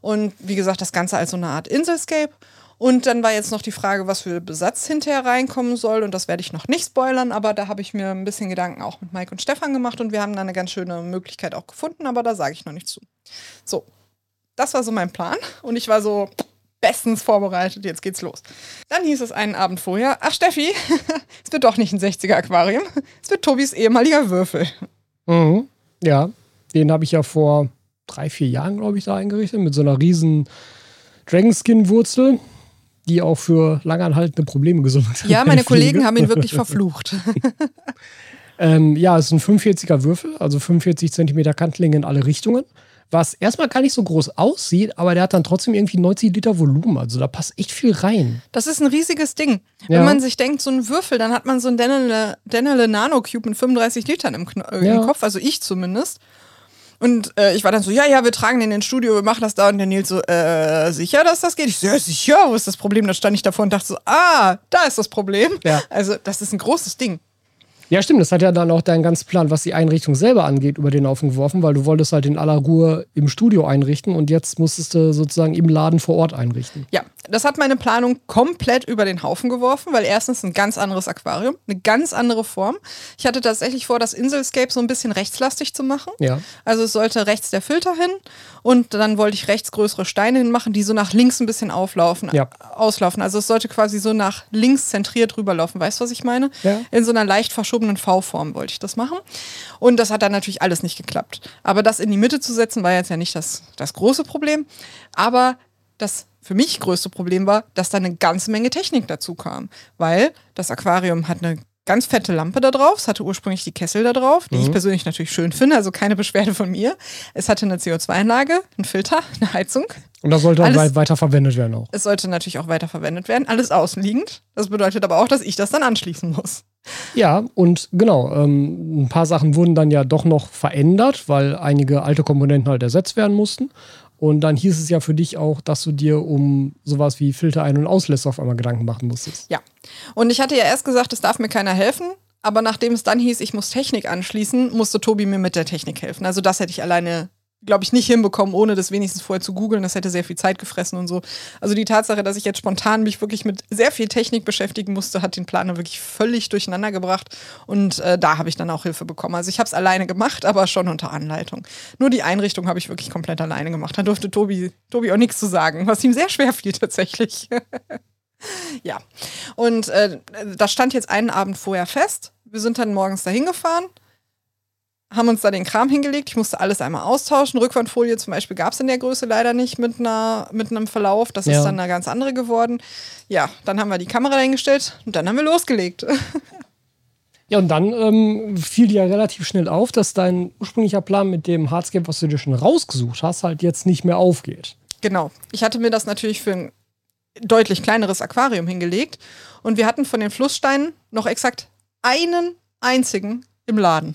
Und wie gesagt, das Ganze als so eine Art Inselscape. Und dann war jetzt noch die Frage, was für Besatz hinterher reinkommen soll. Und das werde ich noch nicht spoilern, aber da habe ich mir ein bisschen Gedanken auch mit Mike und Stefan gemacht und wir haben da eine ganz schöne Möglichkeit auch gefunden, aber da sage ich noch nicht zu. So, das war so mein Plan und ich war so bestens vorbereitet, jetzt geht's los. Dann hieß es einen Abend vorher, ach Steffi, es wird doch nicht ein 60er Aquarium, es wird Tobis ehemaliger Würfel. Mhm. Ja, den habe ich ja vor drei, vier Jahren, glaube ich, da eingerichtet, mit so einer riesen Dragonskin-Wurzel, die auch für langanhaltende Probleme gesorgt hat. Ja, meine. Kollegen haben ihn wirklich verflucht. Ähm, ja, es ist ein 45er Würfel, also 45 Zentimeter Kantlänge in alle Richtungen. Was erstmal gar nicht so groß aussieht, aber der hat dann trotzdem irgendwie 90 Liter Volumen. Also da passt echt viel rein. Das ist ein riesiges Ding. Ja. Wenn man sich denkt, so ein Würfel, dann hat man so ein Dennele, Dennele Nano Cube mit 35 Litern im, äh, Ja. im Kopf, also ich zumindest. Und äh, ich war dann so, ja, ja, wir tragen den ins Studio, wir machen das da. Und der Nils so, äh, sicher, dass das geht? Ich so, ja, sicher, wo ist das Problem? Da stand ich davor und dachte so, ah, da ist das Problem. Ja. Also, das ist ein großes Ding. Ja, stimmt. Das hat ja dann auch deinen ganzen Plan, was die Einrichtung selber angeht, über den Haufen geworfen, weil du wolltest halt in aller Ruhe im Studio einrichten und jetzt musstest du sozusagen im Laden vor Ort einrichten. Ja, das hat meine Planung komplett über den Haufen geworfen, weil erstens ein ganz anderes Aquarium, eine ganz andere Form. Ich hatte tatsächlich vor, das Inselscape so ein bisschen rechtslastig zu machen. Ja. Also es sollte rechts der Filter hin und dann wollte ich rechts größere Steine hinmachen, die so nach links ein bisschen auflaufen, Ja. auslaufen. Also es sollte quasi so nach links zentriert rüberlaufen. Weißt du, was ich meine? Ja. In so einer leicht verschobenen V-Form wollte ich das machen. Und das hat dann natürlich alles nicht geklappt. Aber das in die Mitte zu setzen, war jetzt ja nicht das, das große Problem. Aber das für mich größte Problem war, dass da eine ganze Menge Technik dazu kam. Weil das Aquarium hat eine ganz fette Lampe da drauf. Es hatte ursprünglich die Kessel da drauf, die ich persönlich natürlich schön finde, also keine Beschwerde von mir. Es hatte eine CO2-Anlage, einen Filter, eine Heizung. Und das sollte auch Alles- wei- weiter verwendet werden auch. Es sollte natürlich auch weiterverwendet werden, alles außenliegend. Das bedeutet aber auch, dass ich das dann anschließen muss. Ja, und genau, ähm, ein paar Sachen wurden dann ja doch noch verändert, weil einige alte Komponenten halt ersetzt werden mussten. Und dann hieß es ja für dich auch, dass du dir um sowas wie Filter-Ein- und Auslässe auf einmal Gedanken machen musstest. Ja. Und ich hatte ja erst gesagt, es darf mir keiner helfen. Aber nachdem es dann hieß, ich muss Technik anschließen, musste Tobi mir mit der Technik helfen. Also das hätte ich alleine glaube ich, nicht hinbekommen, ohne das wenigstens vorher zu googeln. Das hätte sehr viel Zeit gefressen und so. Also die Tatsache, dass ich jetzt spontan mich wirklich mit sehr viel Technik beschäftigen musste, hat den Planer wirklich völlig durcheinander gebracht. Und äh, da habe ich dann auch Hilfe bekommen. Also ich habe es alleine gemacht, aber schon unter Anleitung. Nur die Einrichtung habe ich wirklich komplett alleine gemacht. Da durfte Tobi, Tobi auch nichts zu sagen, was ihm sehr schwer fiel tatsächlich. ja. Und äh, das stand jetzt einen Abend vorher fest. Wir sind dann morgens dahin gefahren haben uns da den Kram hingelegt. Ich musste alles einmal austauschen. Rückwandfolie zum Beispiel gab es in der Größe leider nicht mit, einer, mit einem Verlauf. Das ja. ist dann eine ganz andere geworden. Ja, dann haben wir die Kamera dahingestellt und dann haben wir losgelegt. Ja, und dann ähm, fiel dir ja relativ schnell auf, dass dein ursprünglicher Plan mit dem Hardscape, was du dir schon rausgesucht hast, halt jetzt nicht mehr aufgeht. Genau. Ich hatte mir das natürlich für ein deutlich kleineres Aquarium hingelegt und wir hatten von den Flusssteinen noch exakt einen einzigen im Laden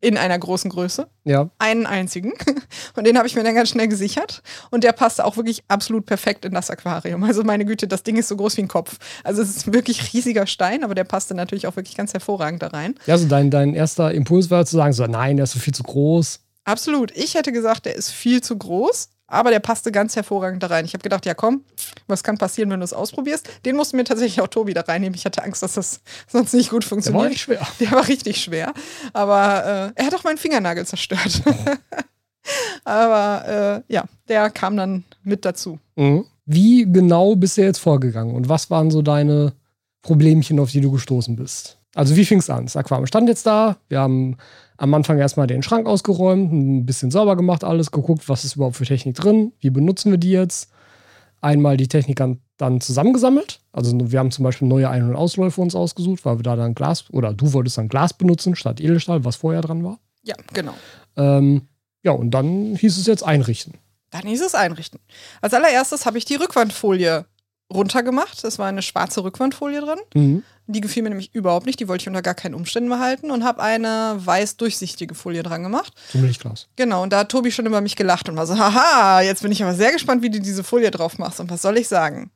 in einer großen Größe. Ja. Einen einzigen. Und den habe ich mir dann ganz schnell gesichert. Und der passte auch wirklich absolut perfekt in das Aquarium. Also meine Güte, das Ding ist so groß wie ein Kopf. Also es ist ein wirklich riesiger Stein, aber der passte natürlich auch wirklich ganz hervorragend da rein. Ja, also dein, dein erster Impuls war zu sagen, so nein, der ist so viel zu groß. Absolut. Ich hätte gesagt, der ist viel zu groß. Aber der passte ganz hervorragend da rein. Ich habe gedacht, ja komm, was kann passieren, wenn du es ausprobierst? Den musste mir tatsächlich auch Tobi da reinnehmen. Ich hatte Angst, dass das sonst nicht gut funktioniert. Der war nicht schwer. Der war richtig schwer. Aber äh, er hat auch meinen Fingernagel zerstört. Aber äh, ja, der kam dann mit dazu. Mhm. Wie genau bist du jetzt vorgegangen und was waren so deine Problemchen, auf die du gestoßen bist? Also wie fing es an? Das Aquarium stand jetzt da, wir haben am Anfang erstmal den Schrank ausgeräumt, ein bisschen sauber gemacht, alles geguckt, was ist überhaupt für Technik drin, wie benutzen wir die jetzt. Einmal die Technik dann zusammengesammelt. Also wir haben zum Beispiel neue Ein- und Ausläufe uns ausgesucht, weil wir da dann Glas, oder du wolltest dann Glas benutzen statt Edelstahl, was vorher dran war. Ja, genau. Ähm, ja, und dann hieß es jetzt einrichten. Dann hieß es einrichten. Als allererstes habe ich die Rückwandfolie runtergemacht. Es war eine schwarze Rückwandfolie drin. Mhm. Die gefiel mir nämlich überhaupt nicht. Die wollte ich unter gar keinen Umständen behalten und habe eine weiß durchsichtige Folie dran gemacht. Zum Milchglas. Genau, und da hat Tobi schon über mich gelacht und war so, haha, jetzt bin ich aber sehr gespannt, wie du diese Folie drauf machst. Und was soll ich sagen?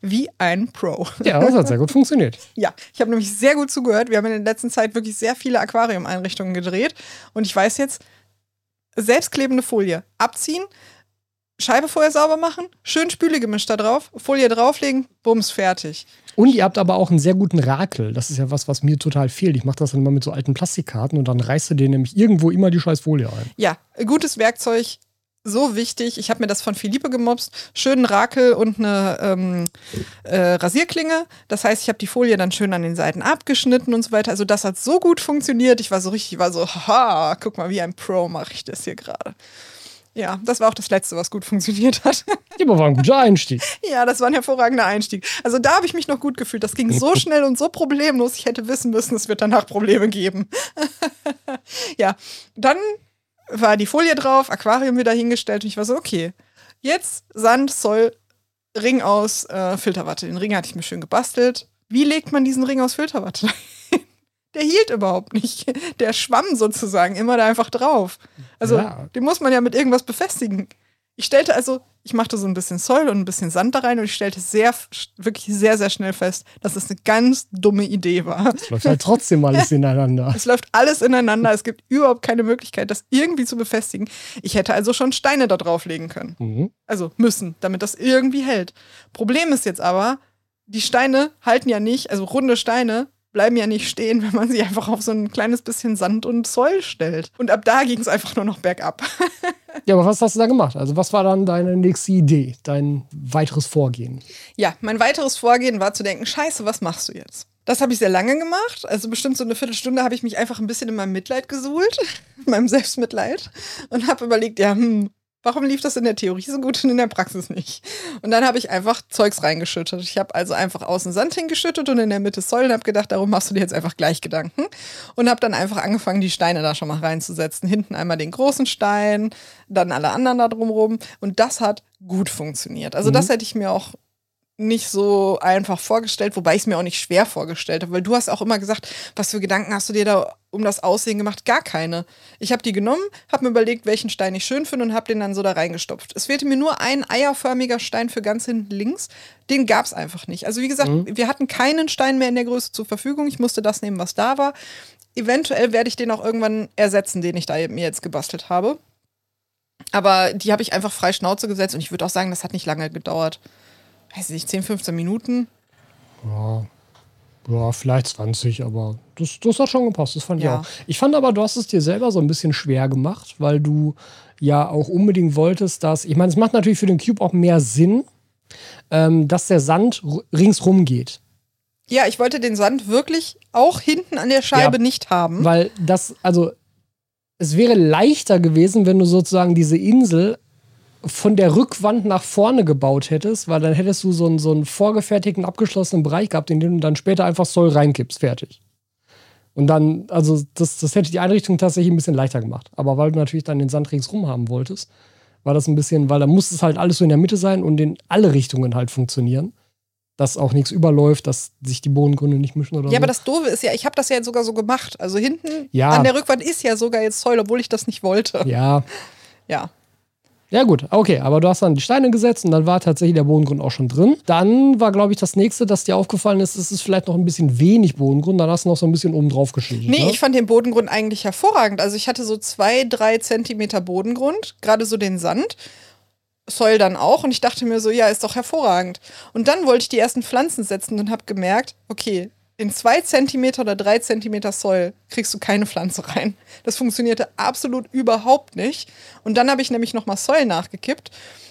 Wie ein Pro. Ja, das hat sehr gut funktioniert. ja, ich habe nämlich sehr gut zugehört. Wir haben in der letzten Zeit wirklich sehr viele Aquariumeinrichtungen gedreht. Und ich weiß jetzt, selbstklebende Folie abziehen, Scheibe vorher sauber machen, schön Spülegemisch da drauf, Folie drauflegen, bums, fertig. Und ihr habt aber auch einen sehr guten Rakel. Das ist ja was, was mir total fehlt. Ich mache das dann immer mit so alten Plastikkarten und dann reißt du dir nämlich irgendwo immer die scheiß Folie ein. Ja, gutes Werkzeug, so wichtig. Ich habe mir das von Philippe gemobst. Schönen Rakel und eine ähm, äh, Rasierklinge. Das heißt, ich habe die Folie dann schön an den Seiten abgeschnitten und so weiter. Also das hat so gut funktioniert. Ich war so richtig, ich war so, haha, guck mal, wie ein Pro mache ich das hier gerade. Ja, das war auch das Letzte, was gut funktioniert hat. Ja, aber war ein guter Einstieg. ja, das war ein hervorragender Einstieg. Also da habe ich mich noch gut gefühlt. Das ging so schnell und so problemlos. Ich hätte wissen müssen, es wird danach Probleme geben. ja, dann war die Folie drauf, Aquarium wieder hingestellt und ich war so, okay, jetzt Sand, Zoll, Ring aus äh, Filterwatte. Den Ring hatte ich mir schön gebastelt. Wie legt man diesen Ring aus Filterwatte der hielt überhaupt nicht. Der schwamm sozusagen immer da einfach drauf. Also, ja. den muss man ja mit irgendwas befestigen. Ich stellte also, ich machte so ein bisschen Säule und ein bisschen Sand da rein und ich stellte sehr, wirklich sehr, sehr schnell fest, dass es eine ganz dumme Idee war. Es läuft halt trotzdem alles ineinander. Es läuft alles ineinander. Es gibt überhaupt keine Möglichkeit, das irgendwie zu befestigen. Ich hätte also schon Steine da drauflegen können. Mhm. Also müssen, damit das irgendwie hält. Problem ist jetzt aber, die Steine halten ja nicht, also runde Steine bleiben ja nicht stehen, wenn man sie einfach auf so ein kleines bisschen Sand und Zoll stellt. Und ab da ging es einfach nur noch bergab. ja, aber was hast du da gemacht? Also was war dann deine nächste Idee, dein weiteres Vorgehen? Ja, mein weiteres Vorgehen war zu denken, scheiße, was machst du jetzt? Das habe ich sehr lange gemacht. Also bestimmt so eine Viertelstunde habe ich mich einfach ein bisschen in meinem Mitleid gesuhlt, in meinem Selbstmitleid und habe überlegt, ja, hm, Warum lief das in der Theorie so gut und in der Praxis nicht? Und dann habe ich einfach Zeugs reingeschüttet. Ich habe also einfach außen Sand hingeschüttet und in der Mitte Säulen habe gedacht, darum machst du dir jetzt einfach gleich Gedanken. Und habe dann einfach angefangen, die Steine da schon mal reinzusetzen. Hinten einmal den großen Stein, dann alle anderen da drumherum. Und das hat gut funktioniert. Also mhm. das hätte ich mir auch nicht so einfach vorgestellt, wobei ich es mir auch nicht schwer vorgestellt habe, weil du hast auch immer gesagt, was für Gedanken hast du dir da um das Aussehen gemacht? Gar keine. Ich habe die genommen, habe mir überlegt, welchen Stein ich schön finde und habe den dann so da reingestopft. Es fehlte mir nur ein eierförmiger Stein für ganz hinten links. Den gab es einfach nicht. Also wie gesagt, mhm. wir hatten keinen Stein mehr in der Größe zur Verfügung. Ich musste das nehmen, was da war. Eventuell werde ich den auch irgendwann ersetzen, den ich da mir jetzt gebastelt habe. Aber die habe ich einfach frei Schnauze gesetzt und ich würde auch sagen, das hat nicht lange gedauert. Weiß ich nicht, 10, 15 Minuten. Ja. Ja, vielleicht 20, aber das, das hat schon gepasst. Das fand Ja. ich auch. Ich fand aber, du hast es dir selber so ein bisschen schwer gemacht, weil du ja auch unbedingt wolltest, dass. Ich meine, es macht natürlich für den Cube auch mehr Sinn, ähm, dass der Sand ringsrum geht. Ja, ich wollte den Sand wirklich auch hinten an der Scheibe Ja. nicht haben. Weil das, also, es wäre leichter gewesen, wenn du sozusagen diese Insel von der Rückwand nach vorne gebaut hättest, weil dann hättest du so einen, so einen vorgefertigten, abgeschlossenen Bereich gehabt, in den du dann später einfach Soll reinkippst, fertig. Und dann, also das, das hätte die Einrichtung tatsächlich ein bisschen leichter gemacht. Aber weil du natürlich dann den Sand ringsrum haben wolltest, war das ein bisschen, weil da muss es halt alles so in der Mitte sein und in alle Richtungen halt funktionieren. Dass auch nichts überläuft, dass sich die Bodengründe nicht mischen oder Ja, so. aber das Doofe ist ja, ich habe das ja jetzt sogar so gemacht. Also hinten Ja. an der Rückwand ist ja sogar jetzt Zoll, obwohl ich das nicht wollte. ja, Ja. Ja, gut, okay, aber du hast dann die Steine gesetzt und dann war tatsächlich der Bodengrund auch schon drin. Dann war, glaube ich, das nächste, das dir aufgefallen ist, es ist vielleicht noch ein bisschen wenig Bodengrund, dann hast du noch so ein bisschen oben drauf geschildert. Nee, ne? ich fand den Bodengrund eigentlich hervorragend. Also ich hatte so zwei, drei Zentimeter Bodengrund, gerade so den Sand. Soll dann auch und ich dachte mir so, ja, ist doch hervorragend. Und dann wollte ich die ersten Pflanzen setzen und habe gemerkt, okay, in zwei Zentimeter oder drei Zentimeter Soll kriegst du keine Pflanze rein. Das funktionierte absolut überhaupt nicht. Und dann habe ich nämlich nochmal Soll nachgekippt.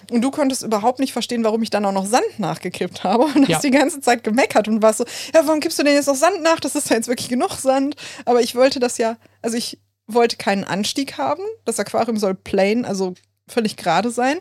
Und du konntest überhaupt nicht verstehen, warum ich dann auch noch Sand nachgekippt habe. Und Ja. hast die ganze Zeit gemeckert und warst so, ja, warum gibst du denn jetzt noch Sand nach? Das ist ja jetzt wirklich genug Sand. Aber ich wollte das ja, also ich wollte keinen Anstieg haben. Das Aquarium soll plain, also völlig gerade sein.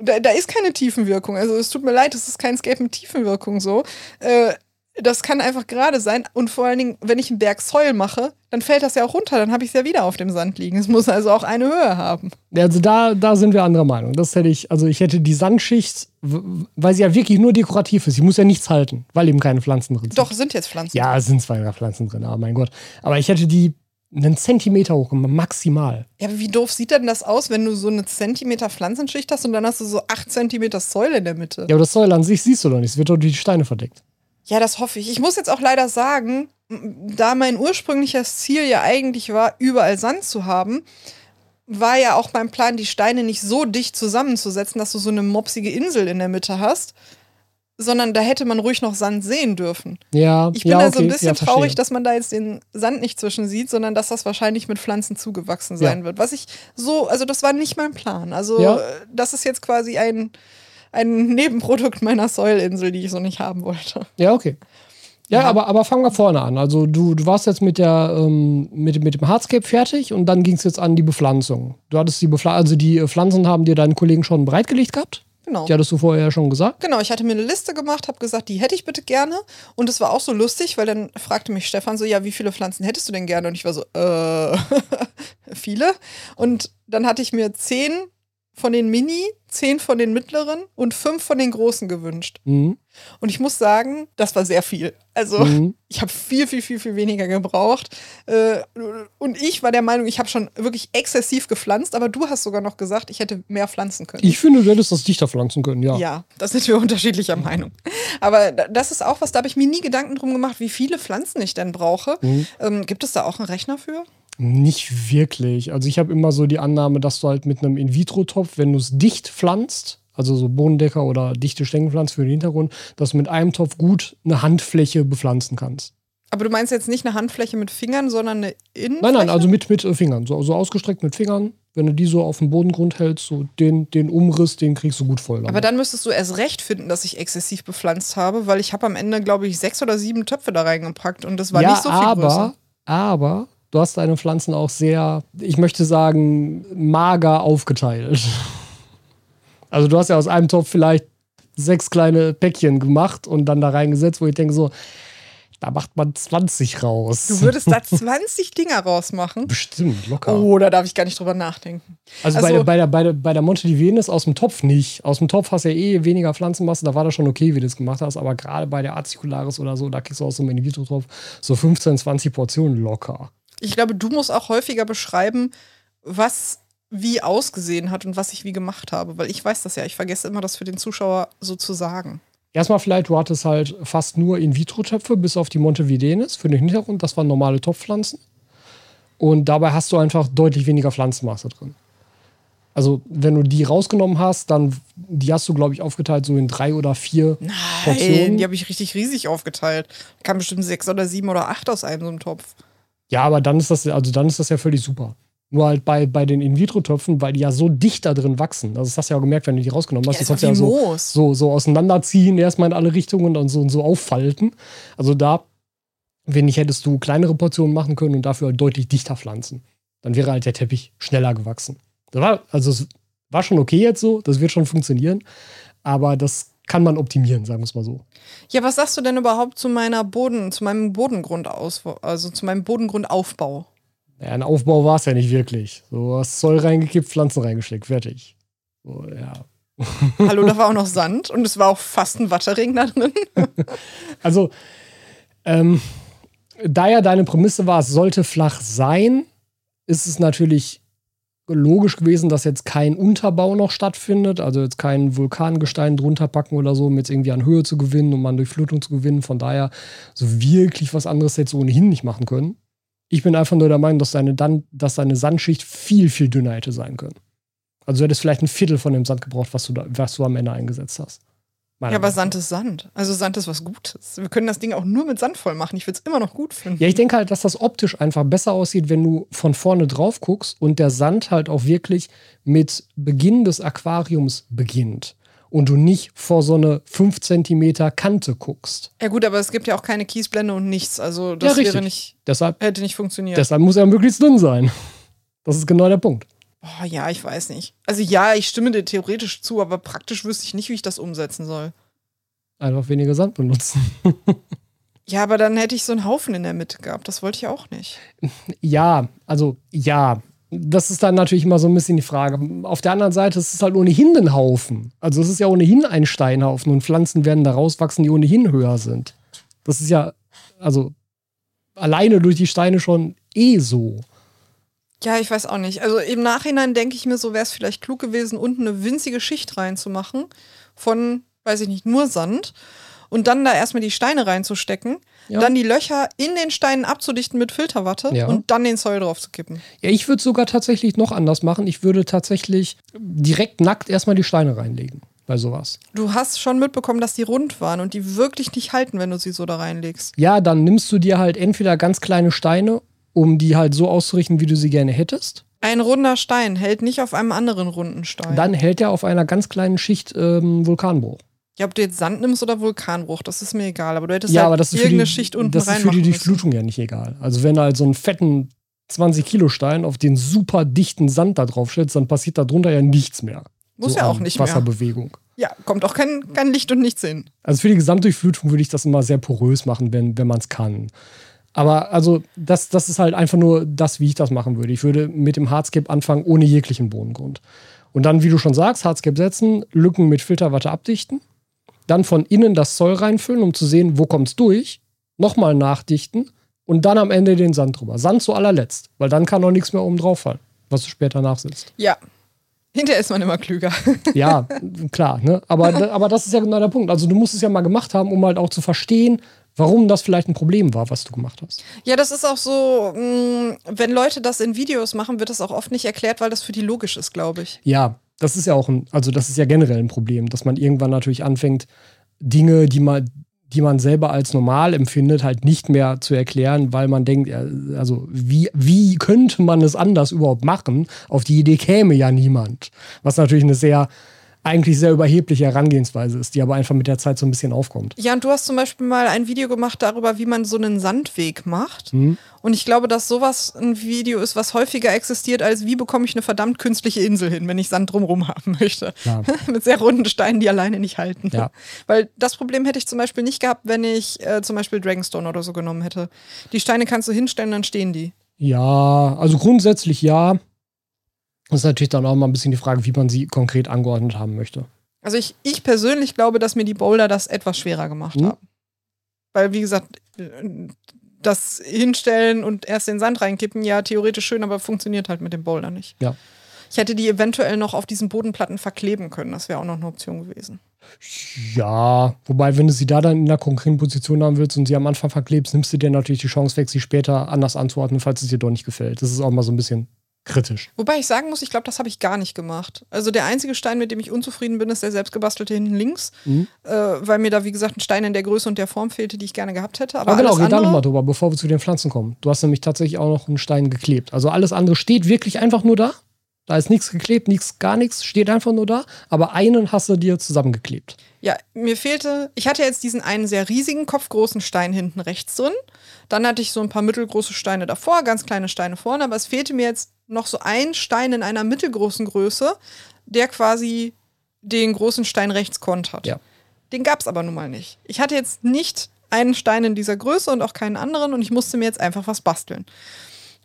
Da, da ist keine Tiefenwirkung. Also es tut mir leid, es ist kein Escape mit Tiefenwirkung so. Äh, das kann einfach gerade sein. Und vor allen Dingen, wenn ich einen Berg Soil mache, dann fällt das ja auch runter. Dann habe ich es ja wieder auf dem Sand liegen. Es muss also auch eine Höhe haben. Also da, da sind wir anderer Meinung. Das hätte ich, also ich hätte die Sandschicht, weil sie ja wirklich nur dekorativ ist, sie muss ja nichts halten, weil eben keine Pflanzen drin sind. Doch, sind jetzt Pflanzen. Ja, es sind zwei Pflanzen drin, aber mein Gott. Aber ich hätte die einen Zentimeter hoch maximal. Ja, aber wie doof sieht denn das aus, wenn du so eine Zentimeter Pflanzenschicht hast und dann hast du so acht Zentimeter Säule in der Mitte? Ja, aber das Säule an sich siehst du doch nicht, es wird doch durch die Steine verdeckt. Ja, das hoffe ich. Ich muss jetzt auch leider sagen, da mein ursprüngliches Ziel ja eigentlich war, überall Sand zu haben, war ja auch mein Plan, die Steine nicht so dicht zusammenzusetzen, dass du so eine mopsige Insel in der Mitte hast, sondern da hätte man ruhig noch Sand sehen dürfen. Ja, Ich bin ja, da so ein okay, bisschen ja, traurig, dass man da jetzt den Sand nicht zwischen sieht, sondern dass das wahrscheinlich mit Pflanzen zugewachsen sein Ja. wird. Was ich so, also das war nicht mein Plan. Also äh, das ist jetzt quasi ein, ein Nebenprodukt meiner Säulinsel, die ich so nicht haben wollte. Ja, okay. Ja, Ja. Aber, aber fangen wir vorne an. Also du, du warst jetzt mit, der, ähm, mit, mit dem Hardscape fertig und dann ging es jetzt an die Bepflanzung. Du hattest die Bepflanzung, also die äh, Pflanzen haben dir deinen Kollegen schon bereitgelegt gehabt. Genau. Die hattest du vorher ja schon gesagt. Genau, ich hatte mir eine Liste gemacht, habe gesagt, die hätte ich bitte gerne. Und es war auch so lustig, weil dann fragte mich Stefan so, ja, wie viele Pflanzen hättest du denn gerne? Und ich war so, äh, viele. Und dann hatte ich mir zehn von den Mini, zehn von den mittleren und fünf von den großen gewünscht. Mhm. Und ich muss sagen, das war sehr viel. Also Mhm. ich habe viel, viel, viel, viel weniger gebraucht. Äh, Und ich war der Meinung, ich habe schon wirklich exzessiv gepflanzt, aber du hast sogar noch gesagt, ich hätte mehr pflanzen können. Ich finde, du hättest das dichter pflanzen können, ja. Ja, da sind wir unterschiedlicher Meinung. Aber da- das ist auch was, da habe ich mir nie Gedanken drum gemacht, wie viele Pflanzen ich denn brauche. Mhm. Ähm, gibt es da auch einen Rechner für? Nicht wirklich. Also ich habe immer so die Annahme, dass du halt mit einem In-vitro-Topf, wenn du es dicht pflanzt, also so Bodendecker oder dichte Stängelpflanzen für den Hintergrund, dass du mit einem Topf gut eine Handfläche bepflanzen kannst. Aber du meinst jetzt nicht eine Handfläche mit Fingern, sondern eine Innenfläche? Nein, nein, also mit, mit äh, Fingern. So, so ausgestreckt mit Fingern. Wenn du die so auf dem Bodengrund hältst, so den, den Umriss, den kriegst du gut voll. damit. Aber dann müsstest du erst recht finden, dass ich exzessiv bepflanzt habe, weil ich habe am Ende, glaube ich, sechs oder sieben Töpfe da reingepackt und das war ja, nicht so viel aber, größer. aber du hast deine Pflanzen auch sehr, ich möchte sagen, mager aufgeteilt. Also du hast ja aus einem Topf vielleicht sechs kleine Päckchen gemacht und dann da reingesetzt, wo ich denke so, da macht man 20 raus. Du würdest da 20 Dinger rausmachen? Bestimmt, locker. Oh, da darf ich gar nicht drüber nachdenken. also, bei, also- der, bei, der, bei, der, bei der Monte di Venus aus dem Topf nicht. Aus dem Topf hast du ja eh weniger Pflanzenmasse, da war das schon okay, wie du das gemacht hast, aber gerade bei der Acicularis oder so, da kriegst du aus so einem In-vitro-Topf so 15, 20 Portionen locker. Ich glaube, du musst auch häufiger beschreiben, was wie ausgesehen hat und was ich wie gemacht habe, weil ich weiß das ja. Ich vergesse immer, das für den Zuschauer so zu sagen. Erstmal vielleicht, du hattest halt fast nur In-vitro-Töpfe, bis auf die Montevidenes für den Hintergrund. Das waren normale Topfpflanzen. Und dabei hast du einfach deutlich weniger Pflanzenmasse drin. Also, wenn du die rausgenommen hast, dann, die hast du, glaube ich, aufgeteilt so in drei oder vier Nein, Portionen. die habe ich richtig riesig aufgeteilt. Kamen bestimmt sechs oder sieben oder acht aus einem so einem Topf. Ja, aber dann ist das, also dann ist das ja völlig super. Nur halt bei, bei den In-vitro-Töpfen, weil die ja so dicht da drin wachsen. Also das hast du ja auch gemerkt, wenn du die rausgenommen hast. Ja, konntest du ja so, so, so auseinanderziehen, erstmal in alle Richtungen und so, und so auffalten. Also da, wenn nicht, hättest du kleinere Portionen machen können und dafür halt deutlich dichter pflanzen. Dann wäre halt der Teppich schneller gewachsen. Das war, also es war schon okay jetzt so, das wird schon funktionieren, aber das kann man optimieren, sagen wir es mal so. Ja, was sagst du denn überhaupt zu meiner Boden, zu meinem Bodengrundausbau, also zu meinem Bodengrundaufbau? Ja, ein Aufbau war es ja nicht wirklich. So, hast Zoll reingekippt, Pflanzen reingesteckt, fertig. So, ja. Hallo, da war auch noch Sand und es war auch fast ein Watterring da drin. Also, ähm, da ja deine Prämisse war, es sollte flach sein, ist es natürlich logisch gewesen, dass jetzt kein Unterbau noch stattfindet, also jetzt kein Vulkangestein drunter packen oder so, um jetzt irgendwie an Höhe zu gewinnen, um an Durchflutung zu gewinnen. Von daher so wirklich was anderes jetzt ohnehin nicht machen können. Ich bin einfach nur der Meinung, dass deine, dann, dass deine Sandschicht viel, viel dünner hätte sein können. Also du hättest vielleicht ein Viertel von dem Sand gebraucht, was du, da, was du am Ende eingesetzt hast. Ja, aber. Sand ist Sand. Also Sand ist was Gutes. Wir können das Ding auch nur mit Sand voll machen. Ich würde es immer noch gut finden. Ja, ich denke halt, dass das optisch einfach besser aussieht, wenn du von vorne drauf guckst und der Sand halt auch wirklich mit Beginn des Aquariums beginnt und du nicht vor so eine 5 cm Kante guckst. Ja gut, aber es gibt ja auch keine Kiesblende und nichts. Also das richtig. wäre nicht, Deshalb, hätte nicht funktioniert. deshalb muss er möglichst dünn sein. Das ist genau der Punkt. Oh, ja, ich weiß nicht. Also ja, ich stimme dir theoretisch zu, aber praktisch wüsste ich nicht, wie ich das umsetzen soll. Einfach weniger Sand benutzen. Ja, aber dann hätte ich so einen Haufen in der Mitte gehabt. Das wollte ich auch nicht. Ja, also ja. Das ist dann natürlich immer so ein bisschen die Frage. Auf der anderen Seite ist es halt ohnehin ein Haufen. Also es ist ja ohnehin ein Steinhaufen und Pflanzen werden da rauswachsen, die ohnehin höher sind. Das ist ja, also alleine durch die Steine schon eh so. Ja, ich weiß auch nicht. Also im Nachhinein denke ich mir, so wäre es vielleicht klug gewesen, unten eine winzige Schicht reinzumachen von, weiß ich nicht, nur Sand und dann da erstmal die Steine reinzustecken, Ja. dann die Löcher in den Steinen abzudichten mit Filterwatte Ja. und dann den Zoll drauf zu kippen. Ja, ich würde sogar tatsächlich noch anders machen. Ich würde tatsächlich direkt nackt erstmal die Steine reinlegen bei sowas. Du hast schon mitbekommen, dass die rund waren und die wirklich nicht halten, wenn du sie so da reinlegst. Ja, dann nimmst du dir halt entweder ganz kleine Steine, um die halt so auszurichten, wie du sie gerne hättest. Ein runder Stein hält nicht auf einem anderen runden Stein. Dann hält er auf einer ganz kleinen Schicht ähm, Vulkanbruch. ja, ob du jetzt Sand nimmst oder Vulkanbruch, das ist mir egal. Aber du hättest Ja, halt aber das ist irgendeine die, Schicht unten das ist für die. Durchflutung ja nicht egal. Also wenn du halt so einen fetten 20 Kilo Stein auf den super dichten Sand da drauf stellst, dann passiert da drunter ja nichts mehr. Muss so ja auch nicht mehr. Wasserbewegung. Ja, kommt auch kein, kein Licht und nichts hin. Also für die Gesamtdurchflutung würde ich das immer sehr porös machen, wenn, wenn man es kann. Aber also das, das ist halt einfach nur das, wie ich das machen würde. Ich würde mit dem Hardscape anfangen, ohne jeglichen Bodengrund. Und dann, wie du schon sagst, Hardscape setzen, Lücken mit Filterwatte abdichten, dann von innen das Zoll reinfüllen, um zu sehen, wo kommt es durch, nochmal nachdichten und dann am Ende den Sand drüber. Sand zu allerletzt, weil dann kann noch nichts mehr oben drauf fallen, was du später nachsitzt. Ja. Hinterher ist man immer klüger. Ja, klar, ne? Aber, aber das ist ja genau der Punkt. Also du musst es ja mal gemacht haben, um halt auch zu verstehen, warum das vielleicht ein Problem war, was du gemacht hast. Ja, das ist auch so, mh, wenn Leute das in Videos machen, wird das auch oft nicht erklärt, weil das für die logisch ist, glaube ich. Ja, das ist ja auch ein, also das ist ja generell ein Problem, dass man irgendwann natürlich anfängt, Dinge, die man, die man selber als normal empfindet, halt nicht mehr zu erklären, weil man denkt, also wie, wie könnte man es anders überhaupt machen? Auf die Idee käme ja niemand. Was natürlich eine sehr, eigentlich sehr überhebliche Herangehensweise ist, die aber einfach mit der Zeit so ein bisschen aufkommt. Ja, und du hast zum Beispiel mal ein Video gemacht darüber, wie man so einen Sandweg macht. Und ich glaube, dass sowas ein Video ist, was häufiger existiert, als wie bekomme ich eine verdammt künstliche Insel hin, wenn ich Sand drumherum haben möchte. Ja. Mit sehr runden Steinen, die alleine nicht halten. Ja. Weil das Problem hätte ich zum Beispiel nicht gehabt, wenn ich äh, zum Beispiel Dragonstone oder so genommen hätte. Die Steine kannst du hinstellen, dann stehen die. Ja, also grundsätzlich ja. Das ist natürlich dann auch mal ein bisschen die Frage, wie man sie konkret angeordnet haben möchte. Also ich, ich persönlich glaube, dass mir die Boulder das etwas schwerer gemacht Mhm. haben. Weil, wie gesagt, das Hinstellen und erst den Sand reinkippen, ja, theoretisch schön, aber funktioniert halt mit dem Boulder nicht. Ja. Ich hätte die eventuell noch auf diesen Bodenplatten verkleben können. Das wäre auch noch eine Option gewesen. Ja, wobei, wenn du sie da dann in einer konkreten Position haben willst und sie am Anfang verklebst, nimmst du dir natürlich die Chance weg, sie später anders anzuordnen, falls es dir doch nicht gefällt. Das ist auch mal so ein bisschen kritisch. Wobei ich sagen muss, ich glaube, das habe ich gar nicht gemacht. Also der einzige Stein, mit dem ich unzufrieden bin, ist der selbstgebastelte hinten links, Mhm. äh, weil mir da, wie gesagt, ein Stein in der Größe und der Form fehlte, die ich gerne gehabt hätte. Aber Aber genau, alles red da nochmal drüber, bevor wir zu den Pflanzen kommen. Du hast nämlich tatsächlich auch noch einen Stein geklebt. Also alles andere steht wirklich einfach nur da. Da ist nichts geklebt, nichts, gar nichts, steht einfach nur da. Aber einen hast du dir zusammengeklebt. Ja, mir fehlte, ich hatte jetzt diesen einen sehr riesigen, kopfgroßen Stein hinten rechts drin. Dann hatte ich so ein paar mittelgroße Steine davor, ganz kleine Steine vorne, aber es fehlte mir jetzt noch so ein Stein in einer mittelgroßen Größe, der quasi den großen Stein rechts kontert. Ja. Den gab es aber nun mal nicht. Ich hatte jetzt nicht einen Stein in dieser Größe und auch keinen anderen und ich musste mir jetzt einfach was basteln.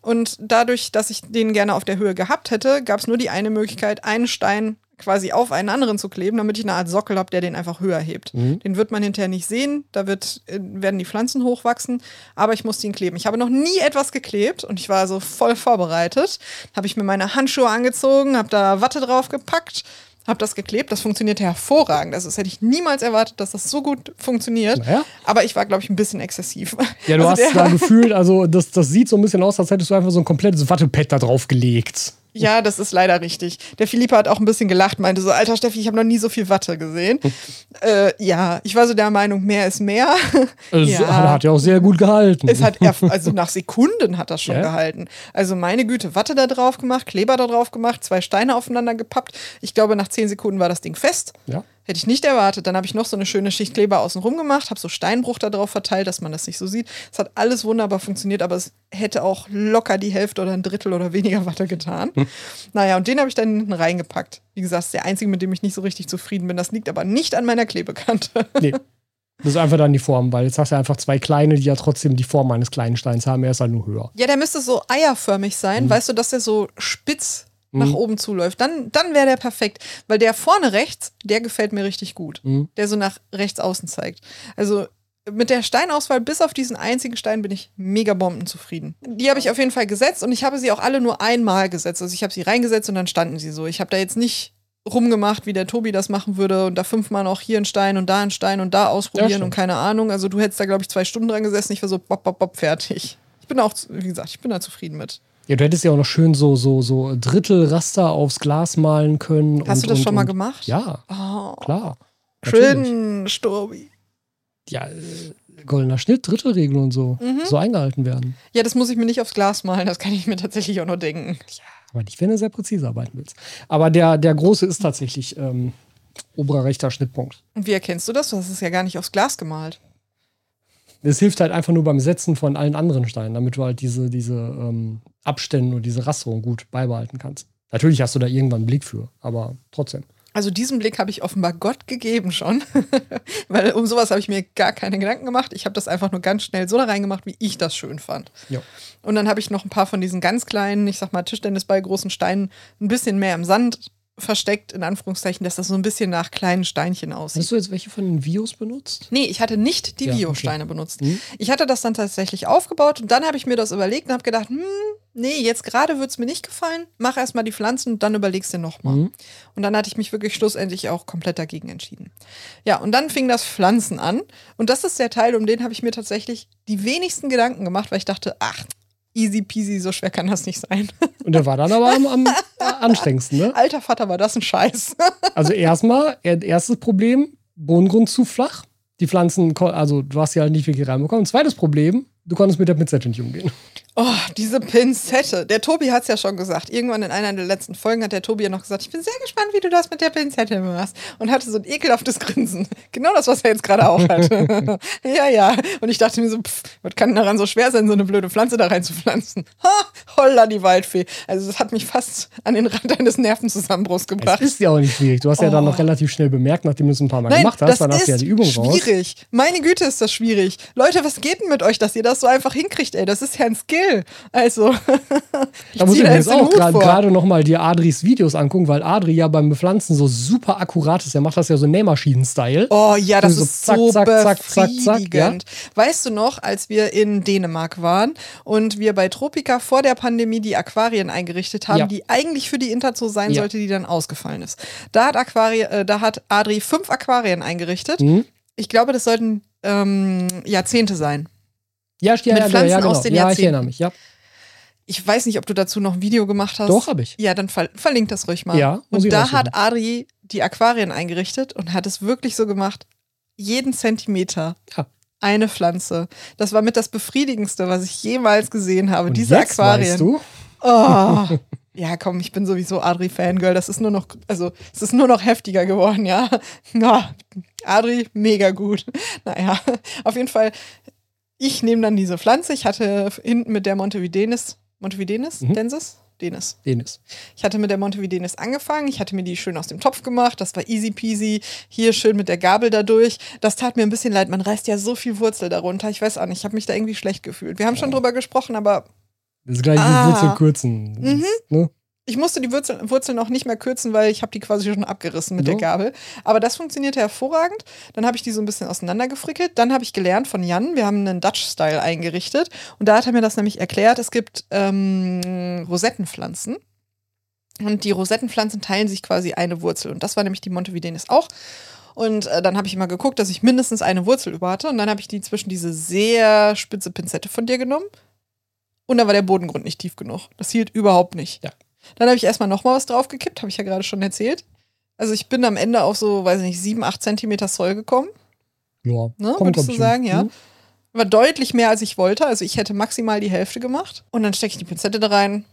Und dadurch, dass ich den gerne auf der Höhe gehabt hätte, gab es nur die eine Möglichkeit, einen Stein quasi auf einen anderen zu kleben, damit ich eine Art Sockel habe, der den einfach höher hebt. Mhm. Den wird man hinterher nicht sehen, da wird, äh, werden die Pflanzen hochwachsen, aber ich musste ihn kleben. Ich habe noch nie etwas geklebt und ich war so voll vorbereitet. Habe ich mir meine Handschuhe angezogen, habe da Watte drauf gepackt, habe das geklebt. Das funktionierte hervorragend. Also das hätte ich niemals erwartet, dass das so gut funktioniert. Naja. Aber ich war, glaube ich, ein bisschen exzessiv. Ja, du Also hast da gefühlt, also das, das sieht so ein bisschen aus, als hättest du einfach so ein komplettes Wattepad da drauf gelegt. Ja, das ist leider richtig. Der Philippe hat auch ein bisschen gelacht, meinte so, alter Steffi, ich habe noch nie so viel Watte gesehen. äh, ja, ich war so der Meinung, mehr ist mehr. Es Ja. hat, ja auch sehr gut gehalten. Es hat also nach Sekunden hat das schon Ja. gehalten. Also meine Güte, Watte da drauf gemacht, Kleber da drauf gemacht, zwei Steine aufeinander gepappt. Ich glaube, nach zehn Sekunden war das Ding fest. ja. Hätte ich nicht erwartet. Dann habe ich noch so eine schöne Schicht Kleber außenrum gemacht, habe so Steinbruch da drauf verteilt, dass man das nicht so sieht. Es hat alles wunderbar funktioniert, aber es hätte auch locker die Hälfte oder ein Drittel oder weniger Watte getan. Naja, und den habe ich dann hinten reingepackt. Wie gesagt, das ist der einzige, mit dem ich nicht so richtig zufrieden bin. Das liegt aber nicht an meiner Klebekante. Nee. Das ist einfach dann die Form, weil jetzt hast du einfach zwei kleine, die ja trotzdem die Form eines kleinen Steins haben. Er ist halt nur höher. Ja, der müsste so eierförmig sein, weißt du, dass der so spitz nach Mhm. oben zuläuft. Dann, dann wäre der perfekt. Weil der vorne rechts, der gefällt mir richtig gut. Mhm. Der so nach rechts außen zeigt. Also mit der Steinauswahl, bis auf diesen einzigen Stein, bin ich mega bombenzufrieden. Die habe ich auf jeden Fall gesetzt und ich habe sie auch alle nur einmal gesetzt. Also ich habe sie reingesetzt und dann standen sie so. Ich habe da jetzt nicht rumgemacht, wie der Tobi das machen würde und da fünfmal noch hier ein Stein und da ein Stein und da ausprobieren stimmt. und keine Ahnung. Also du hättest da, glaube ich, zwei Stunden dran gesessen. Ich war so bop, bop, bop, fertig. Ich bin auch, wie gesagt, ich bin da zufrieden mit. Ja, du hättest ja auch noch schön so, so, so Drittelraster aufs Glas malen können. Hast und, du das und, schon mal und, gemacht? Ja, Oh, klar. Natürlich. schön, Stobi. Ja, äh, goldener Schnitt, Drittelregel und so. Mhm. So eingehalten werden. Ja, das muss ich mir nicht aufs Glas malen, das kann ich mir tatsächlich auch nur denken. Aber nicht, wenn du sehr präzise arbeiten willst. Aber der, der große ist tatsächlich ähm, oberer rechter Schnittpunkt. Und wie erkennst du das? Du hast es ja gar nicht aufs Glas gemalt. Das hilft halt einfach nur beim Setzen von allen anderen Steinen, damit du halt diese, diese ähm, Abstände und diese Rasterung gut beibehalten kannst. Natürlich hast du da irgendwann einen Blick für, aber trotzdem. Also diesen Blick habe ich offenbar Gott gegeben schon, weil um sowas habe ich mir gar keine Gedanken gemacht. Ich habe das einfach nur ganz schnell so da reingemacht, wie ich das schön fand. Ja. Und dann habe ich noch ein paar von diesen ganz kleinen, ich sag mal Tischtennisball großen Steinen ein bisschen mehr im Sand versteckt, in Anführungszeichen, dass das so ein bisschen nach kleinen Steinchen aussieht. Hast du jetzt welche von den Vios benutzt? Nee, ich hatte nicht die Ja, Bio-Steine benutzt. Mhm. Ich hatte das dann tatsächlich aufgebaut und dann habe ich mir das überlegt und habe gedacht, hm, nee, jetzt gerade wird es mir nicht gefallen. Mach erstmal die Pflanzen und dann überlegst du nochmal. Mhm. Und dann hatte ich mich wirklich schlussendlich auch komplett dagegen entschieden. Ja, und dann fing das Pflanzen an und das ist der Teil, um den habe ich mir tatsächlich die wenigsten Gedanken gemacht, weil ich dachte, ach, easy peasy, so schwer kann das nicht sein. Und der war dann aber am, am anstrengendsten, ne? Alter Vater, war das ein Scheiß. Also erstmal, er- erstes Problem, Bodengrund zu flach. Die Pflanzen, also du hast sie halt nicht wirklich reinbekommen. Zweites Problem, du konntest mit der Pinzette nicht umgehen. Oh, diese Pinzette. Der Tobi hat es ja schon gesagt. Irgendwann in einer der letzten Folgen hat der Tobi ja noch gesagt, ich bin sehr gespannt, wie du das mit der Pinzette machst. Und hatte so ein ekelhaftes Grinsen. Genau das, was er jetzt gerade auch hat. ja, ja. Und ich dachte mir so, pff, was kann daran so schwer sein, so eine blöde Pflanze da reinzupflanzen? Ha, holla die Waldfee. Also das hat mich fast an den Rand eines Nervenzusammenbruchs Das gebracht. ist ja auch nicht schwierig. Du hast ja dann Oh. noch relativ schnell bemerkt, nachdem du es ein paar Mal Nein, gemacht hast, das dann hast du ja die Übung raus. schwierig. Meine Güte, ist das schwierig. Leute, was geht denn mit euch, dass ihr das so einfach hinkriegt, ey? Das ist ja ein Skill. Also, ich Da muss ich mir jetzt auch gerade nochmal dir Adris Videos angucken, weil Adri ja beim Bepflanzen so super akkurat ist. Er macht das ja so Nähmaschinen-Style. Oh ja, das So ist zack, so zack, zack, zack, zack, befriedigend. Weißt du noch, als wir in Dänemark waren und wir bei Tropica vor der Pandemie die Aquarien eingerichtet haben, Ja. die eigentlich für die Interzoo sein Ja. sollte, die dann ausgefallen ist. Da hat, Aquari äh, da hat Adri fünf Aquarien eingerichtet. Mhm. Ich glaube, das sollten ähm, Jahrzehnte sein. Ja, ich, ja, Mit ja, Pflanzen ja, genau. aus den ja, ich Jahrzehnten. erinnere mich. Ja. Ich weiß nicht, ob du dazu noch ein Video gemacht hast. Doch, habe ich. Ja, dann ver verlink das ruhig mal. Ja, und ich da hat Adri die Aquarien eingerichtet und hat es wirklich so gemacht, jeden Zentimeter Ja. eine Pflanze. Das war mit das Befriedigendste, was ich jemals gesehen habe. Und Diese jetzt Aquarien. weißt du, Oh. Ja, komm, ich bin sowieso Adri-Fangirl. Das ist nur noch, also es ist nur noch heftiger geworden, ja. ja. Adri, mega gut. Naja, auf jeden Fall, ich nehme dann diese Pflanze. Ich hatte hinten mit der Montevidenis, Montevidenis? Mhm. Densis? Denis. Denis. Ich hatte mit der Montevidenis angefangen. Ich hatte mir die schön aus dem Topf gemacht. Das war easy peasy. Hier schön mit der Gabel da durch. Das tat mir ein bisschen leid. Man reißt ja so viel Wurzel darunter. Ich weiß auch nicht. Ich habe mich da irgendwie schlecht gefühlt. Wir haben schon drüber gesprochen, aber Das ist gleich Ah. wie Wurzel kürzen. Mhm. Ne? Ich musste die Wurzel, Wurzeln auch nicht mehr kürzen, weil ich habe die quasi schon abgerissen mit Ja. der Gabel. Aber das funktionierte hervorragend. Dann habe ich die so ein bisschen auseinandergefrickelt. Dann habe ich gelernt von Jan, wir haben einen Dutch-Style eingerichtet. Und da hat er mir das nämlich erklärt. Es gibt ähm, Rosettenpflanzen. Und die Rosettenpflanzen teilen sich quasi eine Wurzel. Und das war nämlich die Montevidenis auch. Und äh, dann habe ich immer geguckt, dass ich mindestens eine Wurzel über hatte. Und dann habe ich die zwischen diese sehr spitze Pinzette von dir genommen. Und dann war der Bodengrund nicht tief genug. Das hielt überhaupt nicht. Ja. Dann habe ich erstmal nochmal was draufgekippt, habe ich ja gerade schon erzählt. Also ich bin am Ende auf so, weiß nicht, sieben, acht Zentimeter Soil gekommen. Ja, Ne, würdest du ich, sagen, ja? Mhm. War deutlich mehr, als ich wollte. Also ich hätte maximal die Hälfte gemacht. Und dann stecke ich die Pinzette da rein,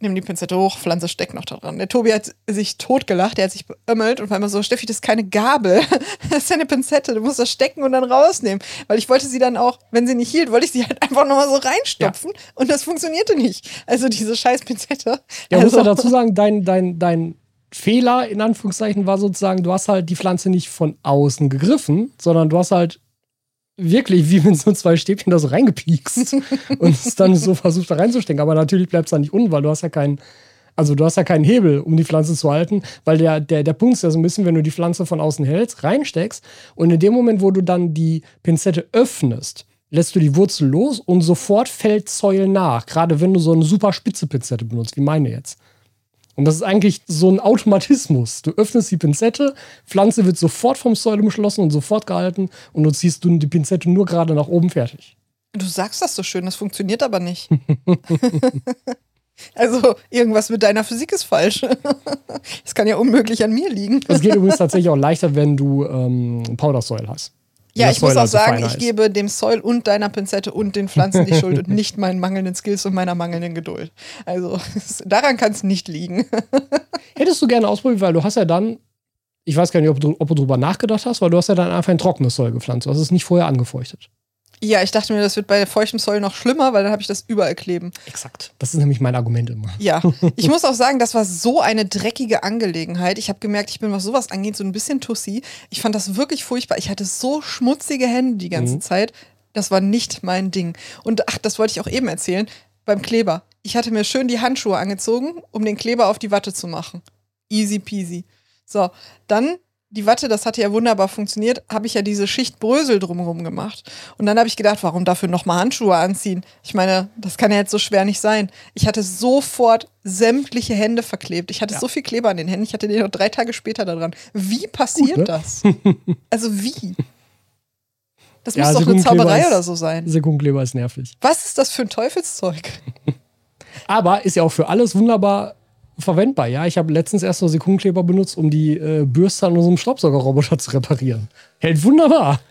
nehme die Pinzette hoch, Pflanze steckt noch da dran. Der Tobi hat sich totgelacht, der hat sich beömmelt und war immer so, Steffi, das ist keine Gabel. Das ist ja eine Pinzette, du musst das stecken und dann rausnehmen. Weil ich wollte sie dann auch, wenn sie nicht hielt, wollte ich sie halt einfach nochmal so reinstopfen und das funktionierte nicht. Also diese scheiß Pinzette. Ja, muss also, man dazu sagen, dein, dein, dein Fehler in Anführungszeichen war sozusagen, du hast halt die Pflanze nicht von außen gegriffen, sondern du hast halt wirklich wie mit so zwei Stäbchen da so reingepiekst und es dann so versucht da reinzustecken. Aber natürlich bleibt es da nicht unten, weil du hast ja keinen, also du hast ja keinen Hebel, um die Pflanze zu halten, weil der, der, der Punkt ist ja so ein bisschen, wenn du die Pflanze von außen hältst, reinsteckst und in dem Moment, wo du dann die Pinzette öffnest, lässt du die Wurzel los und sofort fällt Säul nach. Gerade wenn du so eine super spitze Pinzette benutzt, wie meine jetzt. Und das ist eigentlich so ein Automatismus. Du öffnest die Pinzette, Pflanze wird sofort vom Säul umschlossen und sofort gehalten und du ziehst du die Pinzette nur gerade nach oben fertig. Du sagst das so schön, das funktioniert aber nicht. also irgendwas mit deiner Physik ist falsch. Es kann ja unmöglich an mir liegen. Es geht übrigens tatsächlich auch leichter, wenn du ähm, Powder Soil hast. Ja, ich muss auch also sagen, ich gebe dem Soil und deiner Pinzette und den Pflanzen die Schuld und nicht meinen mangelnden Skills und meiner mangelnden Geduld. Also daran kann es nicht liegen. Hättest du gerne ausprobiert, weil du hast ja dann, ich weiß gar nicht, ob du, ob du drüber nachgedacht hast, weil du hast ja dann einfach ein trockenes Soil gepflanzt. Du hast es nicht vorher angefeuchtet. Ja, ich dachte mir, das wird bei feuchtem Soil noch schlimmer, weil dann habe ich das überall kleben. Exakt. Das ist nämlich mein Argument immer. Ja, ich muss auch sagen, das war so eine dreckige Angelegenheit. Ich habe gemerkt, ich bin, was sowas angeht, so ein bisschen Tussi. Ich fand das wirklich furchtbar. Ich hatte so schmutzige Hände die ganze Mhm. Zeit. Das war nicht mein Ding. Und ach, das wollte ich auch eben erzählen, beim Kleber. Ich hatte mir schön die Handschuhe angezogen, um den Kleber auf die Watte zu machen. Easy peasy. So, dann die Watte, das hatte ja wunderbar funktioniert, habe ich ja diese Schicht Brösel drumherum gemacht. Und dann habe ich gedacht, warum dafür nochmal Handschuhe anziehen? Ich meine, das kann ja jetzt so schwer nicht sein. Ich hatte sofort sämtliche Hände verklebt. Ich hatte Ja. so viel Kleber an den Händen. Ich hatte den noch drei Tage später da dran. Wie passiert Gut, ne? das? Also wie? Das Ja, muss doch eine Zauberei ist- oder so sein. Sekundenkleber ist nervig. Was ist das für ein Teufelszeug? Aber ist ja auch für alles wunderbar verwendbar. Ja, ich habe letztens erst so Sekundenkleber benutzt, um die äh, Bürste an unserem Staubsaugerroboter zu reparieren. Hält wunderbar.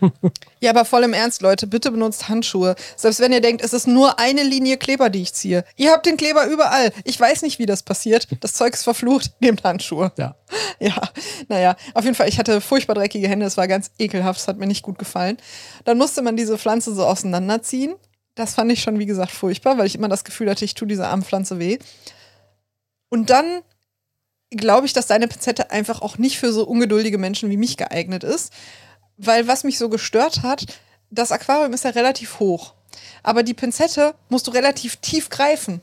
Ja, aber voll im Ernst, Leute, bitte benutzt Handschuhe. Selbst wenn ihr denkt, es ist nur eine Linie Kleber, die ich ziehe. Ihr habt den Kleber überall. Ich weiß nicht, wie das passiert. Das Zeug ist verflucht. Nehmt Handschuhe. Ja. Ja, naja, auf jeden Fall, ich hatte furchtbar dreckige Hände. Es war ganz ekelhaft. Es hat mir nicht gut gefallen. Dann musste man diese Pflanze so auseinanderziehen. Das fand ich schon, wie gesagt, furchtbar, weil ich immer das Gefühl hatte, ich tue dieser armen Pflanze weh. Und dann glaube ich, dass deine Pinzette einfach auch nicht für so ungeduldige Menschen wie mich geeignet ist. Weil was mich so gestört hat, das Aquarium ist ja relativ hoch. Aber die Pinzette musst du relativ tief greifen.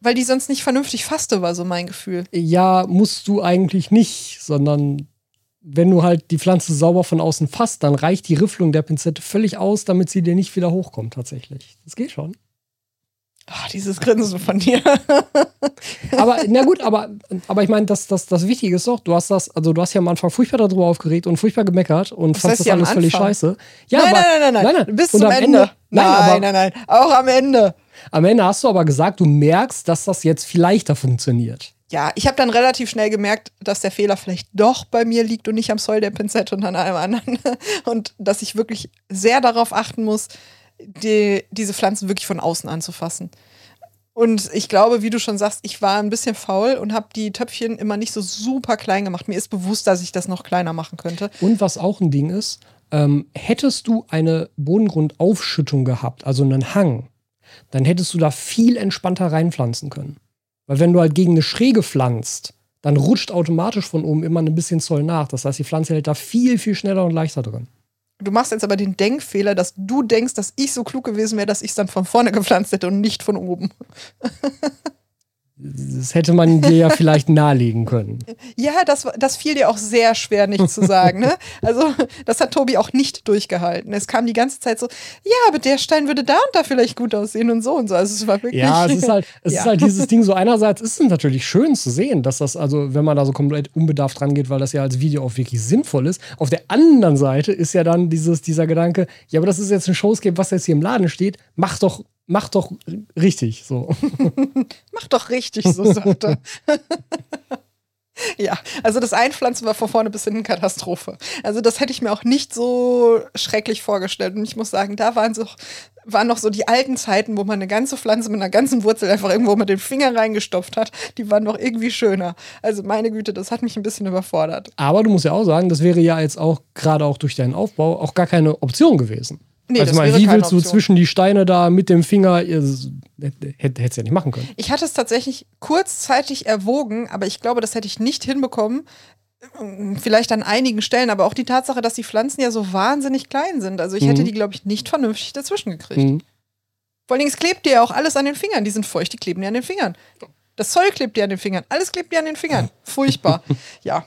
Weil die sonst nicht vernünftig fasste, war so mein Gefühl. Ja, musst du eigentlich nicht, sondern wenn du halt die Pflanze sauber von außen fasst, dann reicht die Rifflung der Pinzette völlig aus, damit sie dir nicht wieder hochkommt tatsächlich. Das geht schon. Ach, dieses Grinsen von dir. Aber na gut, aber, aber ich meine, das, das, das Wichtige ist doch, du hast das, also du hast ja am Anfang furchtbar darüber aufgeregt und furchtbar gemeckert und Was fandst das alles völlig scheiße. Ja, nein, aber, nein, nein, nein, nein, Bis zum am Ende. Nein, Nein, aber, nein, nein. Auch am Ende. Am Ende hast du aber gesagt, du merkst, dass das jetzt viel leichter funktioniert. Ja, ich habe dann relativ schnell gemerkt, dass der Fehler vielleicht doch bei mir liegt und nicht am Zoll der Pinzette und an allem anderen. Und dass ich wirklich sehr darauf achten muss, die, diese Pflanzen wirklich von außen anzufassen. Und ich glaube, wie du schon sagst, ich war ein bisschen faul und habe die Töpfchen immer nicht so super klein gemacht. Mir ist bewusst, dass ich das noch kleiner machen könnte. Und was auch ein Ding ist, ähm, hättest du eine Bodengrundaufschüttung gehabt, also einen Hang, dann hättest du da viel entspannter reinpflanzen können. Weil wenn du halt gegen eine Schräge pflanzt, dann rutscht automatisch von oben immer ein bisschen Zoll nach. Das heißt, die Pflanze hält da viel, viel schneller und leichter drin. Du machst jetzt aber den Denkfehler, dass du denkst, dass ich so klug gewesen wäre, dass ich es dann von vorne gepflanzt hätte und nicht von oben. Das hätte man dir ja vielleicht nahelegen können. Ja, das, das fiel dir auch sehr schwer, nicht zu sagen. Ne? Also, das hat Tobi auch nicht durchgehalten. Es kam die ganze Zeit so, ja, aber der Stein würde da und da vielleicht gut aussehen und so und so. Also, es war wirklich. Ja, es ist halt, es ja. ist halt dieses Ding so. Einerseits ist es natürlich schön zu sehen, dass das, also, wenn man da so komplett unbedarft rangeht, weil das ja als Video auch wirklich sinnvoll ist. Auf der anderen Seite ist ja dann dieses, dieser Gedanke, ja, aber das ist jetzt ein Showscape, was jetzt hier im Laden steht. Mach doch mach doch richtig so. mach doch richtig, so sagt er. ja, also das Einpflanzen war von vorne bis hinten Katastrophe. Also das hätte ich mir auch nicht so schrecklich vorgestellt. Und ich muss sagen, da waren so waren noch so die alten Zeiten, wo man eine ganze Pflanze mit einer ganzen Wurzel einfach irgendwo mit dem Finger reingestopft hat. Die waren noch irgendwie schöner. Also meine Güte, das hat mich ein bisschen überfordert. Aber du musst ja auch sagen, das wäre ja jetzt auch gerade auch durch deinen Aufbau auch gar keine Option gewesen. Nee, also mal, wie willst du zwischen die Steine da mit dem Finger, hättest es ja nicht machen können. Ich hatte es tatsächlich kurzzeitig erwogen, aber ich glaube, das hätte ich nicht hinbekommen. Vielleicht an einigen Stellen, aber auch die Tatsache, dass die Pflanzen ja so wahnsinnig klein sind. Also ich mhm. hätte die, glaube ich, nicht vernünftig dazwischen gekriegt. Mhm. Vor allen Dingen, es klebt dir ja auch alles an den Fingern. Die sind feucht, die kleben dir an den Fingern. Das Zoll klebt dir an den Fingern. Alles klebt dir an den Fingern. Furchtbar. ja,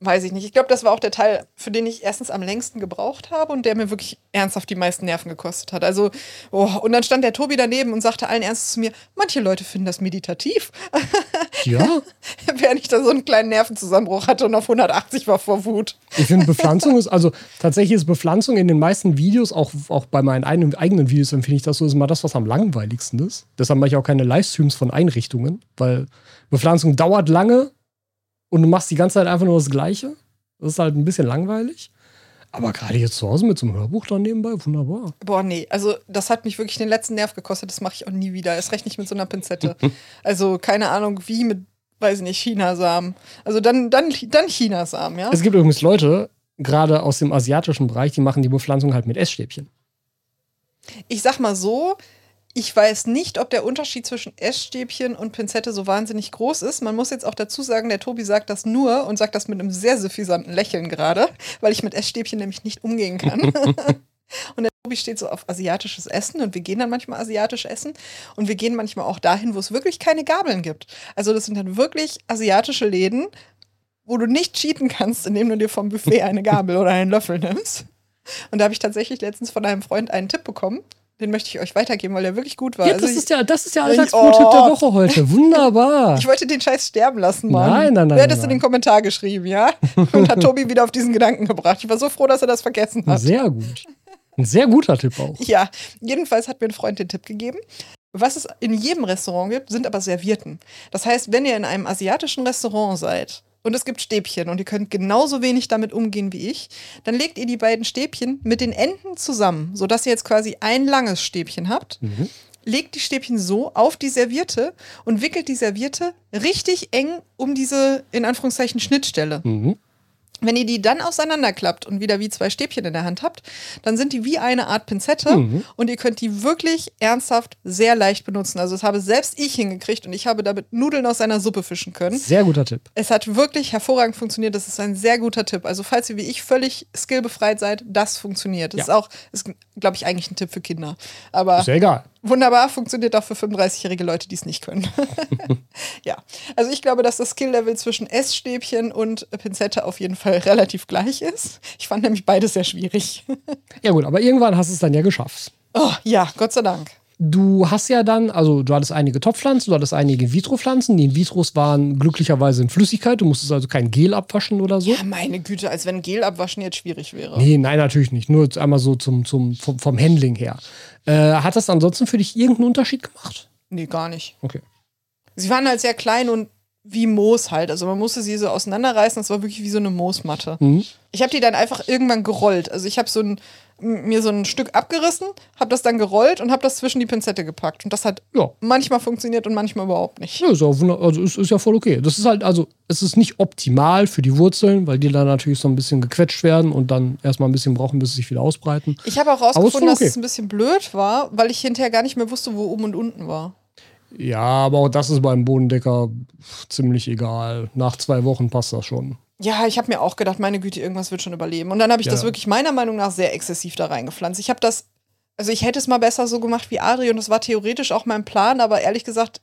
weiß ich nicht. Ich glaube, das war auch der Teil, für den ich erstens am längsten gebraucht habe und der mir wirklich ernsthaft die meisten Nerven gekostet hat. Also, oh, und dann stand der Tobi daneben und sagte allen Ernstes zu mir, manche Leute finden das meditativ. Ja. Während ich da so einen kleinen Nervenzusammenbruch hatte und auf 180 war vor Wut. Ich finde, Bepflanzung ist, also tatsächlich ist Bepflanzung in den meisten Videos, auch, auch bei meinen eigenen Videos empfinde ich das so, ist immer das, was am langweiligsten ist. Deshalb mache ich auch keine Livestreams von Einrichtungen, weil Bepflanzung dauert lange, und du machst die ganze Zeit einfach nur das Gleiche. Das ist halt ein bisschen langweilig. Aber gerade jetzt zu Hause mit so einem Hörbuch dann nebenbei, wunderbar. Boah, nee, also das hat mich wirklich den letzten Nerv gekostet. Das mache ich auch nie wieder. Erst recht nicht mit so einer Pinzette. also keine Ahnung, wie mit, weiß ich nicht, Chinasamen. Also dann, dann, dann Chinasamen, ja. Es gibt übrigens Leute, gerade aus dem asiatischen Bereich, die machen die Bepflanzung halt mit Essstäbchen. Ich sag mal so, ich weiß nicht, ob der Unterschied zwischen Essstäbchen und Pinzette so wahnsinnig groß ist. Man muss jetzt auch dazu sagen, der Tobi sagt das nur und sagt das mit einem sehr suffisanten Lächeln gerade, weil ich mit Essstäbchen nämlich nicht umgehen kann. und der Tobi steht so auf asiatisches Essen und wir gehen dann manchmal asiatisch essen und wir gehen manchmal auch dahin, wo es wirklich keine Gabeln gibt. Also das sind dann wirklich asiatische Läden, wo du nicht cheaten kannst, indem du dir vom Buffet eine Gabel oder einen Löffel nimmst. Und da habe ich tatsächlich letztens von einem Freund einen Tipp bekommen. Den möchte ich euch weitergeben, weil der wirklich gut war. Ja, also das, ist ja, das ist ja Alltagsbrot oh, der Woche heute. Wunderbar. Ich wollte den Scheiß sterben lassen, Mann. Nein, nein, nein. Wer hat das in den Kommentar geschrieben, ja? Und hat Tobi wieder auf diesen Gedanken gebracht. Ich war so froh, dass er das vergessen hat. Sehr gut. Ein sehr guter Tipp auch. Ja, jedenfalls hat mir ein Freund den Tipp gegeben. Was es in jedem Restaurant gibt, sind aber Servierten. Das heißt, wenn ihr in einem asiatischen Restaurant seid und es gibt Stäbchen und ihr könnt genauso wenig damit umgehen wie ich, dann legt ihr die beiden Stäbchen mit den Enden zusammen, sodass ihr jetzt quasi ein langes Stäbchen habt. Mhm. Legt die Stäbchen so auf die Serviette und wickelt die Serviette richtig eng um diese, in Anführungszeichen, Schnittstelle. Mhm. Wenn ihr die dann auseinanderklappt und wieder wie zwei Stäbchen in der Hand habt, dann sind die wie eine Art Pinzette mhm. und ihr könnt die wirklich ernsthaft sehr leicht benutzen. Also das habe selbst ich hingekriegt und ich habe damit Nudeln aus einer Suppe fischen können. Sehr guter Tipp. Es hat wirklich hervorragend funktioniert. Das ist ein sehr guter Tipp. Also falls ihr wie ich völlig skillbefreit seid, das funktioniert. Das ja. ist auch, ist, glaube ich, eigentlich ein Tipp für Kinder. Aber ist ja egal wunderbar, funktioniert auch für 35-jährige Leute, die es nicht können. ja, also ich glaube, dass das Skill-Level zwischen Essstäbchen und Pinzette auf jeden Fall relativ gleich ist. Ich fand nämlich beides sehr schwierig. ja gut, aber irgendwann hast du es dann ja geschafft. Oh ja, Gott sei Dank. Du hast ja dann, also du hattest einige Topfpflanzen, du hattest einige In-vitro-Pflanzen. Die In-vitros waren glücklicherweise in Flüssigkeit. Du musstest also kein Gel abwaschen oder so. Ja, meine Güte, als wenn Gel abwaschen jetzt schwierig wäre. Nee, nein, natürlich nicht. Nur einmal so zum, zum, vom, vom Handling her. Äh, hat das ansonsten für dich irgendeinen Unterschied gemacht? Nee, gar nicht. Okay. Sie waren halt sehr klein und wie Moos halt. Also man musste sie so auseinanderreißen. Das war wirklich wie so eine Moosmatte. Mhm. Ich habe die dann einfach irgendwann gerollt. Also ich habe so ein, mir so ein Stück abgerissen, habe das dann gerollt und habe das zwischen die Pinzette gepackt. Und das hat Ja. manchmal funktioniert und manchmal überhaupt nicht. Ja, ist, also ist, ist ja voll okay. Das ist halt, also, es ist nicht optimal für die Wurzeln, weil die dann natürlich so ein bisschen gequetscht werden und dann erstmal ein bisschen brauchen, bis sie sich wieder ausbreiten. Ich habe auch rausgefunden, voll dass okay. es ein bisschen blöd war, weil ich hinterher gar nicht mehr wusste, wo oben und unten war. Ja, aber auch das ist beim Bodendecker ziemlich egal. Nach zwei Wochen passt das schon. Ja, ich habe mir auch gedacht, meine Güte, irgendwas wird schon überleben. Und dann habe ich Ja. das wirklich meiner Meinung nach sehr exzessiv da reingepflanzt. Ich habe das, also ich hätte es mal besser so gemacht wie Adri und das war theoretisch auch mein Plan, aber ehrlich gesagt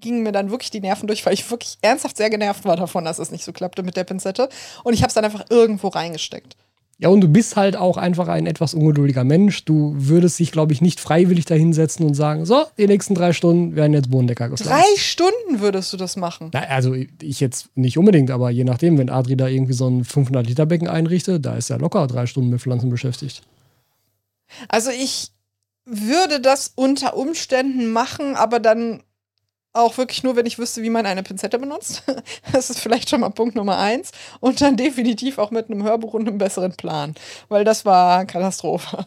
gingen mir dann wirklich die Nerven durch, weil ich wirklich ernsthaft sehr genervt war davon, dass es nicht so klappte mit der Pinzette. Und ich habe es dann einfach irgendwo reingesteckt. Ja, und du bist halt auch einfach ein etwas ungeduldiger Mensch. Du würdest dich, glaube ich, nicht freiwillig dahinsetzen und sagen, so, die nächsten drei Stunden werden jetzt Bodendecker gepflanzt. Drei Stunden würdest du das machen. Na, also ich jetzt nicht unbedingt, aber je nachdem, wenn Adri da irgendwie so ein 500-Liter-Becken einrichtet, da ist er locker drei Stunden mit Pflanzen beschäftigt. Also ich würde das unter Umständen machen, aber dann auch wirklich nur, wenn ich wüsste, wie man eine Pinzette benutzt. Das ist vielleicht schon mal Punkt Nummer eins. Und dann definitiv auch mit einem Hörbuch und einem besseren Plan. Weil das war Katastrophe.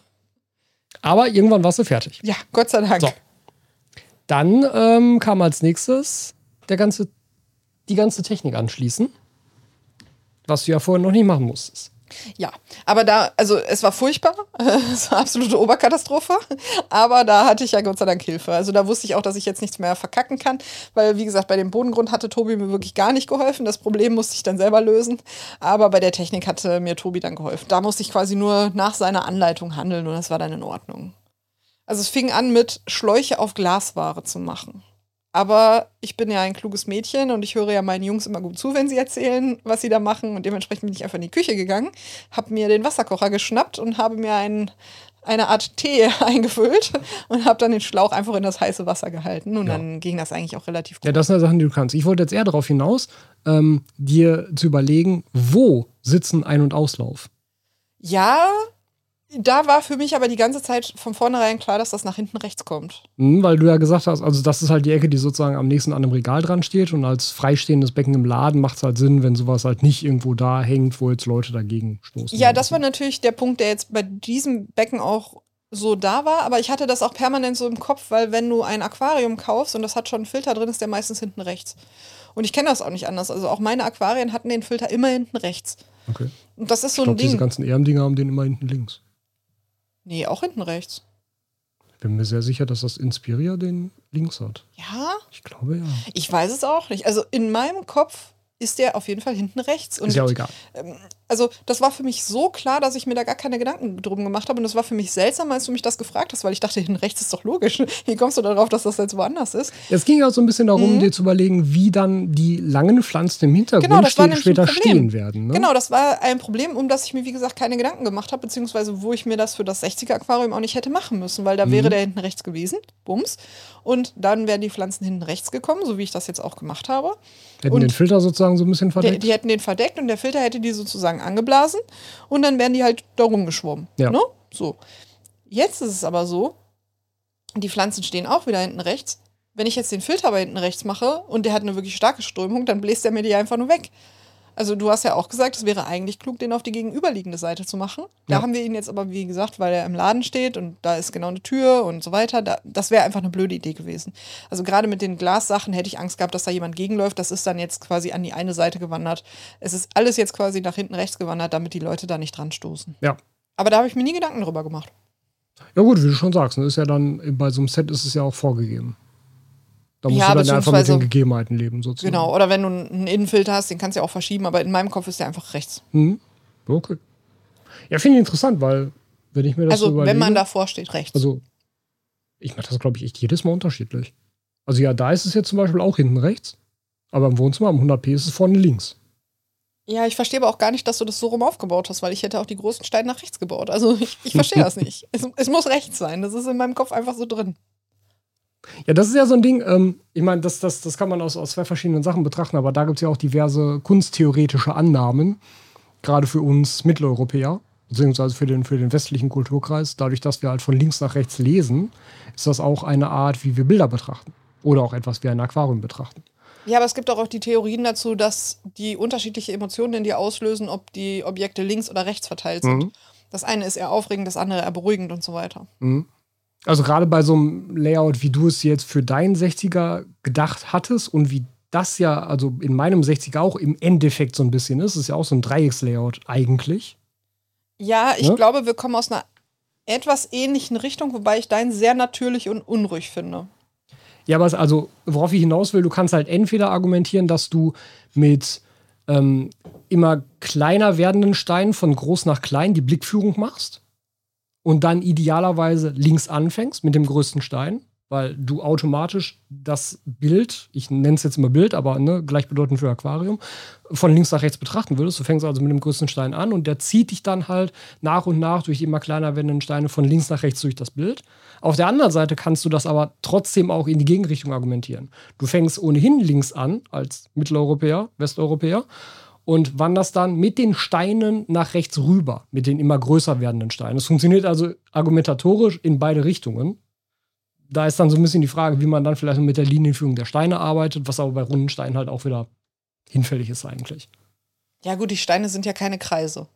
Aber irgendwann warst du fertig. Ja, Gott sei Dank. So. Dann ähm, kam als nächstes der ganze, die ganze Technik anschließen, was du ja vorher noch nicht machen musstest. Ja, aber da, also es war furchtbar, es war absolute Oberkatastrophe, aber da hatte ich ja Gott sei Dank Hilfe. Also da wusste ich auch, dass ich jetzt nichts mehr verkacken kann, weil wie gesagt, bei dem Bodengrund hatte Tobi mir wirklich gar nicht geholfen. Das Problem musste ich dann selber lösen, aber bei der Technik hatte mir Tobi dann geholfen. Da musste ich quasi nur nach seiner Anleitung handeln und das war dann in Ordnung. Also es fing an mit Schläuche auf Glasware zu machen. Aber ich bin ja ein kluges Mädchen und ich höre ja meinen Jungs immer gut zu, wenn sie erzählen, was sie da machen. Und dementsprechend bin ich einfach in die Küche gegangen, habe mir den Wasserkocher geschnappt und habe mir ein, eine Art Tee eingefüllt und habe dann den Schlauch einfach in das heiße Wasser gehalten. Und Ja. dann ging das eigentlich auch relativ gut. Ja, das sind ja Sachen, die du kannst. Ich wollte jetzt eher darauf hinaus, ähm, dir zu überlegen, wo sitzen Ein- und Auslauf. Ja, da war für mich aber die ganze Zeit von vornherein klar, dass das nach hinten rechts kommt. Hm, weil du ja gesagt hast, also das ist halt die Ecke, die sozusagen am nächsten an einem Regal dran steht und als freistehendes Becken im Laden macht es halt Sinn, wenn sowas halt nicht irgendwo da hängt, wo jetzt Leute dagegen stoßen. Ja, das war natürlich der Punkt, der jetzt bei diesem Becken auch so da war, aber ich hatte das auch permanent so im Kopf, weil wenn du ein Aquarium kaufst und das hat schon einen Filter drin, ist der meistens hinten rechts. Und ich kenne das auch nicht anders. Also auch meine Aquarien hatten den Filter immer hinten rechts. Okay. Und das ist so Ich ein glaube, diese Ding. ganzen Erm-Dinger haben den immer hinten links. Nee, auch hinten rechts. Bin mir sehr sicher, dass das Inspiria den links hat. Ja, Ich glaube ja. ich weiß es auch nicht. Also in meinem Kopf ist der auf jeden Fall hinten rechts. Und ist ja auch egal. Also das war für mich so klar, dass ich mir da gar keine Gedanken drum gemacht habe. Und das war für mich seltsam, als du mich das gefragt hast, weil ich dachte, hinten rechts ist doch logisch. Wie kommst du darauf, dass das jetzt woanders ist? Es ging ja so ein bisschen darum, Mhm. dir zu überlegen, wie dann die langen Pflanzen im Hintergrund Genau, ste- später stehen werden. Ne? Genau, das war ein Problem, um das ich mir, wie gesagt, keine Gedanken gemacht habe, beziehungsweise wo ich mir das für das 60er-Aquarium auch nicht hätte machen müssen, weil da Mhm. wäre der hinten rechts gewesen, bums. Und dann wären die Pflanzen hinten rechts gekommen, so wie ich das jetzt auch gemacht habe. Hätten und- den Filter sozusagen so ein bisschen verdeckt. die hätten den verdeckt und der Filter hätte die sozusagen angeblasen und dann wären die halt da rumgeschwommen. Ja. Ne? So. Jetzt ist es aber so, die Pflanzen stehen auch wieder hinten rechts. Wenn ich jetzt den Filter aber hinten rechts mache und der hat eine wirklich starke Strömung, dann bläst er mir die einfach nur weg. Also du hast ja auch gesagt, es wäre eigentlich klug, den auf die gegenüberliegende Seite zu machen. Da Ja. haben wir ihn jetzt aber, wie gesagt, weil er im Laden steht und da ist genau eine Tür und so weiter. Da, das wäre einfach eine blöde Idee gewesen. Also gerade mit den Glassachen hätte ich Angst gehabt, dass da jemand gegenläuft. Das ist dann jetzt quasi an die eine Seite gewandert. Es ist alles jetzt quasi nach hinten rechts gewandert, damit die Leute da nicht dran stoßen. Ja. Aber da habe ich mir nie Gedanken drüber gemacht. Ja gut, wie du schon sagst, ne, ist ja dann bei so einem Set ist es ja auch vorgegeben. Da musst Ja, du dann einfach mit den Gegebenheiten leben sozusagen. Genau. Oder wenn du einen Innenfilter hast, den kannst du ja auch verschieben, aber in meinem Kopf ist der einfach rechts. Mhm. Okay. Ja, finde ich interessant, weil wenn ich mir das so Also überlege, wenn man davor steht, rechts. also ich mache das glaube ich echt jedes Mal unterschiedlich. Also ja, da ist es jetzt zum Beispiel auch hinten rechts, aber im Wohnzimmer am 100p ist es vorne links. Ja, ich verstehe aber auch gar nicht, dass du das so rum aufgebaut hast, weil ich hätte auch die großen Steine nach rechts gebaut. Also ich, ich verstehe das nicht. Es, es muss rechts sein. Das ist in meinem Kopf einfach so drin. Ja, das ist ja so ein Ding, ähm, ich meine, das, das, das kann man aus, aus zwei verschiedenen Sachen betrachten, aber da gibt es ja auch diverse kunsttheoretische Annahmen, gerade für uns Mitteleuropäer, beziehungsweise für den, für den westlichen Kulturkreis. Dadurch, dass wir halt von links nach rechts lesen, ist das auch eine Art, wie wir Bilder betrachten. Oder auch etwas wie ein Aquarium betrachten. Ja, aber es gibt auch die Theorien dazu, dass die unterschiedliche Emotionen in dir auslösen, ob die Objekte links oder rechts verteilt sind. Mhm. Das eine ist eher aufregend, das andere eher beruhigend und so weiter. Mhm. Also gerade bei so einem Layout, wie du es jetzt für deinen 60er gedacht hattest und wie das ja, also in meinem 60er auch im Endeffekt so ein bisschen ist, ist ja auch so ein Dreieckslayout eigentlich. Ja, ich Ne? glaube, wir kommen aus einer etwas ähnlichen Richtung, wobei ich deinen sehr natürlich und unruhig finde. Ja, aber also, worauf ich hinaus will, du kannst halt entweder argumentieren, dass du mit ähm, immer kleiner werdenden Steinen von groß nach klein die Blickführung machst und dann idealerweise links anfängst mit dem größten Stein, weil du automatisch das Bild, ich nenne es jetzt immer Bild, aber ne, gleichbedeutend für Aquarium, von links nach rechts betrachten würdest. Du fängst also mit dem größten Stein an und der zieht dich dann halt nach und nach durch die immer kleiner werdenden Steine von links nach rechts durch das Bild. Auf der anderen Seite kannst du das aber trotzdem auch in die Gegenrichtung argumentieren. Du fängst ohnehin links an als Mitteleuropäer, Westeuropäer und wanderst dann mit den Steinen nach rechts rüber, mit den immer größer werdenden Steinen. Es funktioniert also argumentatorisch in beide Richtungen. Da ist dann so ein bisschen die Frage, wie man dann vielleicht mit der Linienführung der Steine arbeitet, was aber bei runden Steinen halt auch wieder hinfällig ist eigentlich. Ja, gut, die Steine sind ja keine Kreise.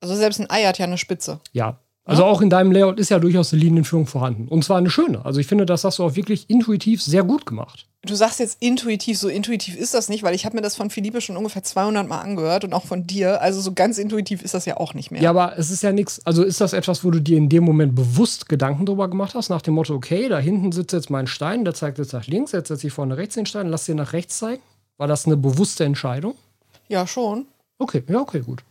Also selbst ein Ei hat ja eine Spitze. Ja. Also auch in deinem Layout ist ja durchaus eine Linienführung vorhanden. Und zwar eine schöne. Also ich finde, das hast du auch wirklich intuitiv sehr gut gemacht. Du sagst jetzt intuitiv, so intuitiv ist das nicht, weil ich habe mir das von Philippe schon ungefähr 200 Mal angehört und auch von dir. Also so ganz intuitiv ist das ja auch nicht mehr. Ja, aber es ist ja nichts. Also ist das etwas, wo du dir in dem Moment bewusst Gedanken drüber gemacht hast, nach dem Motto, okay, da hinten sitzt jetzt mein Stein, der zeigt jetzt nach links, jetzt setze ich vorne rechts den Stein, lass dir nach rechts zeigen. War das eine bewusste Entscheidung? ja schon. Okay, ja, okay, gut.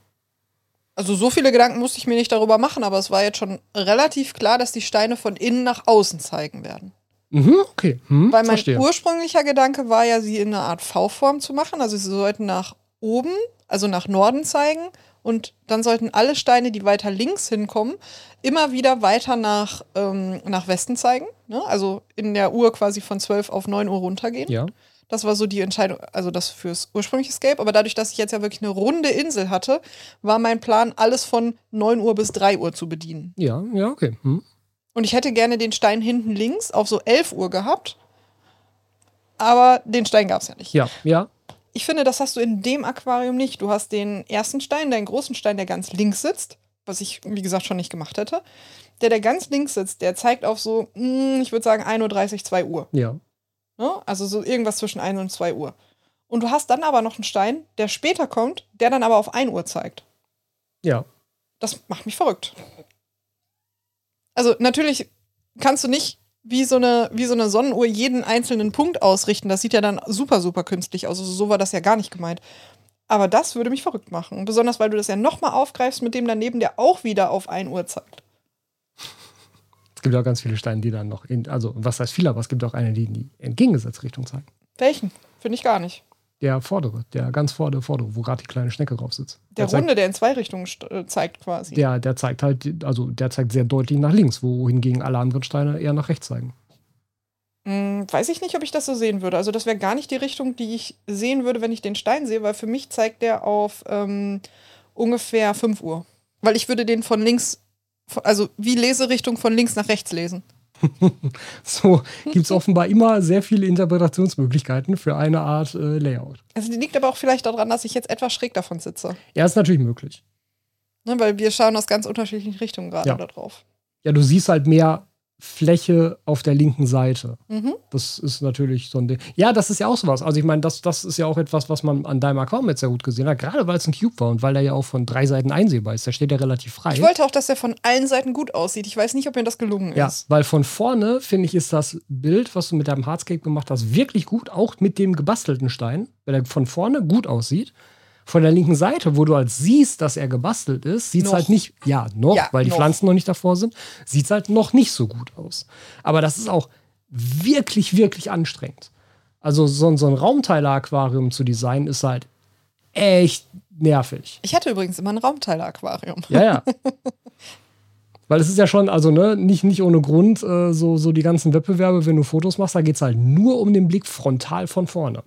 Also so viele Gedanken musste ich mir nicht darüber machen, aber es war jetzt schon relativ klar, dass die Steine von innen nach außen zeigen werden. Mhm, okay. Hm, Weil mein verstehe. ursprünglicher Gedanke war ja, sie in einer Art V-Form zu machen. Also sie sollten nach oben, also nach Norden zeigen. Und dann sollten alle Steine, die weiter links hinkommen, immer wieder weiter nach, ähm, nach Westen zeigen. Ne? Also in der Uhr quasi von 12 auf 9 Uhr runtergehen. Ja. Das war so die Entscheidung, also das fürs ursprüngliche Escape. Aber dadurch, dass ich jetzt ja wirklich eine runde Insel hatte, war mein Plan, alles von 9 Uhr bis 3 Uhr zu bedienen. Ja, ja, okay. Hm. Und ich hätte gerne den Stein hinten links auf so 11 Uhr gehabt. Aber den Stein gab es ja nicht. Ja, ja. Ich finde, das hast du in dem Aquarium nicht. Du hast den ersten Stein, deinen großen Stein, der ganz links sitzt, was ich, wie gesagt, schon nicht gemacht hätte. Der, der ganz links sitzt, der zeigt auf so, mm, ich würde sagen, 1.30 Uhr, 2 Uhr. Ja. Ne? Also so irgendwas zwischen 1 und 2 Uhr. Und du hast dann aber noch einen Stein, der später kommt, der dann aber auf 1 Uhr zeigt. Ja. Das macht mich verrückt. Also natürlich kannst du nicht wie so eine, wie so eine Sonnenuhr jeden einzelnen Punkt ausrichten. Das sieht ja dann super, super künstlich aus. Also so war das ja gar nicht gemeint. Aber das würde mich verrückt machen. Besonders, weil du das ja nochmal aufgreifst mit dem daneben, der auch wieder auf 1 Uhr zeigt. Es gibt auch ganz viele Steine, die dann noch in, also was heißt viele, aber es gibt auch eine, die in die entgegengesetzte Richtung zeigen. Welchen? Finde ich gar nicht. Der vordere, der ganz vordere, vordere, wo gerade die kleine Schnecke drauf sitzt. Der zeigt, Runde, der in zwei Richtungen äh, zeigt quasi. Der, der zeigt halt, also der zeigt sehr deutlich nach links, wohingegen alle anderen Steine eher nach rechts zeigen. Hm, weiß ich nicht, ob ich das so sehen würde. Also das wäre gar nicht die Richtung, die ich sehen würde, wenn ich den Stein sehe, weil für mich zeigt der auf ähm, ungefähr 5 Uhr. Weil ich würde den von links, also wie Leserichtung von links nach rechts lesen. So gibt es offenbar immer sehr viele Interpretationsmöglichkeiten für eine Art äh, Layout. Also die liegt aber auch vielleicht daran, dass ich jetzt etwas schräg davon sitze. Ja, ist natürlich möglich. Ne, weil wir schauen aus ganz unterschiedlichen Richtungen gerade Ja. da drauf. Ja, du siehst halt mehr Fläche auf der linken Seite. Mhm. Das ist natürlich so ein Ding. Ja, das ist ja auch sowas. Also ich meine, das, das ist ja auch etwas, was man an deinem Account jetzt sehr gut gesehen hat, gerade weil es ein Cube war und weil er ja auch von drei Seiten einsehbar ist. Der steht ja relativ frei. Ich wollte auch, dass der von allen Seiten gut aussieht. Ich weiß nicht, ob mir das gelungen ja, ist. weil von vorne, finde ich, ist das Bild, was du mit deinem Hardscape gemacht hast, wirklich gut, auch mit dem gebastelten Stein, weil er von vorne gut aussieht. Von der linken Seite, wo du halt siehst, dass er gebastelt ist, sieht es halt nicht, ja, noch, Ja, weil die noch. Pflanzen noch nicht davor sind, sieht es halt noch nicht so gut aus. Aber das ist auch wirklich, wirklich anstrengend. Also so, ein- so ein Raumteiler-Aquarium zu designen ist halt echt nervig. Ich hatte übrigens immer ein Raumteiler-Aquarium. Ja, ja. Weil es ist ja schon, also ne, nicht, nicht ohne Grund, äh, so, so die ganzen Wettbewerbe, wenn du Fotos machst, da geht es halt nur um den Blick frontal von vorne.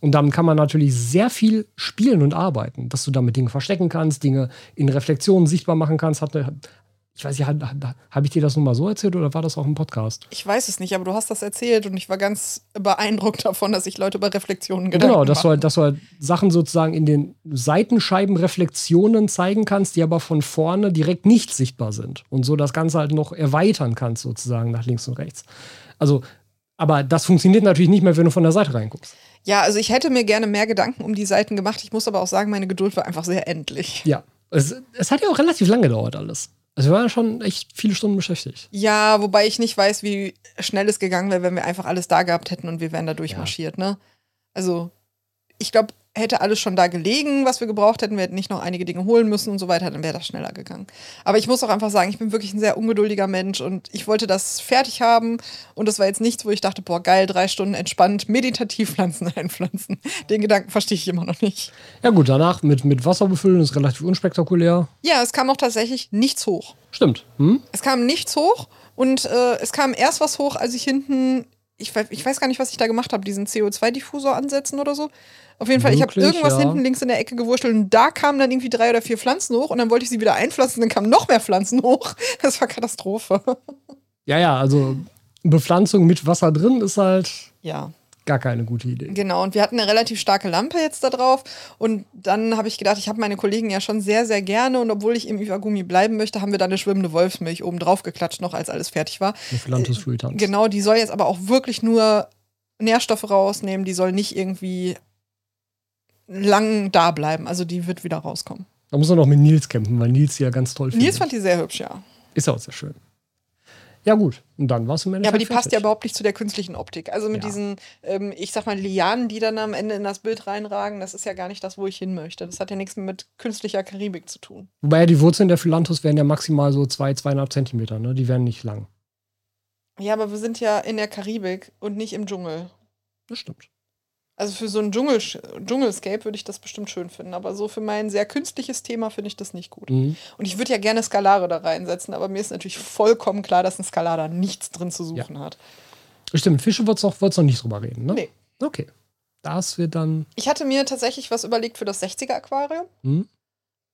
Und damit kann man natürlich sehr viel spielen und arbeiten, dass du damit Dinge verstecken kannst, Dinge in Reflexionen sichtbar machen kannst. Hat, ich weiß nicht, habe ich dir das nun mal so erzählt oder war das auch im Podcast? Ich weiß es nicht, aber du hast das erzählt und ich war ganz beeindruckt davon, dass sich Leute über Reflexionen Gedanken Genau, dass du, halt, dass du halt Sachen sozusagen in den Seitenscheiben Reflexionen zeigen kannst, die aber von vorne direkt nicht sichtbar sind. Und so das Ganze halt noch erweitern kannst, sozusagen nach links und rechts. Also, aber das funktioniert natürlich nicht mehr, wenn du von der Seite reinguckst. Ja, also ich hätte mir gerne mehr Gedanken um die Seiten gemacht. Ich muss aber auch sagen, meine Geduld war einfach sehr endlich. Ja. Es, es hat ja auch relativ lange gedauert, alles. Also wir waren schon echt viele Stunden beschäftigt. Ja, wobei ich nicht weiß, wie schnell es gegangen wäre, wenn wir einfach alles da gehabt hätten und wir wären da durchmarschiert, ja. ne? Also, ich glaube, hätte alles schon da gelegen, was wir gebraucht hätten. Wir hätten nicht noch einige Dinge holen müssen und so weiter, dann wäre das schneller gegangen. Aber ich muss auch einfach sagen, ich bin wirklich ein sehr ungeduldiger Mensch und ich wollte das fertig haben. Und das war jetzt nichts, wo ich dachte, boah, geil, drei Stunden entspannt, meditativ Pflanzen einpflanzen. Den Gedanken verstehe ich immer noch nicht. Ja, gut, danach mit, mit Wasser befüllen ist relativ unspektakulär. Ja, es kam auch tatsächlich nichts hoch. Stimmt. Hm? Es kam nichts hoch und äh, es kam erst was hoch, als ich hinten ich, ich, weiß gar nicht, was ich da gemacht habe, diesen CO2-Diffusor ansetzen oder so. Auf jeden Fall, ich habe irgendwas ja. hinten links in der Ecke gewurschtelt und da kamen dann irgendwie drei oder vier Pflanzen hoch und dann wollte ich sie wieder einpflanzen, dann kamen noch mehr Pflanzen hoch. Das war Katastrophe. Ja, ja, also Bepflanzung mit Wasser drin ist halt. Ja gar keine gute Idee. Genau, und wir hatten eine relativ starke Lampe jetzt da drauf. Und dann habe ich gedacht, ich habe meine Kollegen ja schon sehr, sehr gerne. Und obwohl ich im Iwagumi bleiben möchte, haben wir da eine schwimmende Wolfsmilch oben drauf geklatscht, noch als alles fertig war. Philanthus Frühtanz. Genau, die soll jetzt aber auch wirklich nur Nährstoffe rausnehmen. Die soll nicht irgendwie lang da bleiben. Also die wird wieder rauskommen. Da muss man noch mit Nils kämpfen, weil Nils sie ja ganz toll findet. Nils fand die sehr hübsch, ja. Ist auch sehr schön. Ja, gut. Und dann war es im Endeffekt. Ja, aber die fertig. passt ja überhaupt nicht zu der künstlichen Optik. Also mit ja. diesen, ähm, ich sag mal, Lianen, die dann am Ende in das Bild reinragen, das ist ja gar nicht das, wo ich hin möchte. Das hat ja nichts mit künstlicher Karibik zu tun. Wobei ja die Wurzeln der Philanthus wären ja maximal so zwei, zweieinhalb Zentimeter, ne? Die wären nicht lang. Ja, aber wir sind ja in der Karibik und nicht im Dschungel. Das stimmt. Also für so ein Dschungel, Dschungelscape würde ich das bestimmt schön finden, aber so für mein sehr künstliches Thema finde ich das nicht gut. Mhm. Und ich würde ja gerne Skalare da reinsetzen, aber mir ist natürlich vollkommen klar, dass ein Skalar da nichts drin zu suchen ja. hat. Stimmt, Fische wird es noch, noch nicht drüber reden, ne? Nee. Okay. Das wird dann. Ich hatte mir tatsächlich was überlegt für das 60er-Aquarium. Mhm.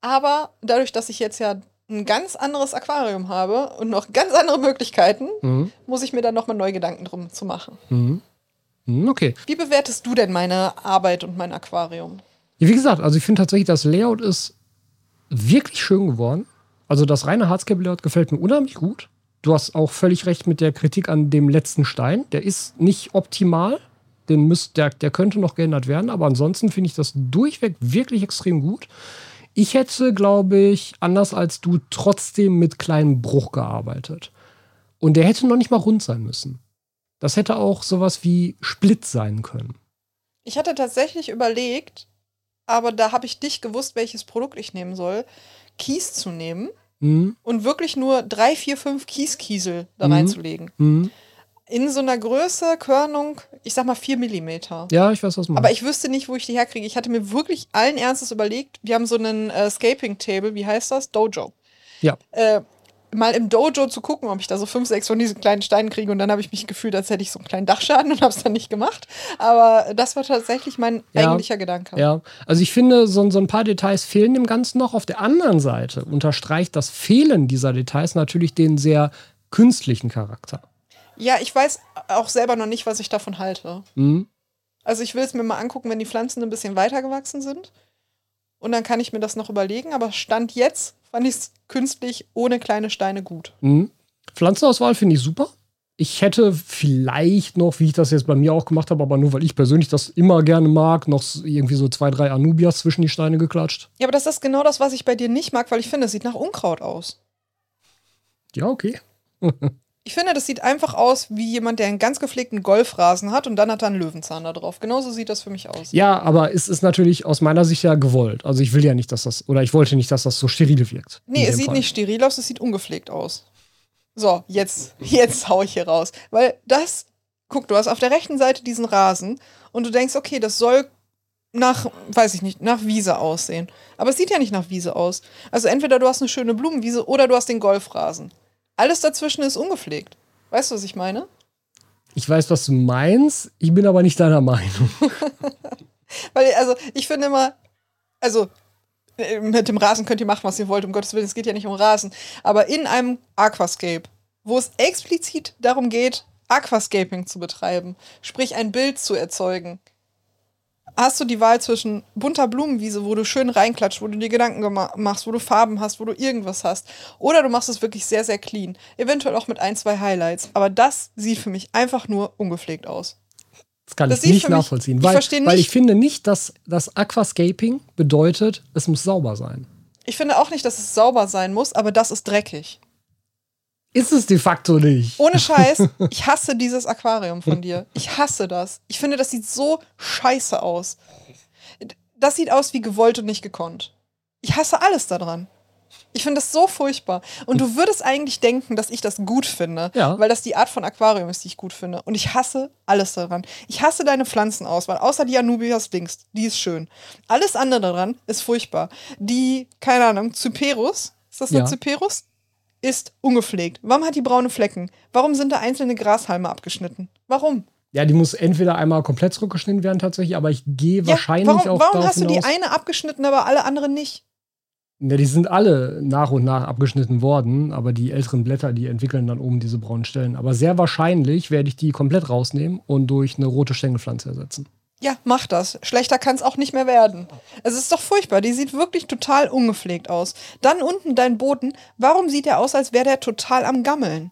Aber dadurch, dass ich jetzt ja ein ganz anderes Aquarium habe und noch ganz andere Möglichkeiten, mhm. muss ich mir dann nochmal neue Gedanken drum zu machen. Mhm. Hm, okay. Wie bewertest du denn meine Arbeit und mein Aquarium? Ja, wie gesagt, also ich finde tatsächlich, das Layout ist wirklich schön geworden. Also das reine Hardscape-Layout gefällt mir unheimlich gut. Du hast auch völlig recht mit der Kritik an dem letzten Stein. Der ist nicht optimal. Den müsst, der, der könnte noch geändert werden, aber ansonsten finde ich das durchweg wirklich extrem gut. Ich hätte, glaube ich, anders als du trotzdem mit kleinem Bruch gearbeitet. Und der hätte noch nicht mal rund sein müssen. Das hätte auch sowas wie Split sein können. Ich hatte tatsächlich überlegt, aber da habe ich nicht gewusst, welches Produkt ich nehmen soll, Kies zu nehmen mhm. und wirklich nur drei, vier, fünf Kieskiesel da mhm. reinzulegen. Mhm. In so einer Größe, Körnung, ich sag mal vier Millimeter. Ja, ich weiß, was man. Aber ich wüsste nicht, wo ich die herkriege. Ich hatte mir wirklich allen Ernstes überlegt, wir haben so einen äh, Scaping Table, wie heißt das? Dojo. Ja. Äh, mal im Dojo zu gucken, ob ich da so fünf, sechs von diesen kleinen Steinen kriege. Und dann habe ich mich gefühlt, als hätte ich so einen kleinen Dachschaden und habe es dann nicht gemacht. Aber das war tatsächlich mein ja, eigentlicher Gedanke. Ja, also ich finde, so, so ein paar Details fehlen dem Ganzen noch. Auf der anderen Seite unterstreicht das Fehlen dieser Details natürlich den sehr künstlichen Charakter. Ja, ich weiß auch selber noch nicht, was ich davon halte. Mhm. Also ich will es mir mal angucken, wenn die Pflanzen ein bisschen weiter gewachsen sind. Und dann kann ich mir das noch überlegen. Aber Stand jetzt fand ich es künstlich ohne kleine Steine gut. Mhm. Pflanzenauswahl finde ich super. Ich hätte vielleicht noch, wie ich das jetzt bei mir auch gemacht habe, aber nur weil ich persönlich das immer gerne mag, noch irgendwie so zwei, drei Anubias zwischen die Steine geklatscht. Ja, aber das ist genau das, was ich bei dir nicht mag, weil ich finde, es sieht nach Unkraut aus. Ja, okay. Ich finde, das sieht einfach aus wie jemand, der einen ganz gepflegten Golfrasen hat und dann hat er einen Löwenzahn da drauf. Genauso sieht das für mich aus. Ja, aber es ist natürlich aus meiner Sicht ja gewollt. Also ich will ja nicht, dass das, oder ich wollte nicht, dass das so steril wirkt. Nee, es sieht Fall. nicht steril aus, es sieht ungepflegt aus. So, jetzt, jetzt hau ich hier raus. Weil das, guck, du hast auf der rechten Seite diesen Rasen und du denkst, okay, das soll nach, weiß ich nicht, nach Wiese aussehen. Aber es sieht ja nicht nach Wiese aus. Also entweder du hast eine schöne Blumenwiese oder du hast den Golfrasen. Alles dazwischen ist ungepflegt. Weißt du, was ich meine? Ich weiß, was du meinst, ich bin aber nicht deiner Meinung. Weil, also, ich finde immer, also, äh, mit dem Rasen könnt ihr machen, was ihr wollt, um Gottes Willen, es geht ja nicht um Rasen. Aber in einem Aquascape, wo es explizit darum geht, Aquascaping zu betreiben, sprich ein Bild zu erzeugen, hast du die Wahl zwischen bunter Blumenwiese, wo du schön reinklatscht, wo du dir Gedanken machst, wo du Farben hast, wo du irgendwas hast, oder du machst es wirklich sehr, sehr clean. Eventuell auch mit ein, zwei Highlights. Aber das sieht für mich einfach nur ungepflegt aus. Das kann das ich nicht nachvollziehen, mich, weil, ich weil ich finde nicht, dass das Aquascaping bedeutet, es muss sauber sein. Ich finde auch nicht, dass es sauber sein muss, aber das ist dreckig. Ist es de facto nicht. Ohne Scheiß, ich hasse dieses Aquarium von dir. Ich hasse das. Ich finde, das sieht so scheiße aus. Das sieht aus wie gewollt und nicht gekonnt. Ich hasse alles daran. Ich finde das so furchtbar. Und du würdest eigentlich denken, dass ich das gut finde, ja. weil das die Art von Aquarium ist, die ich gut finde. Und ich hasse alles daran. Ich hasse deine Pflanzenauswahl, außer die Anubias links. Die ist schön. Alles andere daran ist furchtbar. Die, keine Ahnung, Cyperus. Ist das eine ja. Cyperus? Ist ungepflegt. Warum hat die braune Flecken? Warum sind da einzelne Grashalme abgeschnitten? Warum? Ja, die muss entweder einmal komplett zurückgeschnitten werden tatsächlich, aber ich gehe ja, wahrscheinlich warum, auch Warum hast du die aus, eine abgeschnitten, aber alle anderen nicht? Ja, die sind alle nach und nach abgeschnitten worden, aber die älteren Blätter, die entwickeln dann oben diese braunen Stellen. Aber sehr wahrscheinlich werde ich die komplett rausnehmen und durch eine rote Stängelpflanze ersetzen. Ja, mach das. Schlechter kann es auch nicht mehr werden. Es ist doch furchtbar. Die sieht wirklich total ungepflegt aus. Dann unten dein Boden. Warum sieht er aus, als wäre der total am Gammeln?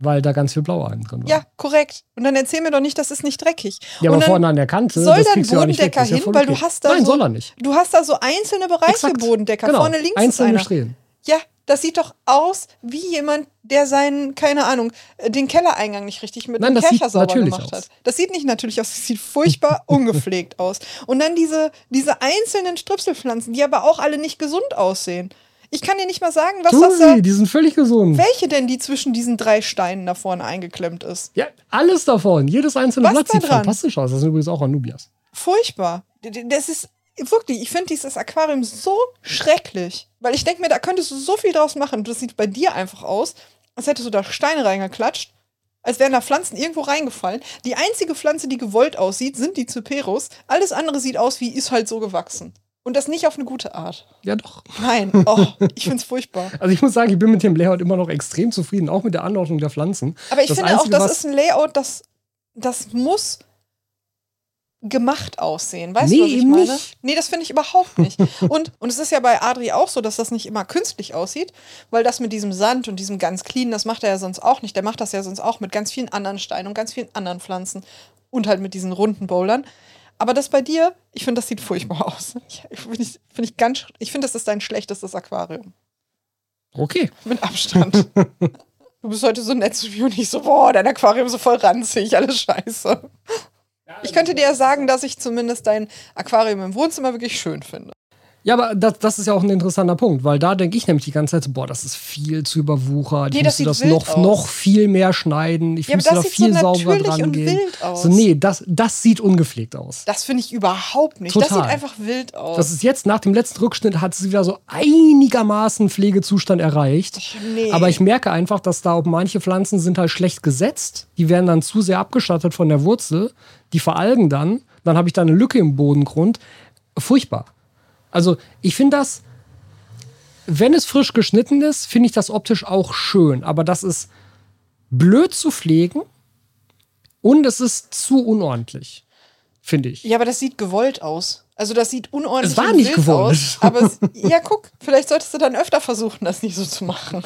Weil da ganz viel Blauein drin war. Ja, korrekt. Und dann erzähl mir doch nicht, das ist nicht dreckig. Ja, aber vorne an der Kante. Soll da ein Bodendecker hin, ja weil du hast da Nein, so, soll er nicht. Du hast da so einzelne Bereiche Exakt. Bodendecker. Genau. Vorne links Einzelne ist einer. Strähnen. Ja, das sieht doch aus wie jemand, der seinen, keine Ahnung, äh, den Kellereingang nicht richtig mit Nein, einem Kescher sauber gemacht aus. hat. Das sieht nicht natürlich aus, das sieht furchtbar ungepflegt aus. Und dann diese, diese einzelnen Stripselpflanzen, die aber auch alle nicht gesund aussehen. Ich kann dir nicht mal sagen, was Tui, das da. Die sind völlig gesund. Welche denn, die zwischen diesen drei Steinen da vorne eingeklemmt ist? Ja, alles davon. Jedes einzelne was Blatt sieht fantastisch aus. Das sind übrigens auch Anubias. Furchtbar. Das ist wirklich, ich finde dieses Aquarium so schrecklich. Weil ich denke mir, da könntest du so viel draus machen. Das sieht bei dir einfach aus, als hättest du da Steine reingeklatscht, als wären da Pflanzen irgendwo reingefallen. Die einzige Pflanze, die gewollt aussieht, sind die Cyperus. Alles andere sieht aus wie ist halt so gewachsen. Und das nicht auf eine gute Art. Ja, doch. Nein, oh, ich finde es furchtbar. Also ich muss sagen, ich bin mit dem Layout immer noch extrem zufrieden, auch mit der Anordnung der Pflanzen. Aber ich das finde Einzige, auch, das ist ein Layout, das, das muss gemacht aussehen. Weißt nee, du, was ich meine? Nicht. Nee, das finde ich überhaupt nicht. und, und es ist ja bei Adri auch so, dass das nicht immer künstlich aussieht, weil das mit diesem Sand und diesem ganz clean, das macht er ja sonst auch nicht. Der macht das ja sonst auch mit ganz vielen anderen Steinen und ganz vielen anderen Pflanzen und halt mit diesen runden Bowlern. Aber das bei dir, ich finde, das sieht furchtbar aus. Ich, finde ich, find ich ganz, ich finde, das ist dein schlechtestes Aquarium. Okay. Mit Abstand. du bist heute so nett zu mir und ich so, boah, dein Aquarium ist so voll ranzig, alles scheiße. Ich könnte dir ja sagen, dass ich zumindest dein Aquarium im Wohnzimmer wirklich schön finde. Ja, aber das, das ist ja auch ein interessanter Punkt, weil da denke ich nämlich die ganze Zeit so, boah, das ist viel zu überwuchert. Ich nee, müsste das, das noch, noch viel mehr schneiden. Ich ja, müsste da viel so sauberer dran gehen. So, nee, das, das sieht ungepflegt aus. Das finde ich überhaupt nicht. Total. Das sieht einfach wild aus. Das ist jetzt nach dem letzten Rückschnitt hat es wieder so einigermaßen Pflegezustand erreicht. Nee. Aber ich merke einfach, dass da auch manche Pflanzen sind halt schlecht gesetzt. Die werden dann zu sehr abgestattet von der Wurzel. Die veralgen dann. Dann habe ich da eine Lücke im Bodengrund. Furchtbar. Also ich finde das, wenn es frisch geschnitten ist, finde ich das optisch auch schön. Aber das ist blöd zu pflegen und es ist zu unordentlich, finde ich. Ja, aber das sieht gewollt aus. Also das sieht unordentlich es war nicht gewollt. aus. Aber es, ja, guck, vielleicht solltest du dann öfter versuchen, das nicht so zu machen.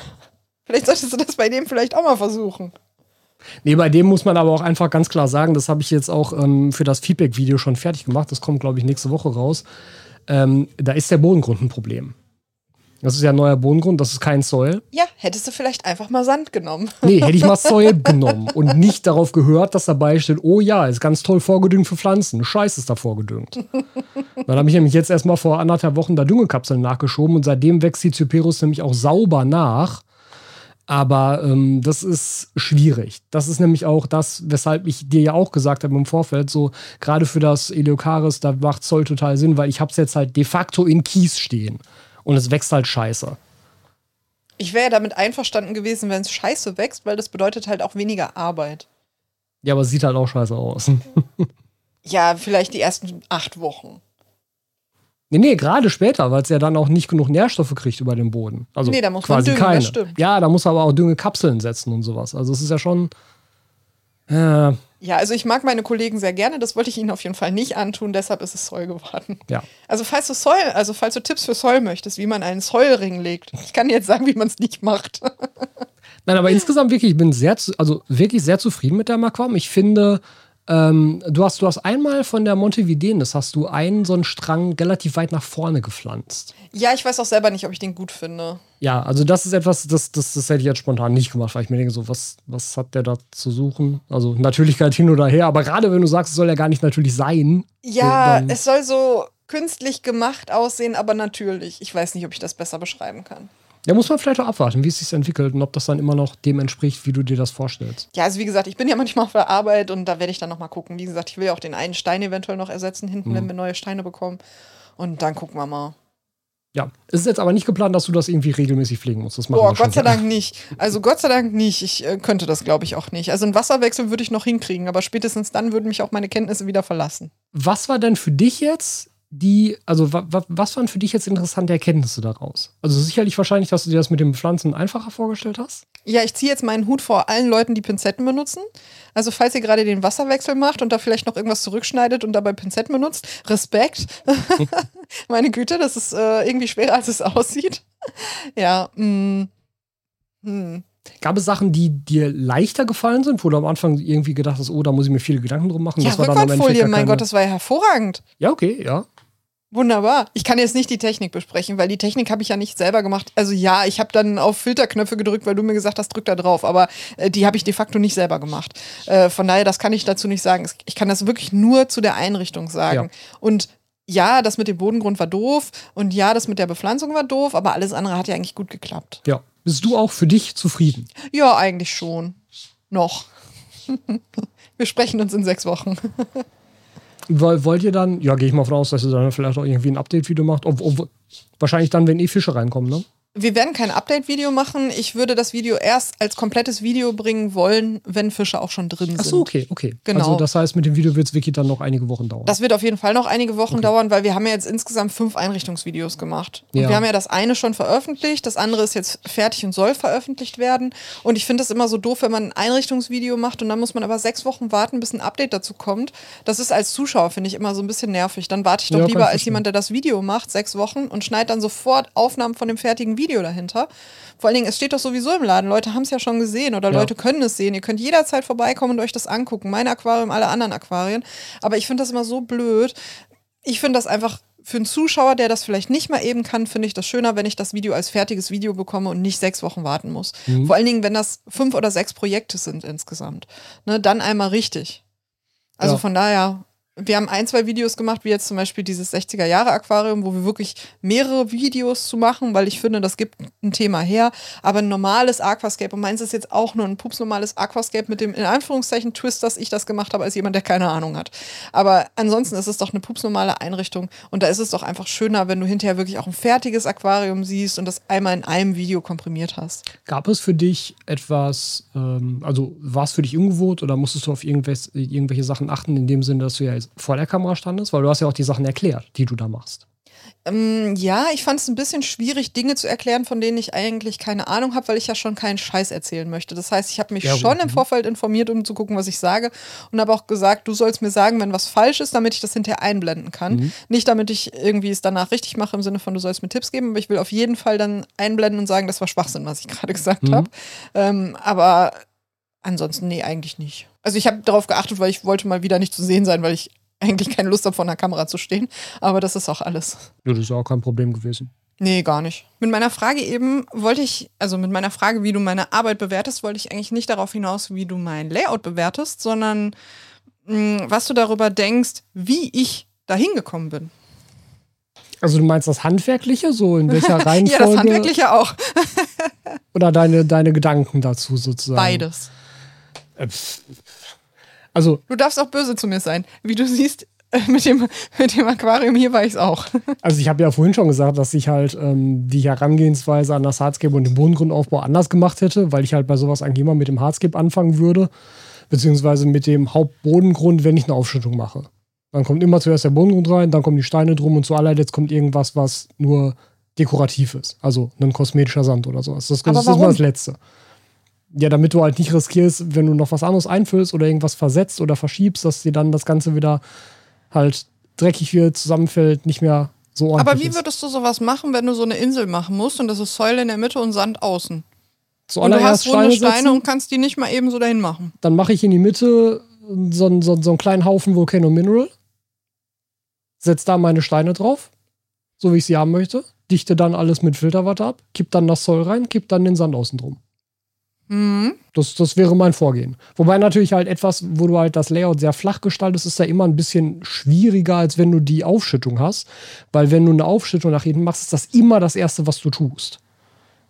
Vielleicht solltest du das bei dem vielleicht auch mal versuchen. Nee, bei dem muss man aber auch einfach ganz klar sagen, das habe ich jetzt auch ähm, für das Feedback-Video schon fertig gemacht. Das kommt, glaube ich, nächste Woche raus ähm, da ist der Bodengrund ein Problem. Das ist ja ein neuer Bodengrund, das ist kein Soil. Ja, hättest du vielleicht einfach mal Sand genommen. Nee, hätte ich mal Soil genommen und nicht darauf gehört, dass dabei steht, oh ja, ist ganz toll vorgedüngt für Pflanzen. Scheiß ist da vorgedüngt. Dann habe ich nämlich jetzt erstmal vor anderthalb Wochen da Düngekapseln nachgeschoben und seitdem wächst die Cyperus nämlich auch sauber nach. Aber ähm, das ist schwierig. Das ist nämlich auch das, weshalb ich dir ja auch gesagt habe im Vorfeld, so gerade für das Eleokaris, da macht Zoll total Sinn, weil ich habe es jetzt halt de facto in Kies stehen. Und es wächst halt scheiße. Ich wäre ja damit einverstanden gewesen, wenn es scheiße wächst, weil das bedeutet halt auch weniger Arbeit. Ja, aber es sieht halt auch scheiße aus. Ja, vielleicht die ersten acht Wochen. Nee, nee, gerade später, weil es ja dann auch nicht genug Nährstoffe kriegt über den Boden. Also Nee, da muss man quasi düngen, das keine. stimmt. Ja, da muss er aber auch Düngekapseln setzen und sowas. Also es ist ja schon. Äh, Ja, also ich mag meine Kollegen sehr gerne, das wollte ich ihnen auf jeden Fall nicht antun, deshalb ist es Soil geworden. ja. Also falls du Soil, also falls du Tipps für Soil möchtest, wie man einen Soilring legt, ich kann dir jetzt sagen, wie man es nicht macht. Nein, aber insgesamt wirklich, ich bin sehr, also wirklich sehr zufrieden mit deinem Aquarium. Ich finde, ähm, du, hast, du hast einmal von der Montevidenis, hast du einen so einen Strang relativ weit nach vorne gepflanzt. Ja, ich weiß auch selber nicht, ob ich den gut finde. Ja, also das ist etwas, das, das, das hätte ich jetzt spontan nicht gemacht, weil ich mir denke, so, was, was hat der da zu suchen? Also Natürlichkeit hin oder her, aber gerade wenn du sagst, es soll ja gar nicht natürlich sein. Ja, dann- es soll so künstlich gemacht aussehen, aber natürlich. Ich weiß nicht, ob ich das besser beschreiben kann. Da muss man vielleicht auch abwarten, wie es sich entwickelt und ob das dann immer noch dem entspricht, wie du dir das vorstellst. Ja, also wie gesagt, ich bin ja manchmal auf der Arbeit und da werde ich dann nochmal gucken. Wie gesagt, ich will ja auch den einen Stein eventuell noch ersetzen hinten, Mhm. wenn wir neue Steine bekommen. Und dann gucken wir mal. Ja, es ist jetzt aber nicht geplant, dass du das irgendwie regelmäßig pflegen musst. Das machen Boah, Gott sei. Dank nicht. Also Gott sei Dank nicht. Ich äh, könnte das, glaube ich, auch nicht. Also einen Wasserwechsel würde ich noch hinkriegen, aber spätestens dann würden mich auch meine Kenntnisse wieder verlassen. Was war denn für dich jetzt die, also wa, wa, was waren für dich jetzt interessante Erkenntnisse daraus? Also sicherlich wahrscheinlich, dass du dir das mit den Pflanzen einfacher vorgestellt hast. Ja, ich ziehe jetzt meinen Hut vor allen Leuten, die Pinzetten benutzen. Also falls ihr gerade den Wasserwechsel macht und da vielleicht noch irgendwas zurückschneidet und dabei Pinzetten benutzt, Respekt. Meine Güte, das ist äh, irgendwie schwerer, als es aussieht. ja, mh. Hm. Gab es Sachen, die dir leichter gefallen sind, wo du am Anfang irgendwie gedacht hast, oh, da muss ich mir viele Gedanken drum machen? Ja, das war dann gar mein Gott, das war ja hervorragend. Ja, okay, ja. Wunderbar. Ich kann jetzt nicht die Technik besprechen, weil die Technik habe ich ja nicht selber gemacht. Also ja, ich habe dann auf Filterknöpfe gedrückt, weil du mir gesagt hast, drück da drauf. Aber äh, die habe ich de facto nicht selber gemacht. Äh, von daher, das kann ich dazu nicht sagen. Ich kann das wirklich nur zu der Einrichtung sagen. Und ja, das mit dem Bodengrund war doof. Und ja, das mit der Bepflanzung war doof. Aber alles andere hat ja eigentlich gut geklappt. Ja. Bist du auch für dich zufrieden? Ja, eigentlich schon. Noch. Wir sprechen uns in sechs Wochen. Woll- Wollt ihr dann, ja, gehe ich mal von aus, dass ihr dann vielleicht auch irgendwie ein Update-Video macht? Ob, ob, wahrscheinlich dann, wenn eh Fische reinkommen, ne? Wir werden kein Update-Video machen. Ich würde das Video erst als komplettes Video bringen wollen, wenn Fische auch schon drin sind. Ach so, okay, okay. Genau. Also das heißt, mit dem Video wird es wirklich dann noch einige Wochen dauern. Das wird auf jeden Fall noch einige Wochen dauern, weil wir haben ja jetzt insgesamt fünf Einrichtungsvideos gemacht. Und Ja. wir haben ja das eine schon veröffentlicht, das andere ist jetzt fertig und soll veröffentlicht werden. Und ich finde das immer so doof, wenn man ein Einrichtungsvideo macht und dann muss man aber sechs Wochen warten, bis ein Update dazu kommt. Das ist als Zuschauer, finde ich, immer so ein bisschen nervig. Dann warte ich doch Ja, lieber als jemand, der das Video macht, sechs Wochen und schneidet dann sofort Aufnahmen von dem fertigen Video dahinter. Vor allen Dingen, es steht doch sowieso im Laden. Leute haben es ja schon gesehen oder Ja. Leute können es sehen. Ihr könnt jederzeit vorbeikommen und euch das angucken. Mein Aquarium, alle anderen Aquarien. Aber ich finde das immer so blöd. Ich finde das einfach für einen Zuschauer, der das vielleicht nicht mal eben kann, finde ich das schöner, wenn ich das Video als fertiges Video bekomme und nicht sechs Wochen warten muss. Mhm. Vor allen Dingen, wenn das fünf oder sechs Projekte sind insgesamt. Ne, dann einmal richtig. Also Ja. von daher, wir haben ein, zwei Videos gemacht, wie jetzt zum Beispiel dieses 60er-Jahre-Aquarium, wo wir wirklich mehrere Videos zu machen, weil ich finde, das gibt ein Thema her. Aber ein normales Aquascape, und meins ist jetzt auch nur ein pupsnormales Aquascape mit dem in Anführungszeichen Twist, dass ich das gemacht habe, als jemand, der keine Ahnung hat. Aber ansonsten ist es doch eine pupsnormale Einrichtung. Und da ist es doch einfach schöner, wenn du hinterher wirklich auch ein fertiges Aquarium siehst und das einmal in einem Video komprimiert hast. Gab es für dich etwas, ähm, also war es für dich ungewohnt oder musstest du auf irgendwelche, Sachen achten, in dem Sinne, dass du ja jetzt vor der Kamera standest? Weil du hast ja auch die Sachen erklärt, die du da machst. Ähm, ja, ich fand es ein bisschen schwierig, Dinge zu erklären, von denen ich eigentlich keine Ahnung habe, weil ich ja schon keinen Scheiß erzählen möchte. Das heißt, ich habe mich Ja, schon im mhm. Vorfeld informiert, um zu gucken, was ich sage. Und habe auch gesagt, du sollst mir sagen, wenn was falsch ist, damit ich das hinterher einblenden kann. Mhm. Nicht, damit ich irgendwie es danach richtig mache, im Sinne von, du sollst mir Tipps geben, aber ich will auf jeden Fall dann einblenden und sagen, das war Schwachsinn, was ich gerade gesagt Mhm. habe. Ähm, aber ansonsten, nee, eigentlich nicht. Also ich habe darauf geachtet, weil ich wollte mal wieder nicht zu sehen sein, weil ich eigentlich keine Lust habe, vor einer Kamera zu stehen. Aber das ist auch alles. Ja, das ist auch kein Problem gewesen. Nee, gar nicht. Mit meiner Frage eben wollte ich, also mit meiner Frage, wie du meine Arbeit bewertest, wollte ich eigentlich nicht darauf hinaus, wie du mein Layout bewertest, sondern mh, was du darüber denkst, wie ich dahin gekommen bin. Also du meinst das Handwerkliche, so in welcher Reihenfolge? Ja, das Handwerkliche auch. Oder deine, deine Gedanken dazu sozusagen? Beides. Äh, pff. Also, Du darfst auch böse zu mir sein. Wie du siehst, mit, dem, mit dem Aquarium hier war ich es auch. Also ich habe ja vorhin schon gesagt, dass ich halt ähm, die Herangehensweise an das Hardscape und den Bodengrundaufbau anders gemacht hätte, weil ich halt bei sowas eigentlich immer mit dem Hardscape anfangen würde, beziehungsweise mit dem Hauptbodengrund, wenn ich eine Aufschüttung mache. Dann kommt immer zuerst der Bodengrund rein, dann kommen die Steine drum und zu allerletzt kommt irgendwas, was nur dekorativ ist. Also ein kosmetischer Sand oder sowas. Das, das ist immer das Letzte. Ja, damit du halt nicht riskierst, wenn du noch was anderes einfüllst oder irgendwas versetzt oder verschiebst, dass dir dann das Ganze wieder halt dreckig wird, zusammenfällt, nicht mehr so ordentlich Aber wie ist. würdest du sowas machen, wenn du so eine Insel machen musst und das ist Säule in der Mitte und Sand außen? und du hast runde Steine, Steine und kannst die nicht mal eben so dahin machen. Dann mache ich in die Mitte so, so, so einen kleinen Haufen Volcano Mineral, setze da meine Steine drauf, so wie ich sie haben möchte, dichte dann alles mit Filterwatte ab, kipp dann das Zoll rein, kipp dann den Sand außen drum. Mhm. Das, das wäre mein Vorgehen. Wobei natürlich halt etwas, wo du halt das Layout sehr flach gestaltest, ist ja immer ein bisschen schwieriger, als wenn du die Aufschüttung hast. Weil wenn du eine Aufschüttung nach hinten machst, ist das immer das Erste, was du tust.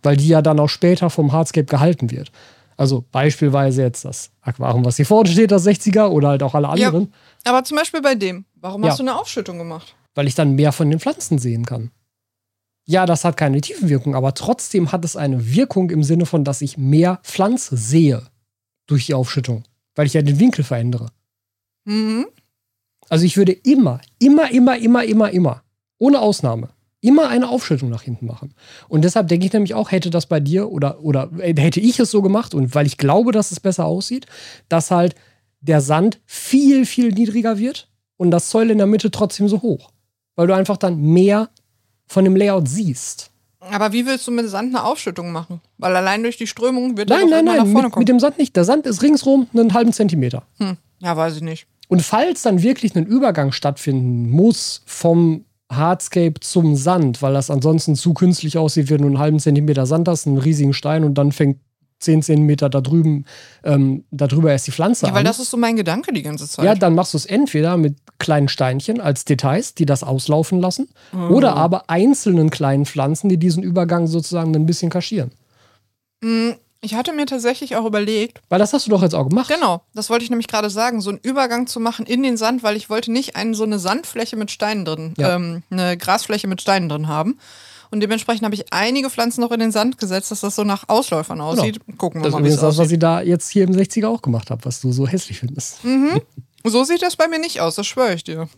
Weil die ja dann auch später vom Hardscape gehalten wird. Also beispielsweise jetzt das Aquarium, was hier vorne steht, das 60er oder halt auch alle anderen. Ja, aber zum Beispiel bei dem. Warum ja. hast du eine Aufschüttung gemacht? Weil ich dann mehr von den Pflanzen sehen kann ja, das hat keine Tiefenwirkung, aber trotzdem hat es eine Wirkung im Sinne von, dass ich mehr Pflanze sehe durch die Aufschüttung, weil ich ja den Winkel verändere. Mhm. Also ich würde immer, immer, immer, immer, immer, immer, ohne Ausnahme, immer eine Aufschüttung nach hinten machen. Und deshalb denke ich nämlich auch, hätte das bei dir oder, oder äh, hätte ich es so gemacht und weil ich glaube, dass es besser aussieht, dass halt der Sand viel, viel niedriger wird und das Säule in der Mitte trotzdem so hoch. Weil du einfach dann mehr von dem Layout siehst. Aber wie willst du mit Sand eine Aufschüttung machen? Weil allein durch die Strömung wird nein, er nein, nein, nach vorne mit, kommen. mit dem Sand nicht. Der Sand ist ringsrum einen halben Zentimeter. Hm. Ja, weiß ich nicht. Und falls dann wirklich ein Übergang stattfinden muss vom Hardscape zum Sand, weil das ansonsten zu künstlich aussieht, wenn du einen halben Zentimeter Sand hast, einen riesigen Stein und dann fängt 10 Zentimeter da drüben, ähm, da drüber erst die Pflanze ja, weil an. das ist so mein Gedanke die ganze Zeit. Ja, dann machst du es entweder mit kleinen Steinchen als Details, die das auslaufen lassen, mhm. oder aber einzelnen kleinen Pflanzen, die diesen Übergang sozusagen ein bisschen kaschieren. Mhm. Ich hatte mir tatsächlich auch überlegt. Weil das hast du doch jetzt auch gemacht. Genau, das wollte ich nämlich gerade sagen, so einen Übergang zu machen in den Sand, weil ich wollte nicht eine, so eine Sandfläche mit Steinen drin, ja. ähm, eine Grasfläche mit Steinen drin haben. Und dementsprechend habe ich einige Pflanzen noch in den Sand gesetzt, dass das so nach Ausläufern genau. aussieht. Genau. Gucken wir das mal, wie es aussieht. Das ist das, was sie da jetzt hier im 60er auch gemacht hat, was du so hässlich findest. Mhm. So sieht das bei mir nicht aus, das schwöre ich dir.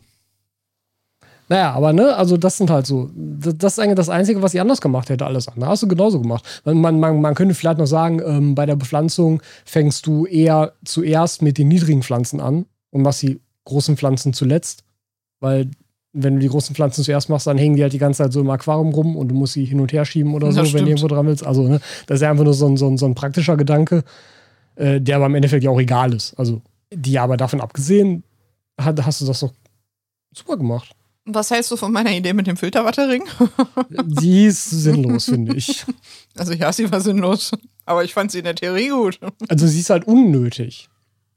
Naja, aber ne, also das sind halt so, das ist eigentlich das Einzige, was ich anders gemacht hätte, alles andere. Hast du genauso gemacht. Man, man, man könnte vielleicht noch sagen, ähm, bei der Bepflanzung fängst du eher zuerst mit den niedrigen Pflanzen an und machst die großen Pflanzen zuletzt, weil wenn du die großen Pflanzen zuerst machst, dann hängen die halt die ganze Zeit so im Aquarium rum und du musst sie hin und her schieben oder so, wenn du irgendwo dran willst. Also, ne, das ist ja einfach nur so ein, so ein, so ein praktischer Gedanke, äh, der aber im Endeffekt ja auch egal ist. Also, die aber davon abgesehen, hat, hast du das doch super gemacht. Was hältst du von meiner Idee mit dem Filterwattering? die ist sinnlos, finde ich. Also ja, sie war sinnlos. Aber ich fand sie in der Theorie gut. Also sie ist halt unnötig.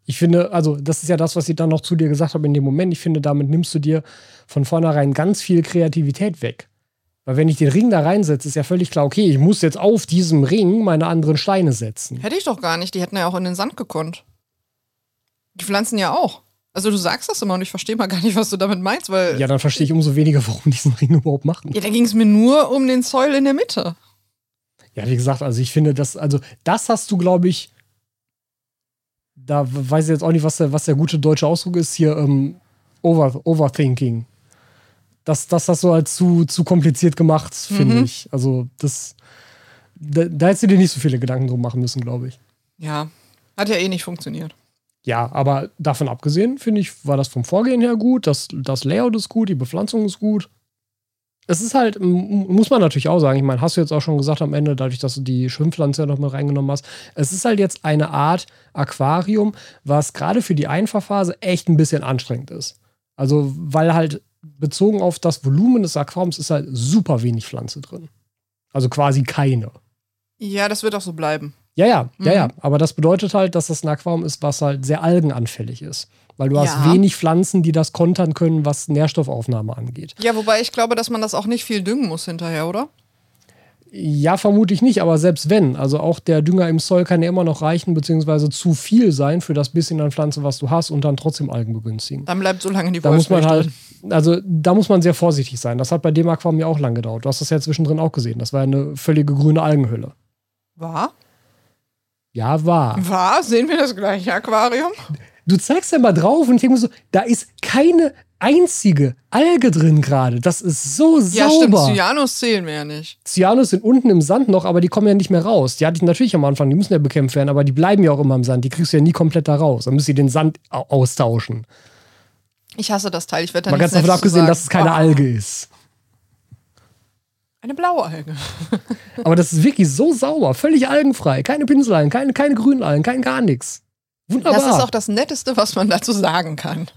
Ich finde, also das ist ja das, was ich dann noch zu dir gesagt habe in dem Moment. Ich finde, damit nimmst du dir von vornherein ganz viel Kreativität weg. Weil wenn ich den Ring da reinsetze, ist ja völlig klar, okay, ich muss jetzt auf diesem Ring meine anderen Steine setzen. Hätte ich doch gar nicht. Die hätten ja auch in den Sand gekonnt. Die Pflanzen ja auch. Also du sagst das immer und ich verstehe mal gar nicht, was du damit meinst, weil. Ja, dann verstehe ich umso weniger, warum die diesen Ring überhaupt machen. Ja, da ging es mir nur um den Soil in der Mitte. Ja, wie gesagt, also ich finde, das, also das hast du, glaube ich, da weiß ich jetzt auch nicht, was der, was der gute deutsche Ausdruck ist, hier ähm, over, Overthinking. Das, das hast du halt zu, zu kompliziert gemacht, finde mhm. ich. Also, das. Da, da hättest du dir nicht so viele Gedanken drum machen müssen, glaube ich. Ja, hat ja eh nicht funktioniert. Ja, aber davon abgesehen, finde ich, war das vom Vorgehen her gut. Das, das Layout ist gut, die Bepflanzung ist gut es ist halt, muss man natürlich auch sagen, ich meine, hast du jetzt auch schon gesagt am Ende, dadurch, dass du die Schwimmpflanze ja noch mit reingenommen hast, es ist halt jetzt eine Art Aquarium, was gerade für die Einfahrphase echt ein bisschen anstrengend ist. Also, weil halt bezogen auf das Volumen des Aquariums ist halt super wenig Pflanze drin. Also quasi keine. Ja, das wird auch so bleiben. Ja, ja, mhm. ja, ja. Aber das bedeutet halt, dass das ein Aquarium ist, was halt sehr algenanfällig ist. Weil du ja. hast wenig Pflanzen, die das kontern können, was Nährstoffaufnahme angeht. Ja, wobei ich glaube, dass man das auch nicht viel düngen muss hinterher, oder? Ja, vermutlich nicht, aber selbst wenn. Also auch der Dünger im Soil kann ja immer noch reichen, beziehungsweise zu viel sein für das bisschen an Pflanze, was du hast und dann trotzdem Algen begünstigen. Dann bleibt so lange die Da muss man halt, also da muss man sehr vorsichtig sein. Das hat bei dem Aquarium ja auch lang gedauert. Du hast das ja zwischendrin auch gesehen. Das war eine völlige grüne Algenhülle. War? Ja, war. War? Sehen wir das gleiche Aquarium? Du zeigst ja mal drauf und ich denke mir so, da ist keine einzige Alge drin gerade. Das ist so Ja, stimmt. sauber. Cyanus zählen wir ja nicht. Cyanus sind unten im Sand noch, aber die kommen ja nicht mehr raus. Die hatte ich natürlich am Anfang, die müssen ja bekämpft werden, aber die bleiben ja auch immer im Sand. Die kriegst du ja nie komplett da raus. Dann müsst ihr den Sand au- austauschen. Ich hasse das Teil. Ich werde da Mal nichts ganz davon abgesehen, sagen. dass es keine Oh, Alge ist. Eine blaue Alge. Aber das ist wirklich so sauber, völlig algenfrei. Keine Pinselalgen, keine, keine Grünalgen, kein gar nichts. Wunderbar. Das ist auch das Netteste, was man dazu sagen kann.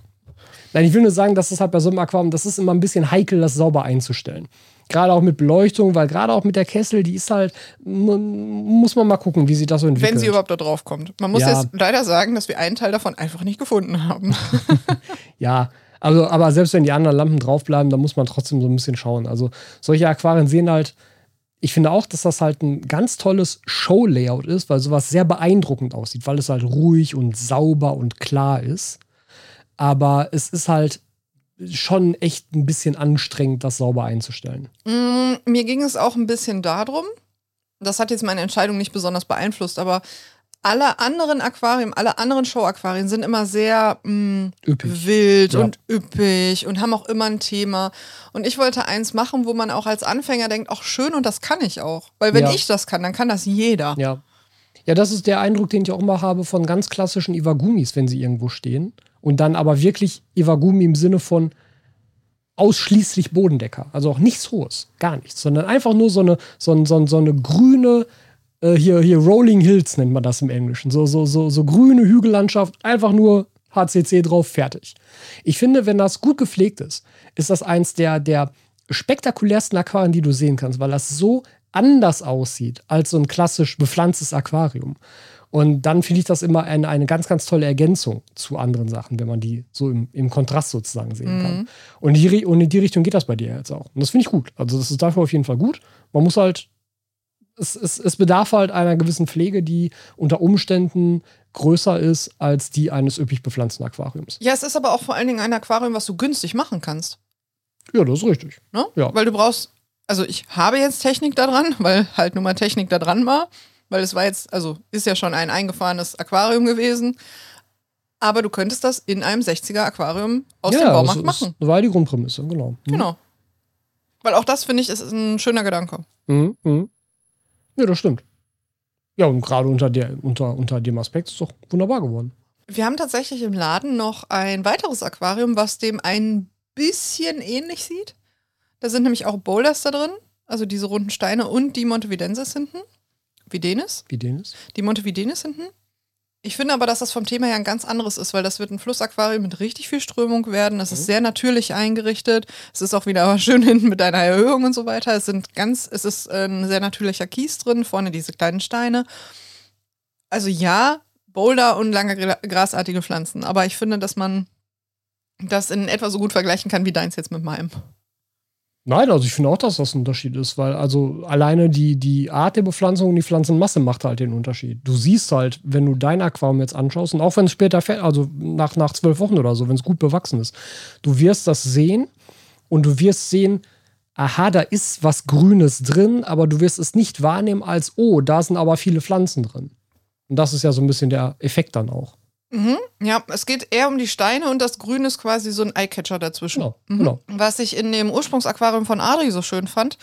Nein, ich will nur sagen, dass es halt bei so einem Aquarium, das ist immer ein bisschen heikel, das sauber einzustellen. Gerade auch mit Beleuchtung, weil gerade auch mit der Kessel, die ist halt, mu- muss man mal gucken, wie sich das so entwickelt. Wenn sie überhaupt da drauf kommt. Man muss Ja. jetzt leider sagen, dass wir einen Teil davon einfach nicht gefunden haben. Ja, also, aber selbst wenn die anderen Lampen draufbleiben, dann muss man trotzdem so ein bisschen schauen. Also, solche Aquarien sehen halt, ich finde auch, dass das halt ein ganz tolles Show-Layout ist, weil sowas sehr beeindruckend aussieht, weil es halt ruhig und sauber und klar ist. Aber es ist halt schon echt ein bisschen anstrengend, das sauber einzustellen. Mm, Mir ging es auch ein bisschen darum, das hat jetzt meine Entscheidung nicht besonders beeinflusst, aber alle anderen Aquarien, alle anderen Show-Aquarien sind immer sehr mm, Üppig. wild Ja. und üppig und haben auch immer ein Thema. Und ich wollte eins machen, wo man auch als Anfänger denkt, ach schön, und das kann ich auch. Weil wenn Ja. ich das kann, dann kann das jeder. Ja. Ja, das ist der Eindruck, den ich auch immer habe von ganz klassischen Iwagumis, wenn sie irgendwo stehen. Und dann aber wirklich Iwagumi im Sinne von ausschließlich Bodendecker. Also auch nichts Hohes, gar nichts, sondern einfach nur so eine, so, so, so eine grüne, äh, hier, hier Rolling Hills nennt man das im Englischen. So, so, so, so grüne Hügellandschaft, einfach nur HCC drauf, fertig. Ich finde, wenn das gut gepflegt ist, ist das eins der, der spektakulärsten Aquarien, die du sehen kannst, weil das so anders aussieht als so ein klassisch bepflanztes Aquarium. Und dann finde ich das immer eine, eine ganz, ganz tolle Ergänzung zu anderen Sachen, wenn man die so im, im Kontrast sozusagen sehen kann. Und, die, und in die Richtung geht das bei dir jetzt auch. Und das finde ich gut. Also, das ist dafür auf jeden Fall gut. Man muss halt, es, es, es bedarf halt einer gewissen Pflege, die unter Umständen größer ist als die eines üppig bepflanzten Aquariums. Ja, es ist aber auch vor allen Dingen ein Aquarium, was du günstig machen kannst. Ja, das ist richtig. Ne? Ja. Weil du brauchst, also ich habe jetzt Technik da dran, weil halt nur mal Technik da dran war. Weil es war jetzt, also ist ja schon ein eingefahrenes Aquarium gewesen. Aber du könntest das in einem 60er Aquarium aus dem Baumarkt das machen. ist- war die Grundprämisse, genau. Mhm. Genau. Weil auch das, finde ich, ist ein schöner Gedanke. Mhm. Mhm. Ja, das stimmt. Ja, und gerade unter, der, unter, unter dem Aspekt ist es doch wunderbar geworden. Wir haben tatsächlich im Laden noch ein weiteres Aquarium, was dem ein bisschen ähnlich sieht. Da sind nämlich auch Boulders da drin, also diese runden Steine und die Montevidensis hinten. Videnis. Wie den ist. Die Montevidenis hinten. Ich finde aber, dass das vom Thema her ein ganz anderes ist, weil das wird ein Flussaquarium mit richtig viel Strömung werden. Es ist sehr natürlich eingerichtet. Es ist auch wieder schön hinten mit einer Erhöhung und so weiter. Es sind ganz, es ist äh, ein sehr natürlicher Kies drin, vorne diese kleinen Steine. Also ja, Boulder und lange gra- grasartige Pflanzen. Aber ich finde, dass man das in etwa so gut vergleichen kann wie deins jetzt mit meinem. Nein, also ich finde auch, dass das ein Unterschied ist, weil also alleine die, die Art der Bepflanzung und die Pflanzenmasse macht halt den Unterschied. Du siehst halt, wenn du dein Aquarium jetzt anschaust und auch wenn es später, fe- also nach, nach zwölf Wochen oder so, wenn es gut bewachsen ist, du wirst das sehen und du wirst sehen, aha, da ist was Grünes drin, aber du wirst es nicht wahrnehmen als, oh, da sind aber viele Pflanzen drin. Und das ist ja so ein bisschen der Effekt dann auch. Mhm. Ja, es geht eher um die Steine und das Grün ist quasi so ein Eyecatcher dazwischen. Genau, Mhm. genau. Was ich in dem Ursprungsaquarium von Adri so schön fand,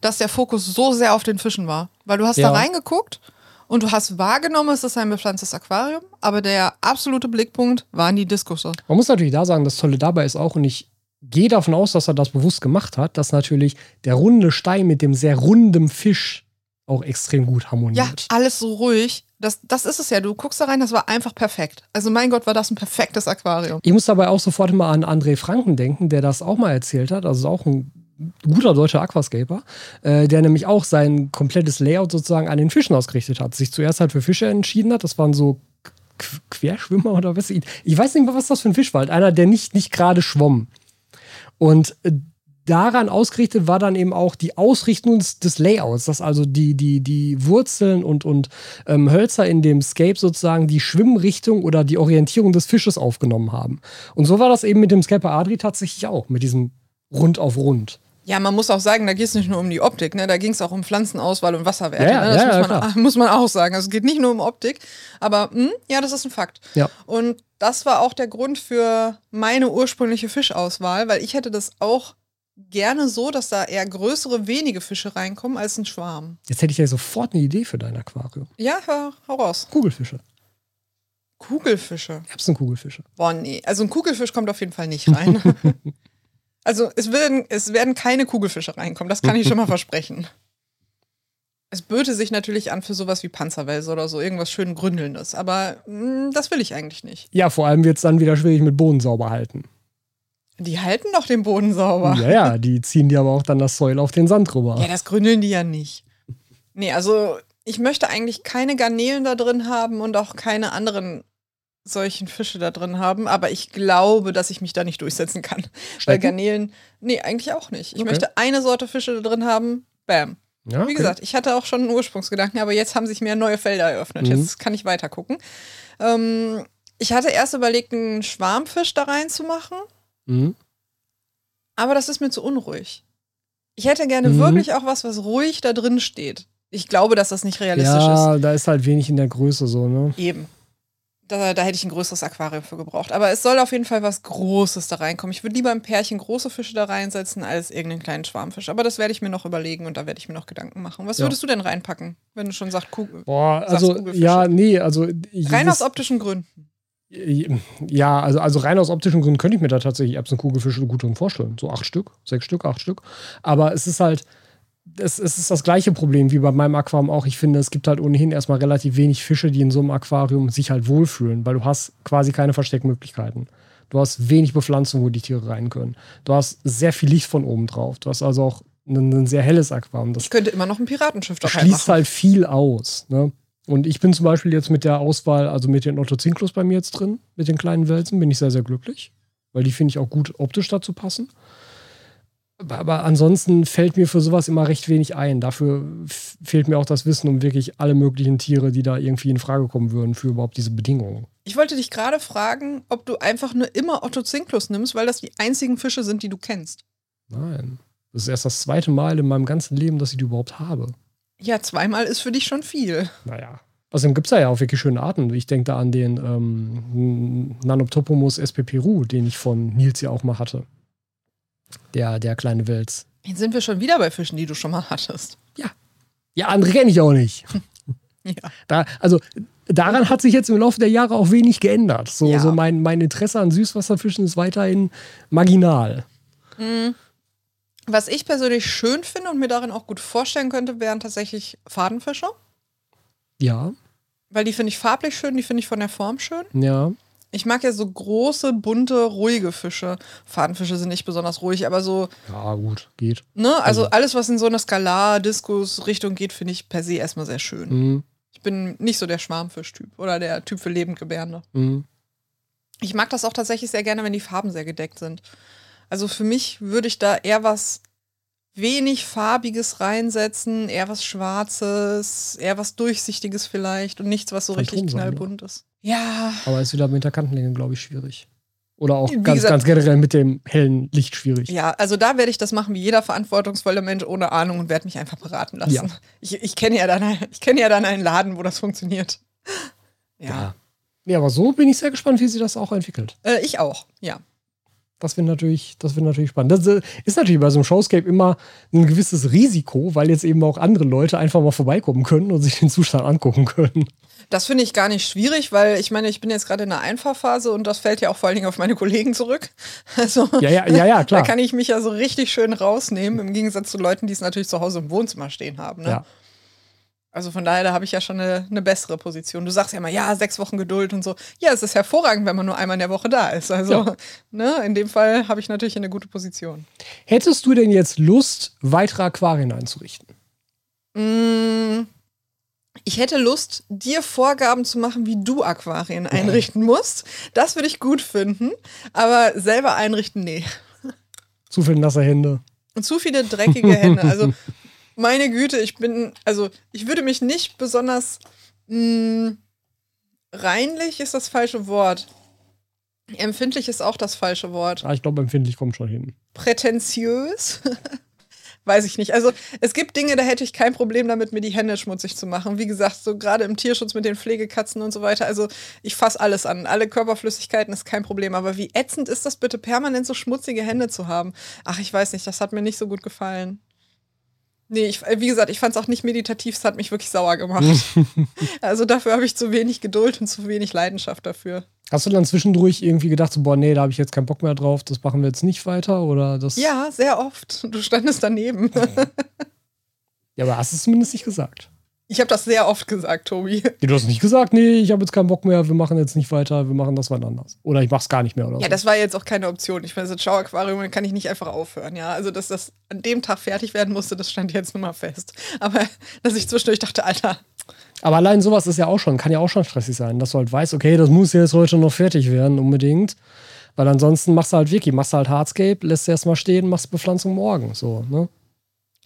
dass der Fokus so sehr auf den Fischen war. Weil du hast Ja. da reingeguckt und du hast wahrgenommen, es ist ein bepflanztes Aquarium, aber der absolute Blickpunkt waren die Diskusse. Man muss natürlich da sagen, das Tolle dabei ist auch, und ich gehe davon aus, dass er das bewusst gemacht hat, dass natürlich der runde Stein mit dem sehr runden Fisch auch extrem gut Ja, harmoniert. alles so ruhig. Das, das ist es ja. Du guckst da rein, das war einfach perfekt. Also mein Gott, war das ein perfektes Aquarium. Ich muss dabei auch sofort immer an André Franken denken, der das auch mal erzählt hat. Also auch ein guter deutscher Aquascaper, äh, der nämlich auch sein komplettes Layout sozusagen an den Fischen ausgerichtet hat. Sich zuerst halt für Fische entschieden hat. Das waren so Qu- Querschwimmer oder was? Ich ich weiß nicht mehr, was das für ein Fisch war. Halt einer, der nicht, nicht gerade schwamm. Und äh, daran ausgerichtet war dann eben auch die Ausrichtung des, Layouts, dass also die, die, die Wurzeln und, und ähm, Hölzer in dem Scape sozusagen die Schwimmrichtung oder die Orientierung des Fisches aufgenommen haben. Und so war das eben mit dem Scape Adri tatsächlich auch, mit diesem Rund auf Rund. Ja, man muss auch sagen, da geht es nicht nur um die Optik, ne? da ging es auch um Pflanzenauswahl und Wasserwerte. Ja, ne? Das ja, muss, ja, man, klar. muss man auch sagen. Also es geht nicht nur um Optik, aber mh, ja, das ist ein Fakt. Ja. Und das war auch der Grund für meine ursprüngliche Fischauswahl, weil ich hätte das auch gerne so, dass da eher größere, wenige Fische reinkommen als ein Schwarm. Jetzt hätte ich ja sofort eine Idee für dein Aquarium. Ja, hör, hau raus. Kugelfische. Kugelfische. Erbsenkugelfische. Boah, nee. Also ein Kugelfisch kommt auf jeden Fall nicht rein. also es werden, es werden keine Kugelfische reinkommen, das kann ich schon mal versprechen. Es böte sich natürlich an für sowas wie Panzerwälse oder so, irgendwas schön Gründelndes. Aber mh, das will ich eigentlich nicht. Ja, vor allem wird es dann wieder schwierig mit Boden sauber halten. Die halten doch den Boden sauber. Ja, ja, die ziehen dir aber auch dann das Säul auf den Sand rüber. Ja, das gründeln die ja nicht. Nee, also ich möchte eigentlich keine Garnelen da drin haben und auch keine anderen solchen Fische da drin haben, aber ich glaube, dass ich mich da nicht durchsetzen kann. Weil? Garnelen, nee, eigentlich auch nicht. Ich Okay. möchte eine Sorte Fische da drin haben, bam. Ja, Wie okay. gesagt, ich hatte auch schon einen Ursprungsgedanken, aber jetzt haben sich mir neue Felder eröffnet. Mhm. Jetzt kann ich weiter gucken. Ähm, ich hatte erst überlegt, einen Schwarmfisch da reinzumachen, Mhm. aber das ist mir zu unruhig. Ich hätte gerne Mhm. wirklich auch was, was ruhig da drin steht. Ich glaube, dass das nicht realistisch Ja, da ist halt wenig in der Größe so, ne? ist. Eben. Da, da hätte ich ein größeres Aquarium für gebraucht. Aber es soll auf jeden Fall was Großes da reinkommen. Ich würde lieber ein Pärchen große Fische da reinsetzen, als irgendeinen kleinen Schwarmfisch. Aber das werde ich mir noch überlegen und da werde ich mir noch Gedanken machen. Was Ja. würdest du denn reinpacken, wenn du schon sagst, Kugel? Boah, Sagst also, Kugelfische. ja, nee, also. Rein aus optischen Gründen. Ja, also, also rein aus optischen Gründen könnte ich mir da tatsächlich Erbsenkugelfische gut drin vorstellen. So acht Stück, sechs Stück, acht Stück. Aber es ist halt, es, es ist das gleiche Problem wie bei meinem Aquarium auch. Ich finde, es gibt halt ohnehin erstmal relativ wenig Fische, die in so einem Aquarium sich halt wohlfühlen, weil du hast quasi keine Versteckmöglichkeiten. Du hast wenig Bepflanzung, wo die Tiere rein können. Du hast sehr viel Licht von oben drauf. Du hast also auch ein, ein sehr helles Aquarium. Das Ich könnte immer noch ein Piratenschiff da schließt reinmachen. halt viel aus. Ne? Und ich bin zum Beispiel jetzt mit der Auswahl, also mit den Otto-Zinklus bei mir jetzt drin, mit den kleinen Wälzen, bin ich sehr, sehr glücklich. Weil die finde ich auch gut optisch dazu passen. Aber, aber ansonsten fällt mir für sowas immer recht wenig ein. Dafür fehlt mir auch das Wissen um wirklich alle möglichen Tiere, die da irgendwie in Frage kommen würden für überhaupt diese Bedingungen. Ich wollte dich gerade fragen, ob du einfach nur immer Otto Zinklus nimmst, weil das die einzigen Fische sind, die du kennst. Nein. Das ist erst das zweite Mal in meinem ganzen Leben, dass ich die überhaupt habe. Ja, zweimal ist für dich schon viel. Naja. Außerdem gibt es da ja auch wirklich schöne Arten. Ich denke da an den ähm, Nanoptopomus spp den ich von Nils ja auch mal hatte. Der, der kleine Wels. Jetzt sind wir schon wieder bei Fischen, die du schon mal hattest. Ja, andere kenne ich auch nicht. Ja. Da, also daran hat sich jetzt im Laufe der Jahre auch wenig geändert. So, Ja. so mein, mein Interesse an Süßwasserfischen ist weiterhin marginal. Was ich persönlich schön finde und mir darin auch gut vorstellen könnte, wären tatsächlich Fadenfische. Ja, Weil die finde ich farblich schön, die finde ich von der Form schön. ja. Ich mag ja so große, bunte, ruhige Fische. Fadenfische sind nicht besonders ruhig, aber so, Ja, gut, geht. ne, also alles, was in so eine Skalar-Diskus-Richtung geht, finde ich per se erstmal sehr schön. Mhm. Ich bin nicht so der Schwarmfisch-Typ oder der Typ für Lebendgebärende. Mhm. Ich mag das auch tatsächlich sehr gerne, wenn die Farben sehr gedeckt sind. Also für mich würde ich da eher was wenig farbiges reinsetzen, eher was Schwarzes, eher was Durchsichtiges vielleicht und nichts, was so richtig Phantomsand, ne? knallbunt ist. Ja, Aber ist wieder mit der Kantenlänge, glaube ich, schwierig. Oder auch Wie ganz, gesagt- ganz generell mit dem hellen Licht schwierig. ja, also da werde ich das machen wie jeder verantwortungsvolle Mensch ohne Ahnung und werde mich einfach beraten lassen. Ja. Ich, ich kenne ja, dann- ich kenn ja dann einen Laden, wo das funktioniert. Ja, Ja. Ja, aber so bin ich sehr gespannt, wie sie das auch entwickelt. Äh, ich auch, ja. Das wird natürlich, das wird natürlich spannend. Das äh, ist natürlich bei so einem Showscape immer ein gewisses Risiko, weil jetzt eben auch andere Leute einfach mal vorbeikommen können und sich den Zustand angucken können. Das finde ich gar nicht schwierig, weil ich meine, ich bin jetzt gerade in der Einfahrphase und das fällt ja auch vor allen Dingen auf meine Kollegen zurück. Also Ja, ja, ja, ja, klar. da kann ich mich ja so richtig schön rausnehmen, im Gegensatz zu Leuten, die es natürlich zu Hause im Wohnzimmer stehen haben. Ne? Ja. Also von daher, da habe ich ja schon eine, eine bessere Position. Du sagst ja immer, ja, sechs Wochen Geduld und so. Ja, es ist hervorragend, wenn man nur einmal in der Woche da ist. Also, Ja. ne, in dem Fall habe ich natürlich eine gute Position. Hättest du denn jetzt Lust, weitere Aquarien einzurichten? Mm, Ich hätte Lust, dir Vorgaben zu machen, wie du Aquarien einrichten musst. Das würde ich gut finden. Aber selber einrichten, nee. Zu viel nasse Hände. zu viele dreckige Hände. Also, meine Güte, ich bin, also, ich würde mich nicht besonders mh, reinlich ist das falsche Wort. Empfindlich ist auch das falsche Wort. Ah, ich glaube, empfindlich kommt schon hin. Prätentiös? Weiß ich nicht. Also es gibt Dinge, da hätte ich kein Problem damit, mir die Hände schmutzig zu machen. Wie gesagt, so gerade im Tierschutz mit den Pflegekatzen und so weiter. Also ich fasse alles an. Alle Körperflüssigkeiten ist kein Problem. Aber wie ätzend ist das bitte, permanent so schmutzige Hände zu haben? Ach, ich weiß nicht, das hat mir nicht so gut gefallen. Nee, ich, wie gesagt, ich fand es auch nicht meditativ, es hat mich wirklich sauer gemacht. also dafür habe ich zu wenig Geduld und zu wenig Leidenschaft dafür. Hast du dann zwischendurch irgendwie gedacht, so, boah, nee, da habe ich jetzt keinen Bock mehr drauf, das machen wir jetzt nicht weiter? Oder das ja, sehr oft. Du standest daneben. ja, aber hast du es zumindest nicht gesagt. Ich habe das sehr oft gesagt, Tobi. Du hast nicht gesagt, nee, ich habe jetzt keinen Bock mehr, wir machen jetzt nicht weiter, wir machen das wann anders. Oder ich mach's gar nicht mehr oder Ja, so. das war jetzt auch keine Option. Ich meine, so ein Schauaquarium kann ich nicht einfach aufhören, ja. Also, dass das an dem Tag fertig werden musste, das stand jetzt nun mal fest. Aber dass ich zwischendurch dachte, Alter, Aber allein sowas ist ja auch schon, kann ja auch schon stressig sein, dass du halt weißt, okay, das muss jetzt heute noch fertig werden, unbedingt. Weil ansonsten machst du halt Wiki, machst du halt Hardscape, lässt erstmal stehen, machst Bepflanzung morgen. So, ne?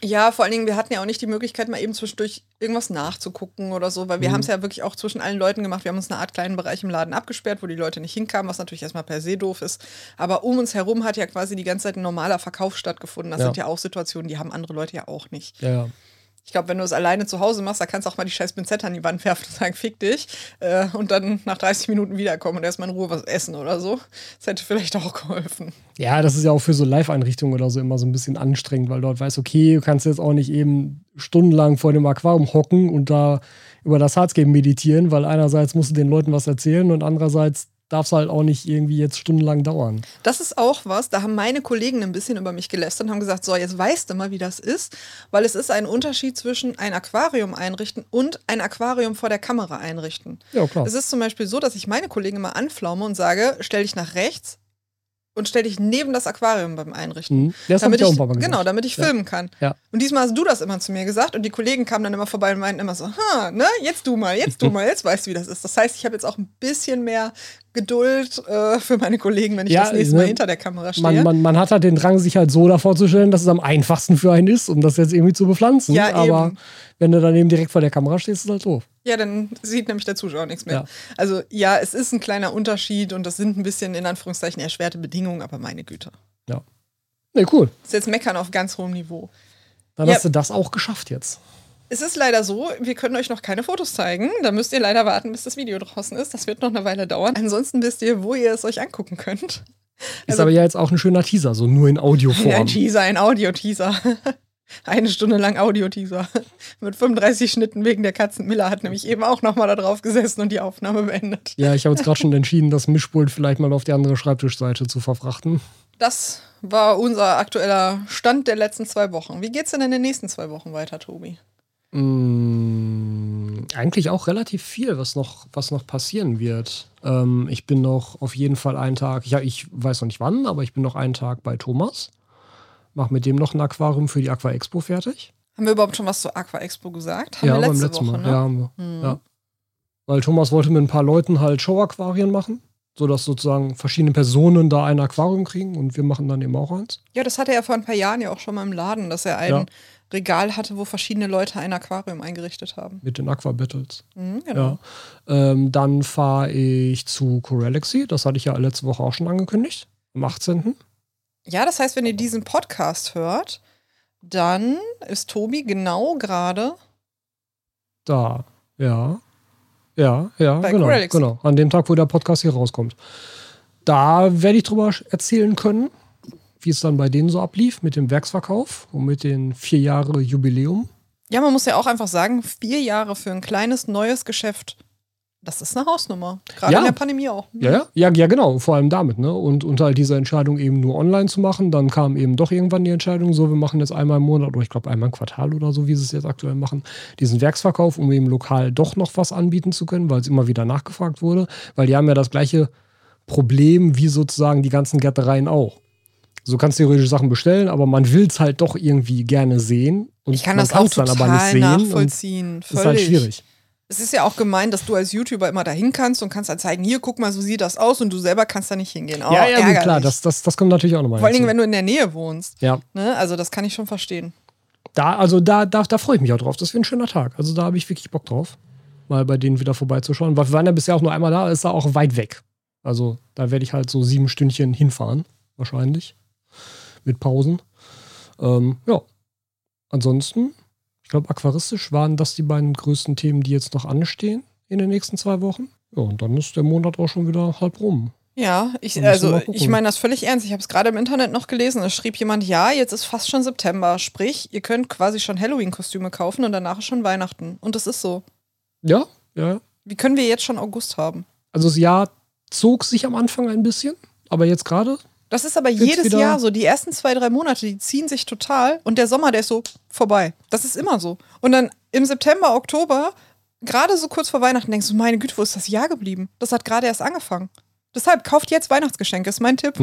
Ja, vor allen Dingen, wir hatten ja auch nicht die Möglichkeit, mal eben zwischendurch irgendwas nachzugucken oder so, weil wir Mhm. haben es ja wirklich auch zwischen allen Leuten gemacht. Wir haben uns eine Art kleinen Bereich im Laden abgesperrt, wo die Leute nicht hinkamen, was natürlich erstmal per se doof ist. Aber um uns herum hat ja quasi die ganze Zeit ein normaler Verkauf stattgefunden. Das Ja. sind ja auch Situationen, die haben andere Leute ja auch nicht. Ja. Ich glaube, wenn du es alleine zu Hause machst, da kannst du auch mal die scheiß Pinzette an die Wand werfen und sagen, fick dich. Äh, und dann nach 30 Minuten wiederkommen und erstmal in Ruhe was essen oder so. Das hätte vielleicht auch geholfen. Ja, das ist ja auch für so Live-Einrichtungen oder so immer so ein bisschen anstrengend, weil dort weißt, okay, du kannst jetzt auch nicht eben stundenlang vor dem Aquarium hocken und da über das Hardscape meditieren, weil einerseits musst du den Leuten was erzählen und andererseits darf es halt auch nicht irgendwie jetzt stundenlang dauern. Das ist auch was, da haben meine Kollegen ein bisschen über mich gelästert und haben gesagt, so, jetzt weißt du mal, wie das ist, weil es ist ein Unterschied zwischen ein Aquarium einrichten und ein Aquarium vor der Kamera einrichten. Ja, klar. Es ist zum Beispiel so, dass ich meine Kollegen immer anflaume und sage, stell dich nach rechts und stell dich neben das Aquarium beim Einrichten. Mhm. Das damit ich auch ich, gesagt. genau, damit ich Ja. filmen kann. Ja. Und diesmal hast du das immer zu mir gesagt und die Kollegen kamen dann immer vorbei und meinten immer so, ha, ne, jetzt du mal, jetzt du mal, jetzt weißt du, wie das ist. Das heißt, ich habe jetzt auch ein bisschen mehr Geduld äh, für meine Kollegen, wenn ich Ja, das nächste ne, Mal hinter der Kamera stehe. Man, man, man hat halt den Drang, sich halt so da vorzustellen, dass es am einfachsten für einen ist, um das jetzt irgendwie zu bepflanzen. Ja, Aber eben. wenn du daneben direkt vor der Kamera stehst, ist es halt doof. Ja, dann sieht nämlich der Zuschauer nichts mehr. Ja. Also ja, es ist ein kleiner Unterschied und das sind ein bisschen in Anführungszeichen erschwerte Bedingungen, aber meine Güte. Ja. Nee, cool. Das ist jetzt Meckern auf ganz hohem Niveau. Dann Ja. hast du das auch geschafft jetzt. Es ist leider so, wir können euch noch keine Fotos zeigen. Da müsst ihr leider warten, bis das Video draußen ist. Das wird noch eine Weile dauern. Ansonsten wisst ihr, wo ihr es euch angucken könnt. Ist Also- aber ja jetzt auch ein schöner Teaser, so nur in Ein Audioform. Teaser, ein Audio-Teaser. Eine Stunde lang Audio-Teaser. Mit 35 Schnitten wegen der Katzen. Miller hat nämlich eben auch nochmal da drauf gesessen und die Aufnahme beendet. Ja, ich habe jetzt gerade schon entschieden, das Mischpult vielleicht mal auf die andere Schreibtischseite zu verfrachten. Das war unser aktueller Stand der letzten zwei Wochen. Wie geht's denn in den nächsten zwei Wochen weiter, Tobi? Mm, eigentlich auch relativ viel, was noch, was noch passieren wird. Ähm, ich bin noch auf jeden Fall einen Tag, ja, ich weiß noch nicht wann, aber ich bin noch einen Tag bei Thomas. Mach mit dem noch ein Aquarium für die Aqua Expo fertig. Haben wir überhaupt schon was zur Aqua Expo gesagt? Haben ja, wir letzte beim letzten Woche, Mal. ne? Ja, haben wir. Hm. Ja. Weil Thomas wollte mit ein paar Leuten halt Show-Aquarien machen, sodass sozusagen verschiedene Personen da ein Aquarium kriegen und wir machen dann eben auch eins. Ja, das hatte er vor ein paar Jahren ja auch schon mal im Laden, dass er ein Ja. Regal hatte, wo verschiedene Leute ein Aquarium eingerichtet haben. Mit den Aqua-Battles. Mhm, genau. Ja. Ähm, dann fahre ich zu Corelexy. Das hatte ich ja letzte Woche auch schon angekündigt. Am 18. Ja, das heißt, wenn ihr diesen Podcast hört, dann ist Tobi genau gerade Da. Ja. Ja, ja, Bei genau, Corelexy. genau. An dem Tag, wo der Podcast hier rauskommt. Da werde ich drüber erzählen können, wie es dann bei denen so ablief mit dem Werksverkauf und mit den vier Jahre Jubiläum. Ja, man muss ja auch einfach sagen, vier Jahre für ein kleines neues Geschäft, das ist eine Hausnummer. Gerade Ja. in der Pandemie auch. Ja, ja, ja, ja, genau, vor allem damit, ne? Und unter halt dieser Entscheidung eben nur online zu machen, dann kam eben doch irgendwann die Entscheidung, so, wir machen jetzt einmal im Monat oder ich glaube einmal im Quartal oder so, wie sie es jetzt aktuell machen, diesen Werksverkauf, um eben lokal doch noch was anbieten zu können, weil es immer wieder nachgefragt wurde, weil die haben ja das gleiche Problem wie sozusagen die ganzen Gärtereien auch. So kannst du theoretisch Sachen bestellen, aber man will es halt doch irgendwie gerne sehen. Und Ich kann man das auch total und nachvollziehen. Das ist halt schwierig. Es ist ja auch gemein, dass du als YouTuber immer dahin kannst und kannst dann zeigen, hier, guck mal, so sieht das aus und du selber kannst da nicht hingehen. Oh, ja, ja, gut, klar, das, das, das kommt natürlich auch nochmal Vor allen Dingen, wenn du in der Nähe wohnst. Ja, Ne? Also das kann ich schon verstehen. da, also da, da, da freue ich mich auch drauf. Das wird ein schöner Tag. Also da habe ich wirklich Bock drauf, mal bei denen wieder vorbeizuschauen. Weil wir waren ja bisher auch nur einmal da, ist da auch weit weg. Also da werde ich halt so sieben Stündchen hinfahren, wahrscheinlich. Mit Pausen. Ähm, ja. Ansonsten, ich glaube, aquaristisch waren das die beiden größten Themen, die jetzt noch anstehen in den nächsten zwei Wochen. Ja, und dann ist der Monat auch schon wieder halb rum. Ja, ich, also ich meine das völlig ernst. Ich habe es gerade im Internet noch gelesen. Es schrieb jemand, ja, jetzt ist fast schon September. Sprich, ihr könnt quasi schon Halloween-Kostüme kaufen und danach ist schon Weihnachten. Und das ist so. Ja, ja. Wie können wir jetzt schon August haben? Also das Jahr zog sich am Anfang ein bisschen, aber jetzt gerade Das ist aber Jetzt jedes Jahr so. Die ersten zwei, drei Monate, die ziehen sich total. Und der Sommer, der ist so vorbei. Das ist immer so. Und dann im September, Oktober, gerade so kurz vor Weihnachten, denkst du, meine Güte, wo ist das Jahr geblieben? Das hat gerade erst angefangen. Deshalb kauft jetzt Weihnachtsgeschenke, ist mein Tipp.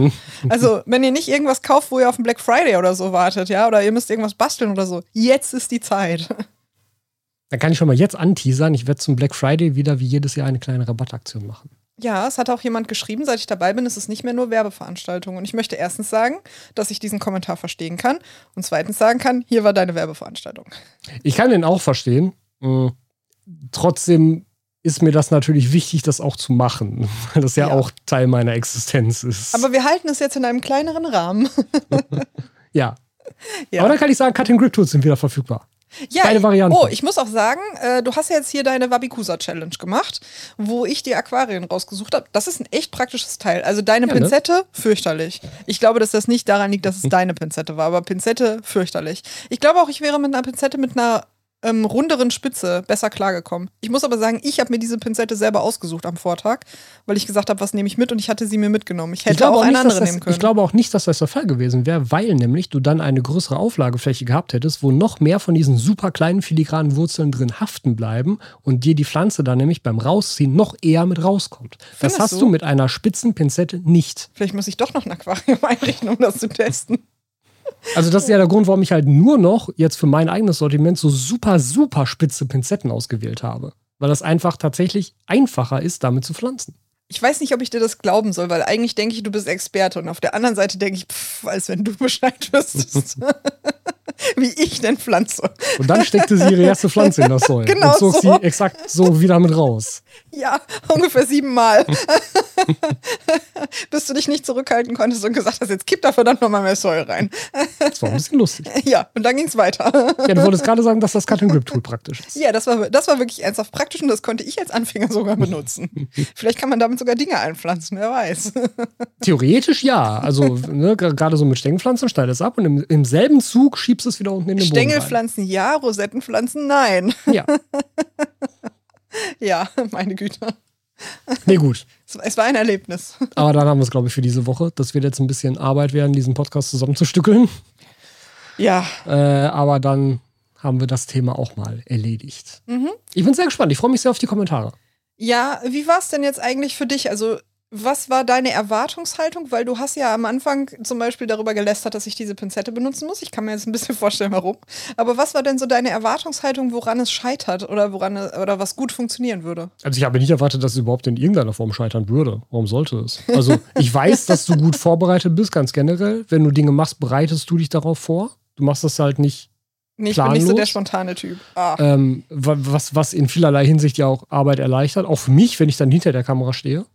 Also, wenn ihr nicht irgendwas kauft, wo ihr auf den Black Friday oder so wartet, ja, oder ihr müsst irgendwas basteln oder so, jetzt ist die Zeit. Dann kann ich schon mal jetzt anteasern, ich werde zum Black Friday wieder wie jedes Jahr eine kleine Rabattaktion machen. Ja, es hat auch jemand geschrieben, seit ich dabei bin, ist es nicht mehr nur Werbeveranstaltung. Und ich möchte erstens sagen, dass ich diesen Kommentar verstehen kann und zweitens sagen kann, hier war deine Werbeveranstaltung. Ich kann den auch verstehen. Mm, Trotzdem ist mir das natürlich wichtig, das auch zu machen, weil das ja, Ja. auch Teil meiner Existenz ist. Aber wir halten es jetzt in einem kleineren Rahmen. ja. Ja. Aber dann kann ich sagen, Cut and Grip Tools sind wieder verfügbar. Ja, Beide Varianten. Oh, ich muss auch sagen, äh, du hast ja jetzt hier deine Wabikusa Challenge gemacht, wo ich die Aquarien rausgesucht habe. Das ist ein echt praktisches Teil. Also deine Ja, ne? Pinzette, fürchterlich. Ich glaube, dass das nicht daran liegt, dass es deine Pinzette war, aber Pinzette, fürchterlich. Ich glaube auch, ich wäre mit einer Pinzette mit einer ähm, runderen Spitze besser klargekommen. Ich muss aber sagen, ich habe mir diese Pinzette selber ausgesucht am Vortag, weil ich gesagt habe, was nehme ich mit und ich hatte sie mir mitgenommen. Ich hätte ich auch auch eine andere das, nehmen können. ich glaube auch nicht, dass das der Fall gewesen wäre, weil nämlich du dann eine größere Auflagefläche gehabt hättest, wo noch mehr von diesen super kleinen filigranen Wurzeln drin haften bleiben und dir die Pflanze dann nämlich beim Rausziehen noch eher mit rauskommt. Das Findest hast du? du mit einer spitzen Pinzette nicht. Vielleicht muss ich doch noch ein Aquarium einrichten, um das zu testen. Also das ist ja der Grund, warum ich halt nur noch jetzt für mein eigenes Sortiment so super, super spitze Pinzetten ausgewählt habe. Weil das einfach tatsächlich einfacher ist, damit zu pflanzen. Ich weiß nicht, ob ich dir das glauben soll, weil eigentlich denke ich, du bist Experte und auf der anderen Seite denke ich, pff, als wenn du Bescheid wüsstest, wie ich denn pflanze. Und dann steckte sie ihre erste Pflanze in das Soil Genau und zog so. sie exakt so wieder mit raus. Ja, ungefähr siebenmal. Bis du dich nicht zurückhalten konntest und gesagt hast, jetzt kipp da verdammt nochmal mehr Soil rein. Das war ein bisschen lustig. Ja, und dann ging es weiter. Ja, du wolltest gerade sagen, dass das Cut-and-Grip-Tool praktisch ist. Ja, das war, das war wirklich ernsthaft praktisch und das konnte ich als Anfänger sogar benutzen. Vielleicht kann man damit sogar Dinge einpflanzen, wer weiß. Theoretisch ja. Also ne, gerade so mit Stängelpflanzen steigt es ab und im, im selben Zug schiebst du es wieder unten in den Boden. Stängelpflanzen ja, Rosettenpflanzen nein. Ja, Ja, meine Güte. nee, gut. Es, war ein Erlebnis. Aber dann haben wir es, glaube ich, für diese Woche. Das wird jetzt ein bisschen Arbeit werden, diesen Podcast zusammenzustückeln. Ja, Äh, aber dann haben wir das Thema auch mal erledigt. Ich bin sehr gespannt. Ich freue mich sehr auf die Kommentare. Ja, wie war es denn jetzt eigentlich für dich? Also, was war deine Erwartungshaltung? Weil du hast ja am Anfang zum Beispiel darüber gelästert, dass ich diese Pinzette benutzen muss. Ich kann mir jetzt ein bisschen vorstellen, warum. Aber was war denn so deine Erwartungshaltung, woran es scheitert oder woran es, oder was gut funktionieren würde? Also ich habe nicht erwartet, dass es überhaupt in irgendeiner Form scheitern würde. Warum sollte es? Also ich weiß, dass du gut vorbereitet bist, ganz generell. Wenn du Dinge machst, bereitest du dich darauf vor. Du machst das halt nicht, Nee, ich bin nicht so Planlos? der spontane Typ. Ah. ähm, wa- was, was in vielerlei Hinsicht ja auch Arbeit erleichtert. Auch für mich, wenn ich dann hinter der Kamera stehe.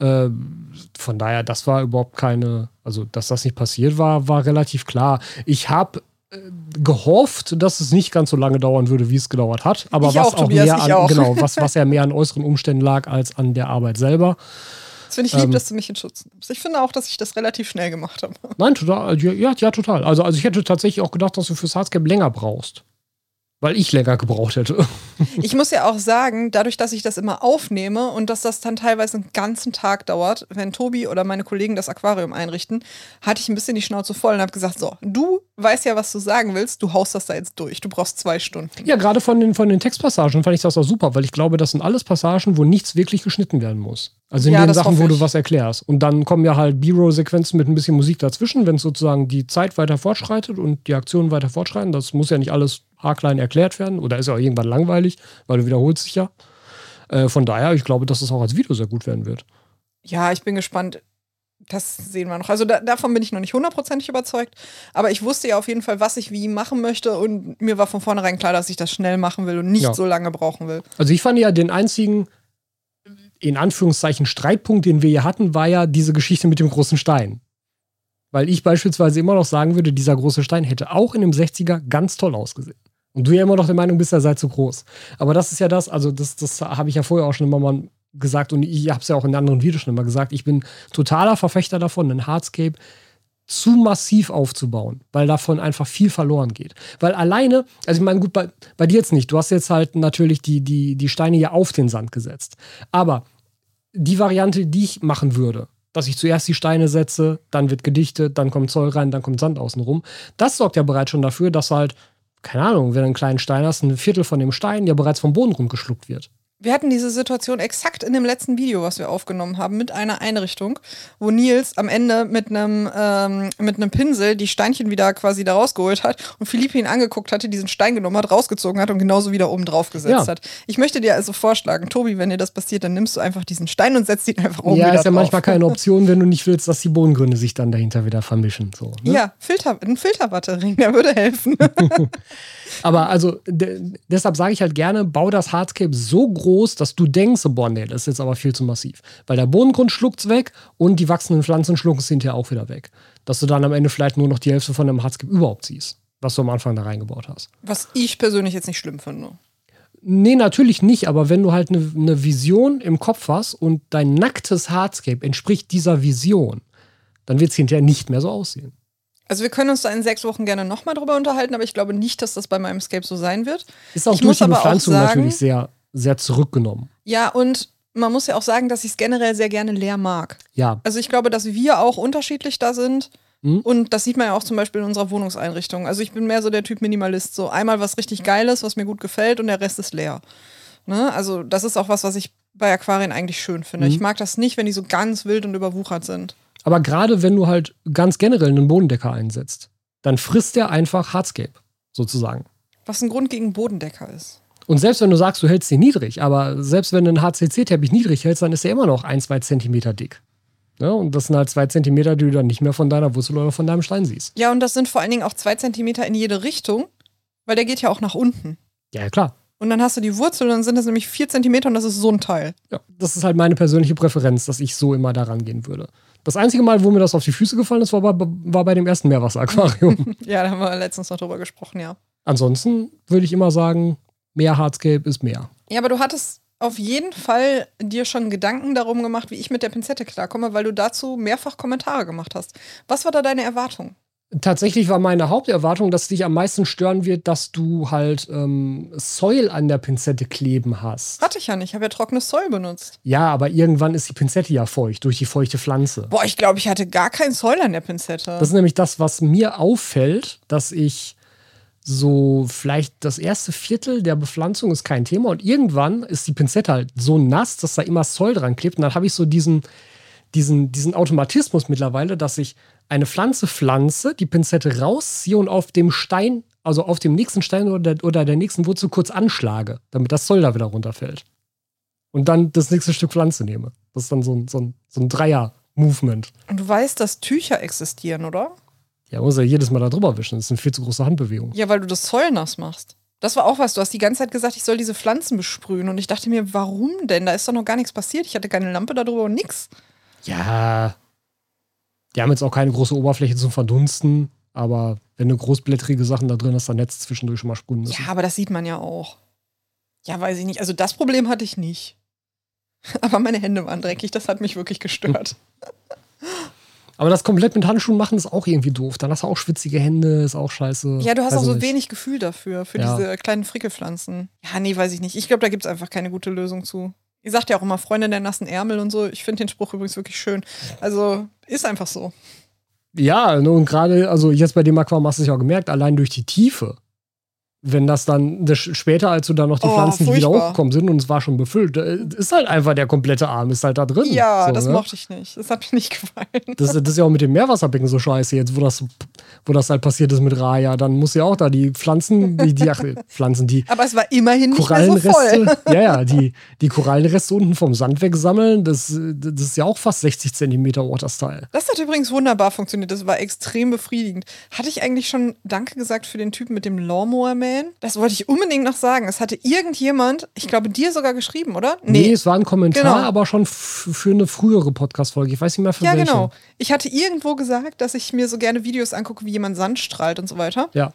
Ähm, von daher, das war überhaupt keine, also dass das nicht passiert war, war relativ klar. Ich habe äh, gehofft, dass es nicht ganz so lange dauern würde, wie es gedauert hat. Aber Ich was auch, auch, Tobias, mehr an, auch. genau, was, was ja mehr an äußeren Umständen lag als an der Arbeit selber. Das finde ich lieb, ähm, dass du mich in Schutz nimmst. Ich finde auch, dass ich das relativ schnell gemacht habe. Nein, total. Ja, ja, ja, total. Also, also ich hätte tatsächlich auch gedacht, dass du fürs Hardscape länger brauchst. Weil ich länger gebraucht hätte. Ich muss ja auch sagen, dadurch, dass ich das immer aufnehme und dass das dann teilweise einen ganzen Tag dauert, wenn Tobi oder meine Kollegen das Aquarium einrichten, hatte ich ein bisschen die Schnauze voll und habe gesagt, so, du weißt ja, was du sagen willst, du haust das da jetzt durch. Du brauchst zwei Stunden. Ja, gerade von den, von den Textpassagen fand ich das auch super, weil ich glaube, das sind alles Passagen, wo nichts wirklich geschnitten werden muss. Also in Ja, den Sachen, wo du was erklärst. Und dann kommen ja halt B-Roll-Sequenzen mit ein bisschen Musik dazwischen, wenn sozusagen die Zeit weiter fortschreitet und die Aktionen weiter fortschreiten. Das muss ja nicht alles haarklein erklärt werden. Oder ist ja auch irgendwann langweilig, weil du wiederholst dich ja. Äh, von daher, ich glaube, dass es auch als Video sehr gut werden wird. Ja, ich bin gespannt. Das sehen wir noch. Also da, davon bin ich noch nicht hundertprozentig überzeugt. Aber ich wusste ja auf jeden Fall, was ich wie machen möchte. Und mir war von vornherein klar, dass ich das schnell machen will und nicht Ja. so lange brauchen will. Also ich fand ja den einzigen, in Anführungszeichen, Streitpunkt, den wir hier hatten, war ja diese Geschichte mit dem großen Stein. Weil ich beispielsweise immer noch sagen würde, dieser große Stein hätte auch in dem 60er ganz toll ausgesehen. Und du ja immer noch der Meinung bist, er sei zu groß. Aber das ist ja das, also das, das habe ich ja vorher auch schon immer mal gesagt und ich habe es ja auch in anderen Videos schon immer gesagt, ich bin totaler Verfechter davon, einen Hardscape zu massiv aufzubauen, weil davon einfach viel verloren geht. Weil alleine, also ich meine, gut, bei, bei dir jetzt nicht, du hast jetzt halt natürlich die, die, die Steine ja auf den Sand gesetzt. Aber die Variante, die ich machen würde, dass ich zuerst die Steine setze, dann wird gedichtet, dann kommt Zoll rein, dann kommt Sand außenrum, das sorgt ja bereits schon dafür, dass halt, keine Ahnung, wenn du einen kleinen Stein hast, ein Viertel von dem Stein ja bereits vom Boden rumgeschluckt wird. Wir hatten diese Situation exakt in dem letzten Video, was wir aufgenommen haben, mit einer Einrichtung, wo Nils am Ende mit einem ähm, mit einem Pinsel die Steinchen wieder quasi da rausgeholt hat und Philippe ihn angeguckt hatte, diesen Stein genommen hat, rausgezogen hat und genauso wieder oben drauf gesetzt Ja. hat. Ich möchte dir also vorschlagen, Tobi, wenn dir das passiert, dann nimmst du einfach diesen Stein und setzt ihn einfach oben ja, wieder ist ja drauf. manchmal keine Option, wenn du nicht willst, dass die Bodengründe sich dann dahinter wieder vermischen. So, ne? Ja, Filter, ein Filterbatterring, der würde helfen. Aber also de deshalb sage ich halt gerne, bau das Hardscape so groß, dass du denkst, boah, nee, das ist jetzt aber viel zu massiv. Weil der Bodengrund schluckt's weg und die wachsenden Pflanzen schlucken es hinterher auch wieder weg. Dass du dann am Ende vielleicht nur noch die Hälfte von dem Hardscape überhaupt siehst, was du am Anfang da reingebaut hast. Was ich persönlich jetzt nicht schlimm finde. Nee, natürlich nicht, aber wenn du halt eine ne Vision im Kopf hast und dein nacktes Hardscape entspricht dieser Vision, dann wird es hinterher nicht mehr so aussehen. Also wir können uns da in sechs Wochen gerne nochmal drüber unterhalten, aber ich glaube nicht, dass das bei meinem Escape so sein wird. Ist auch Ich durch die sagen- natürlich sehr, sehr zurückgenommen. Ja, und man muss ja auch sagen, dass ich es generell sehr gerne leer mag. Ja, Also ich glaube, dass wir auch unterschiedlich da sind. Mhm. Und das sieht man ja auch zum Beispiel in unserer Wohnungseinrichtung. Also ich bin mehr so der Typ Minimalist. So einmal was richtig Geiles, was mir gut gefällt und der Rest ist leer. Ne? Also das ist auch was, was ich bei Aquarien eigentlich schön finde. Mhm. Ich mag das nicht, wenn die so ganz wild und überwuchert sind. Aber gerade wenn du halt ganz generell einen Bodendecker einsetzt, dann frisst der einfach Hardscape, sozusagen. Was ein Grund gegen Bodendecker ist. Und selbst wenn du sagst, du hältst ihn niedrig, aber selbst wenn du einen HCC-Teppich niedrig hältst, dann ist er immer noch ein, zwei Zentimeter dick. Ja, und das sind halt zwei Zentimeter, die du dann nicht mehr von deiner Wurzel oder von deinem Stein siehst. Ja, und das sind vor allen Dingen auch zwei Zentimeter in jede Richtung, weil der geht ja auch nach unten. Ja, klar. Und dann hast du die Wurzel und dann sind das nämlich vier Zentimeter und das ist so ein Teil. Ja, das ist halt meine persönliche Präferenz, dass ich so immer da rangehen würde. Das einzige Mal, wo mir das auf die Füße gefallen ist, war bei, war bei dem ersten Meerwasseraquarium. Ja, da haben wir letztens noch drüber gesprochen, ja. Ansonsten würde ich immer sagen, mehr Hardscape ist mehr. Ja, aber du hattest auf jeden Fall dir schon Gedanken darum gemacht, wie ich mit der Pinzette klarkomme, weil du dazu mehrfach Kommentare gemacht hast. Was war da deine Erwartung? Tatsächlich war meine Haupterwartung, dass dich am meisten stören wird, dass du halt ähm, Soil an der Pinzette kleben hast. Hatte ich ja nicht, ich habe ja trockenes Zoll benutzt. Ja, aber irgendwann ist die Pinzette ja feucht durch die feuchte Pflanze. Boah, ich glaube, ich hatte gar kein Zoll an der Pinzette. Das ist nämlich das, was mir auffällt, dass ich so vielleicht das erste Viertel der Bepflanzung ist kein Thema und irgendwann ist die Pinzette halt so nass, dass da immer Zoll dran klebt und dann habe ich so diesen, diesen, diesen Automatismus mittlerweile, dass ich eine Pflanze pflanze, die Pinzette rausziehe und auf dem Stein, also auf dem nächsten Stein oder, oder der nächsten Wurzel kurz anschlage, damit das Zoll da wieder runterfällt. Und dann das nächste Stück Pflanze nehme. Das ist dann so ein, so ein, so ein Dreier-Movement. Und du weißt, dass Tücher existieren, oder? Ja, muss ja jedes Mal da drüber wischen. Das ist eine viel zu große Handbewegung. Ja, weil du das Zoll nass machst. Das war auch was. Du hast die ganze Zeit gesagt, ich soll diese Pflanzen besprühen. Und ich dachte mir, warum denn? Da ist doch noch gar nichts passiert. Ich hatte keine Lampe darüber und nix. Ja. Die haben jetzt auch keine große Oberfläche zum Verdunsten, aber wenn du großblättrige Sachen da drin hast, dann Netz zwischendurch schon mal sprühen müssen. Ja, aber das sieht man ja auch. Ja, weiß ich nicht. Also das Problem hatte ich nicht. Aber meine Hände waren dreckig, das hat mich wirklich gestört. Aber das komplett mit Handschuhen machen ist auch irgendwie doof. Dann hast du auch schwitzige Hände, ist auch scheiße. Ja, du hast Weiß auch so nicht. wenig Gefühl dafür, für Ja. diese kleinen Frickelpflanzen. Ja, nee, weiß ich nicht. Ich glaube, da gibt es einfach keine gute Lösung zu. Ihr sagt ja auch immer Freundin der nassen Ärmel und so. Ich finde den Spruch übrigens wirklich schön. Also, ist einfach so. Ja, ne, und gerade, also jetzt bei dem Aquarium hast du es ja auch gemerkt, allein durch die Tiefe wenn das dann das später, als du dann noch die Oh, Pflanzen, die wieder furchtbar. hochgekommen sind und es war schon befüllt, äh, ist halt einfach der komplette Arm, ist halt da drin. Ja, so, das ne? mochte ich nicht. Das hat mir nicht gefallen. Das, das ist ja auch mit dem Meerwasserbecken so scheiße jetzt, wo das, wo das halt passiert ist mit Raya. Dann muss ja auch da die Pflanzen, die, die ach, Pflanzen, die Aber es war immerhin nicht mehr so voll. Korallenreste, ja, ja, die, die Korallenreste unten vom Sand wegsammeln, das, das ist ja auch fast 60 Zentimeter Waterstyle. Das hat übrigens wunderbar funktioniert. Das war extrem befriedigend. Hatte ich eigentlich schon Danke gesagt für den Typen mit dem Lawnmower Man? Das wollte ich unbedingt noch sagen. Es hatte irgendjemand, ich glaube dir sogar geschrieben, oder? Nee, es war ein Kommentar, Genau. aber schon für eine frühere Podcast-Folge. Ich weiß nicht mehr für Ja, welche. genau. Ich hatte irgendwo gesagt, dass ich mir so gerne Videos angucke, wie jemand Sand strahlt und so weiter. Ja.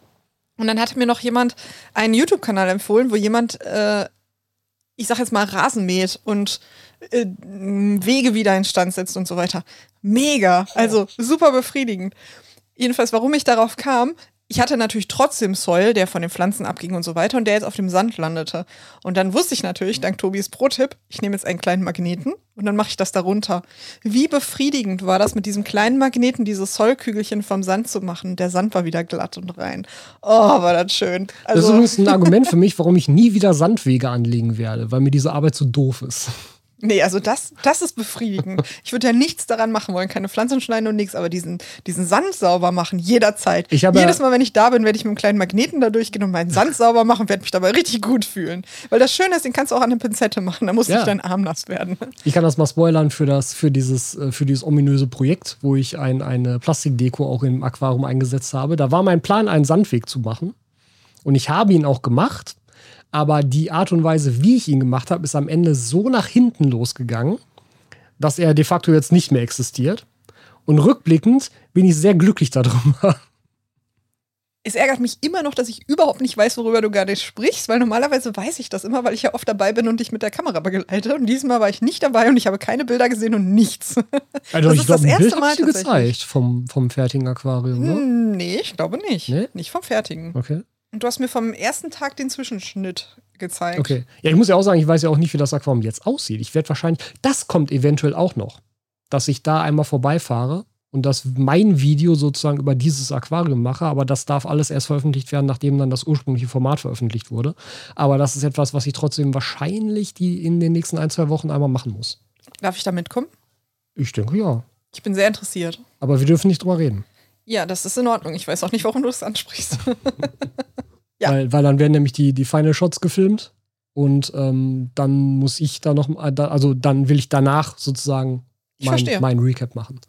Und dann hatte mir noch jemand einen YouTube-Kanal empfohlen, wo jemand, äh, ich sag jetzt mal, Rasen mäht und äh, Wege wieder instand setzt und so weiter. Mega. Also super befriedigend. Jedenfalls, warum ich darauf kam, ich hatte natürlich trotzdem Soil, der von den Pflanzen abging und so weiter und der jetzt auf dem Sand landete. Und dann wusste ich natürlich, dank Tobis Pro-Tipp, ich nehme jetzt einen kleinen Magneten und dann mache ich das darunter. Wie befriedigend war das, mit diesem kleinen Magneten diese Soilkügelchen vom Sand zu machen? Der Sand war wieder glatt und rein. Oh, war das schön. Das ist Also, übrigens ein Argument für mich, warum ich nie wieder Sandwege anlegen werde, weil mir diese Arbeit zu doof ist. Nee, also das, das ist befriedigend. Ich würde ja nichts daran machen wollen, keine Pflanzen schneiden und nichts, aber diesen, diesen Sand sauber machen, jederzeit. Ich habe- Jedes Mal, wenn ich da bin, werde ich mit einem kleinen Magneten da durchgehen und meinen Sand sauber machen und werde mich dabei richtig gut fühlen. Weil das Schöne ist, den kannst du auch an eine Pinzette machen, da muss Ja. nicht dein Arm nass werden. Ich kann das mal spoilern für, das, für, dieses, äh, für dieses ominöse Projekt, wo ich ein, eine Plastikdeko auch im Aquarium eingesetzt habe. Da war mein Plan, einen Sandweg zu machen. Und ich habe ihn auch gemacht. Aber die Art und Weise, wie ich ihn gemacht habe, ist am Ende so nach hinten losgegangen, dass er de facto jetzt nicht mehr existiert. Und rückblickend bin ich sehr glücklich darüber. Es ärgert mich immer noch, dass ich überhaupt nicht weiß, worüber du gerade sprichst, weil normalerweise weiß ich das immer, weil ich ja oft dabei bin und dich mit der Kamera begleite. Und diesmal war ich nicht dabei und ich habe keine Bilder gesehen und nichts. Also Das ich ist glaube, das erste Bild Mal dir tatsächlich. gezeigt vom, vom fertigen Aquarium. Ne? Hm, nee, ich glaube nicht. Nee? Nicht vom Fertigen. Okay. Und du hast mir vom ersten Tag den Zwischenschnitt gezeigt. Okay. Ja, ich muss ja auch sagen, ich weiß ja auch nicht, wie das Aquarium jetzt aussieht. Ich werde wahrscheinlich, das kommt eventuell auch noch, dass ich da einmal vorbeifahre und dass mein Video sozusagen über dieses Aquarium mache, aber das darf alles erst veröffentlicht werden, nachdem dann das ursprüngliche Format veröffentlicht wurde. Aber das ist etwas, was ich trotzdem wahrscheinlich die in den nächsten ein, zwei Wochen einmal machen muss. Darf ich da mitkommen? Ich denke ja. Ich bin sehr interessiert. Aber wir dürfen nicht drüber reden. Ja, das ist in Ordnung. Ich weiß auch nicht, warum du das ansprichst. Ja. Weil, weil dann werden nämlich die, die Final Shots gefilmt und ähm, dann muss ich da noch, äh, also dann will ich danach sozusagen Ich mein, verstehe. mein Recap machen.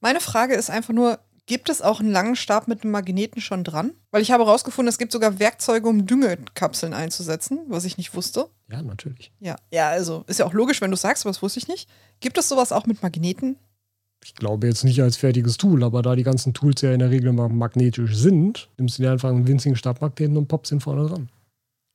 Meine Frage ist einfach nur, gibt es auch einen langen Stab mit einem Magneten schon dran? Weil ich habe herausgefunden, es gibt sogar Werkzeuge, um Düngekapseln einzusetzen, was ich nicht wusste. Ja, natürlich. Ja, ja, also ist ja auch logisch, wenn du sagst, aber das wusste ich nicht. Gibt es sowas auch mit Magneten? Ich glaube jetzt nicht als fertiges Tool, aber da die ganzen Tools ja in der Regel mal magnetisch sind, nimmst du dir einfach einen winzigen Stabmagneten und poppst ihn vorne dran.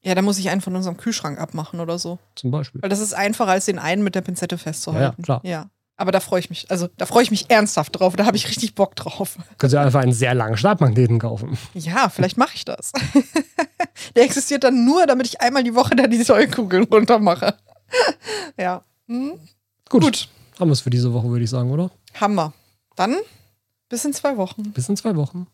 Ja, da muss ich einen von unserem Kühlschrank abmachen oder so. Zum Beispiel. Weil das ist einfacher, als den einen mit der Pinzette festzuhalten. Ja, klar. Ja. Aber da freue ich mich, also da freue ich mich ernsthaft drauf. Da habe ich richtig Bock drauf. Kannst du dir einfach einen sehr langen Stabmagneten kaufen. Ja, vielleicht mache ich das. Der existiert dann nur, damit ich einmal die Woche da die Säulkugeln runter mache. Ja. Hm? Gut. Gut. Haben wir es für diese Woche, würde ich sagen, oder? Hammer. Dann bis in zwei Wochen. Bis in zwei Wochen.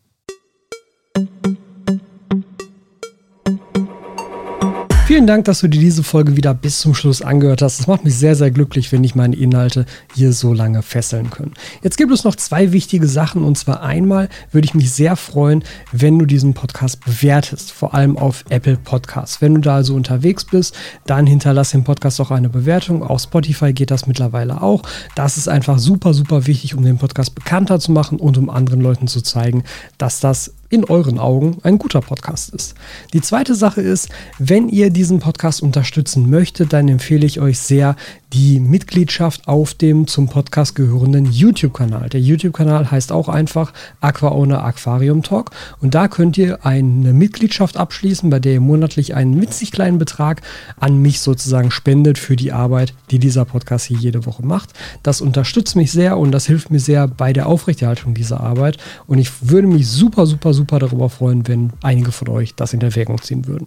Vielen Dank, dass du dir diese Folge wieder bis zum Schluss angehört hast. Das macht mich sehr, sehr glücklich, wenn ich meine Inhalte hier so lange fesseln können. Jetzt gibt es noch zwei wichtige Sachen. Und zwar einmal würde ich mich sehr freuen, wenn du diesen Podcast bewertest, vor allem auf Apple Podcasts. Wenn du da also unterwegs bist, dann hinterlass dem Podcast auch eine Bewertung. Auf Spotify geht das mittlerweile auch. Das ist einfach super, super wichtig, um den Podcast bekannter zu machen und um anderen Leuten zu zeigen, dass das in euren Augen ein guter Podcast ist. Die zweite Sache ist, wenn ihr diesen Podcast unterstützen möchtet, dann empfehle ich euch sehr die Mitgliedschaft auf dem zum Podcast gehörenden YouTube-Kanal. Der YouTube-Kanal heißt auch einfach AquaOwner Aquarium Talk und da könnt ihr eine Mitgliedschaft abschließen, bei der ihr monatlich einen winzig kleinen Betrag an mich sozusagen spendet für die Arbeit, die dieser Podcast hier jede Woche macht. Das unterstützt mich sehr und das hilft mir sehr bei der Aufrechterhaltung dieser Arbeit und ich würde mich super, super, super darüber freuen, wenn einige von euch das in Erwägung ziehen würden.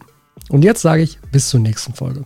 Und jetzt sage ich bis zur nächsten Folge.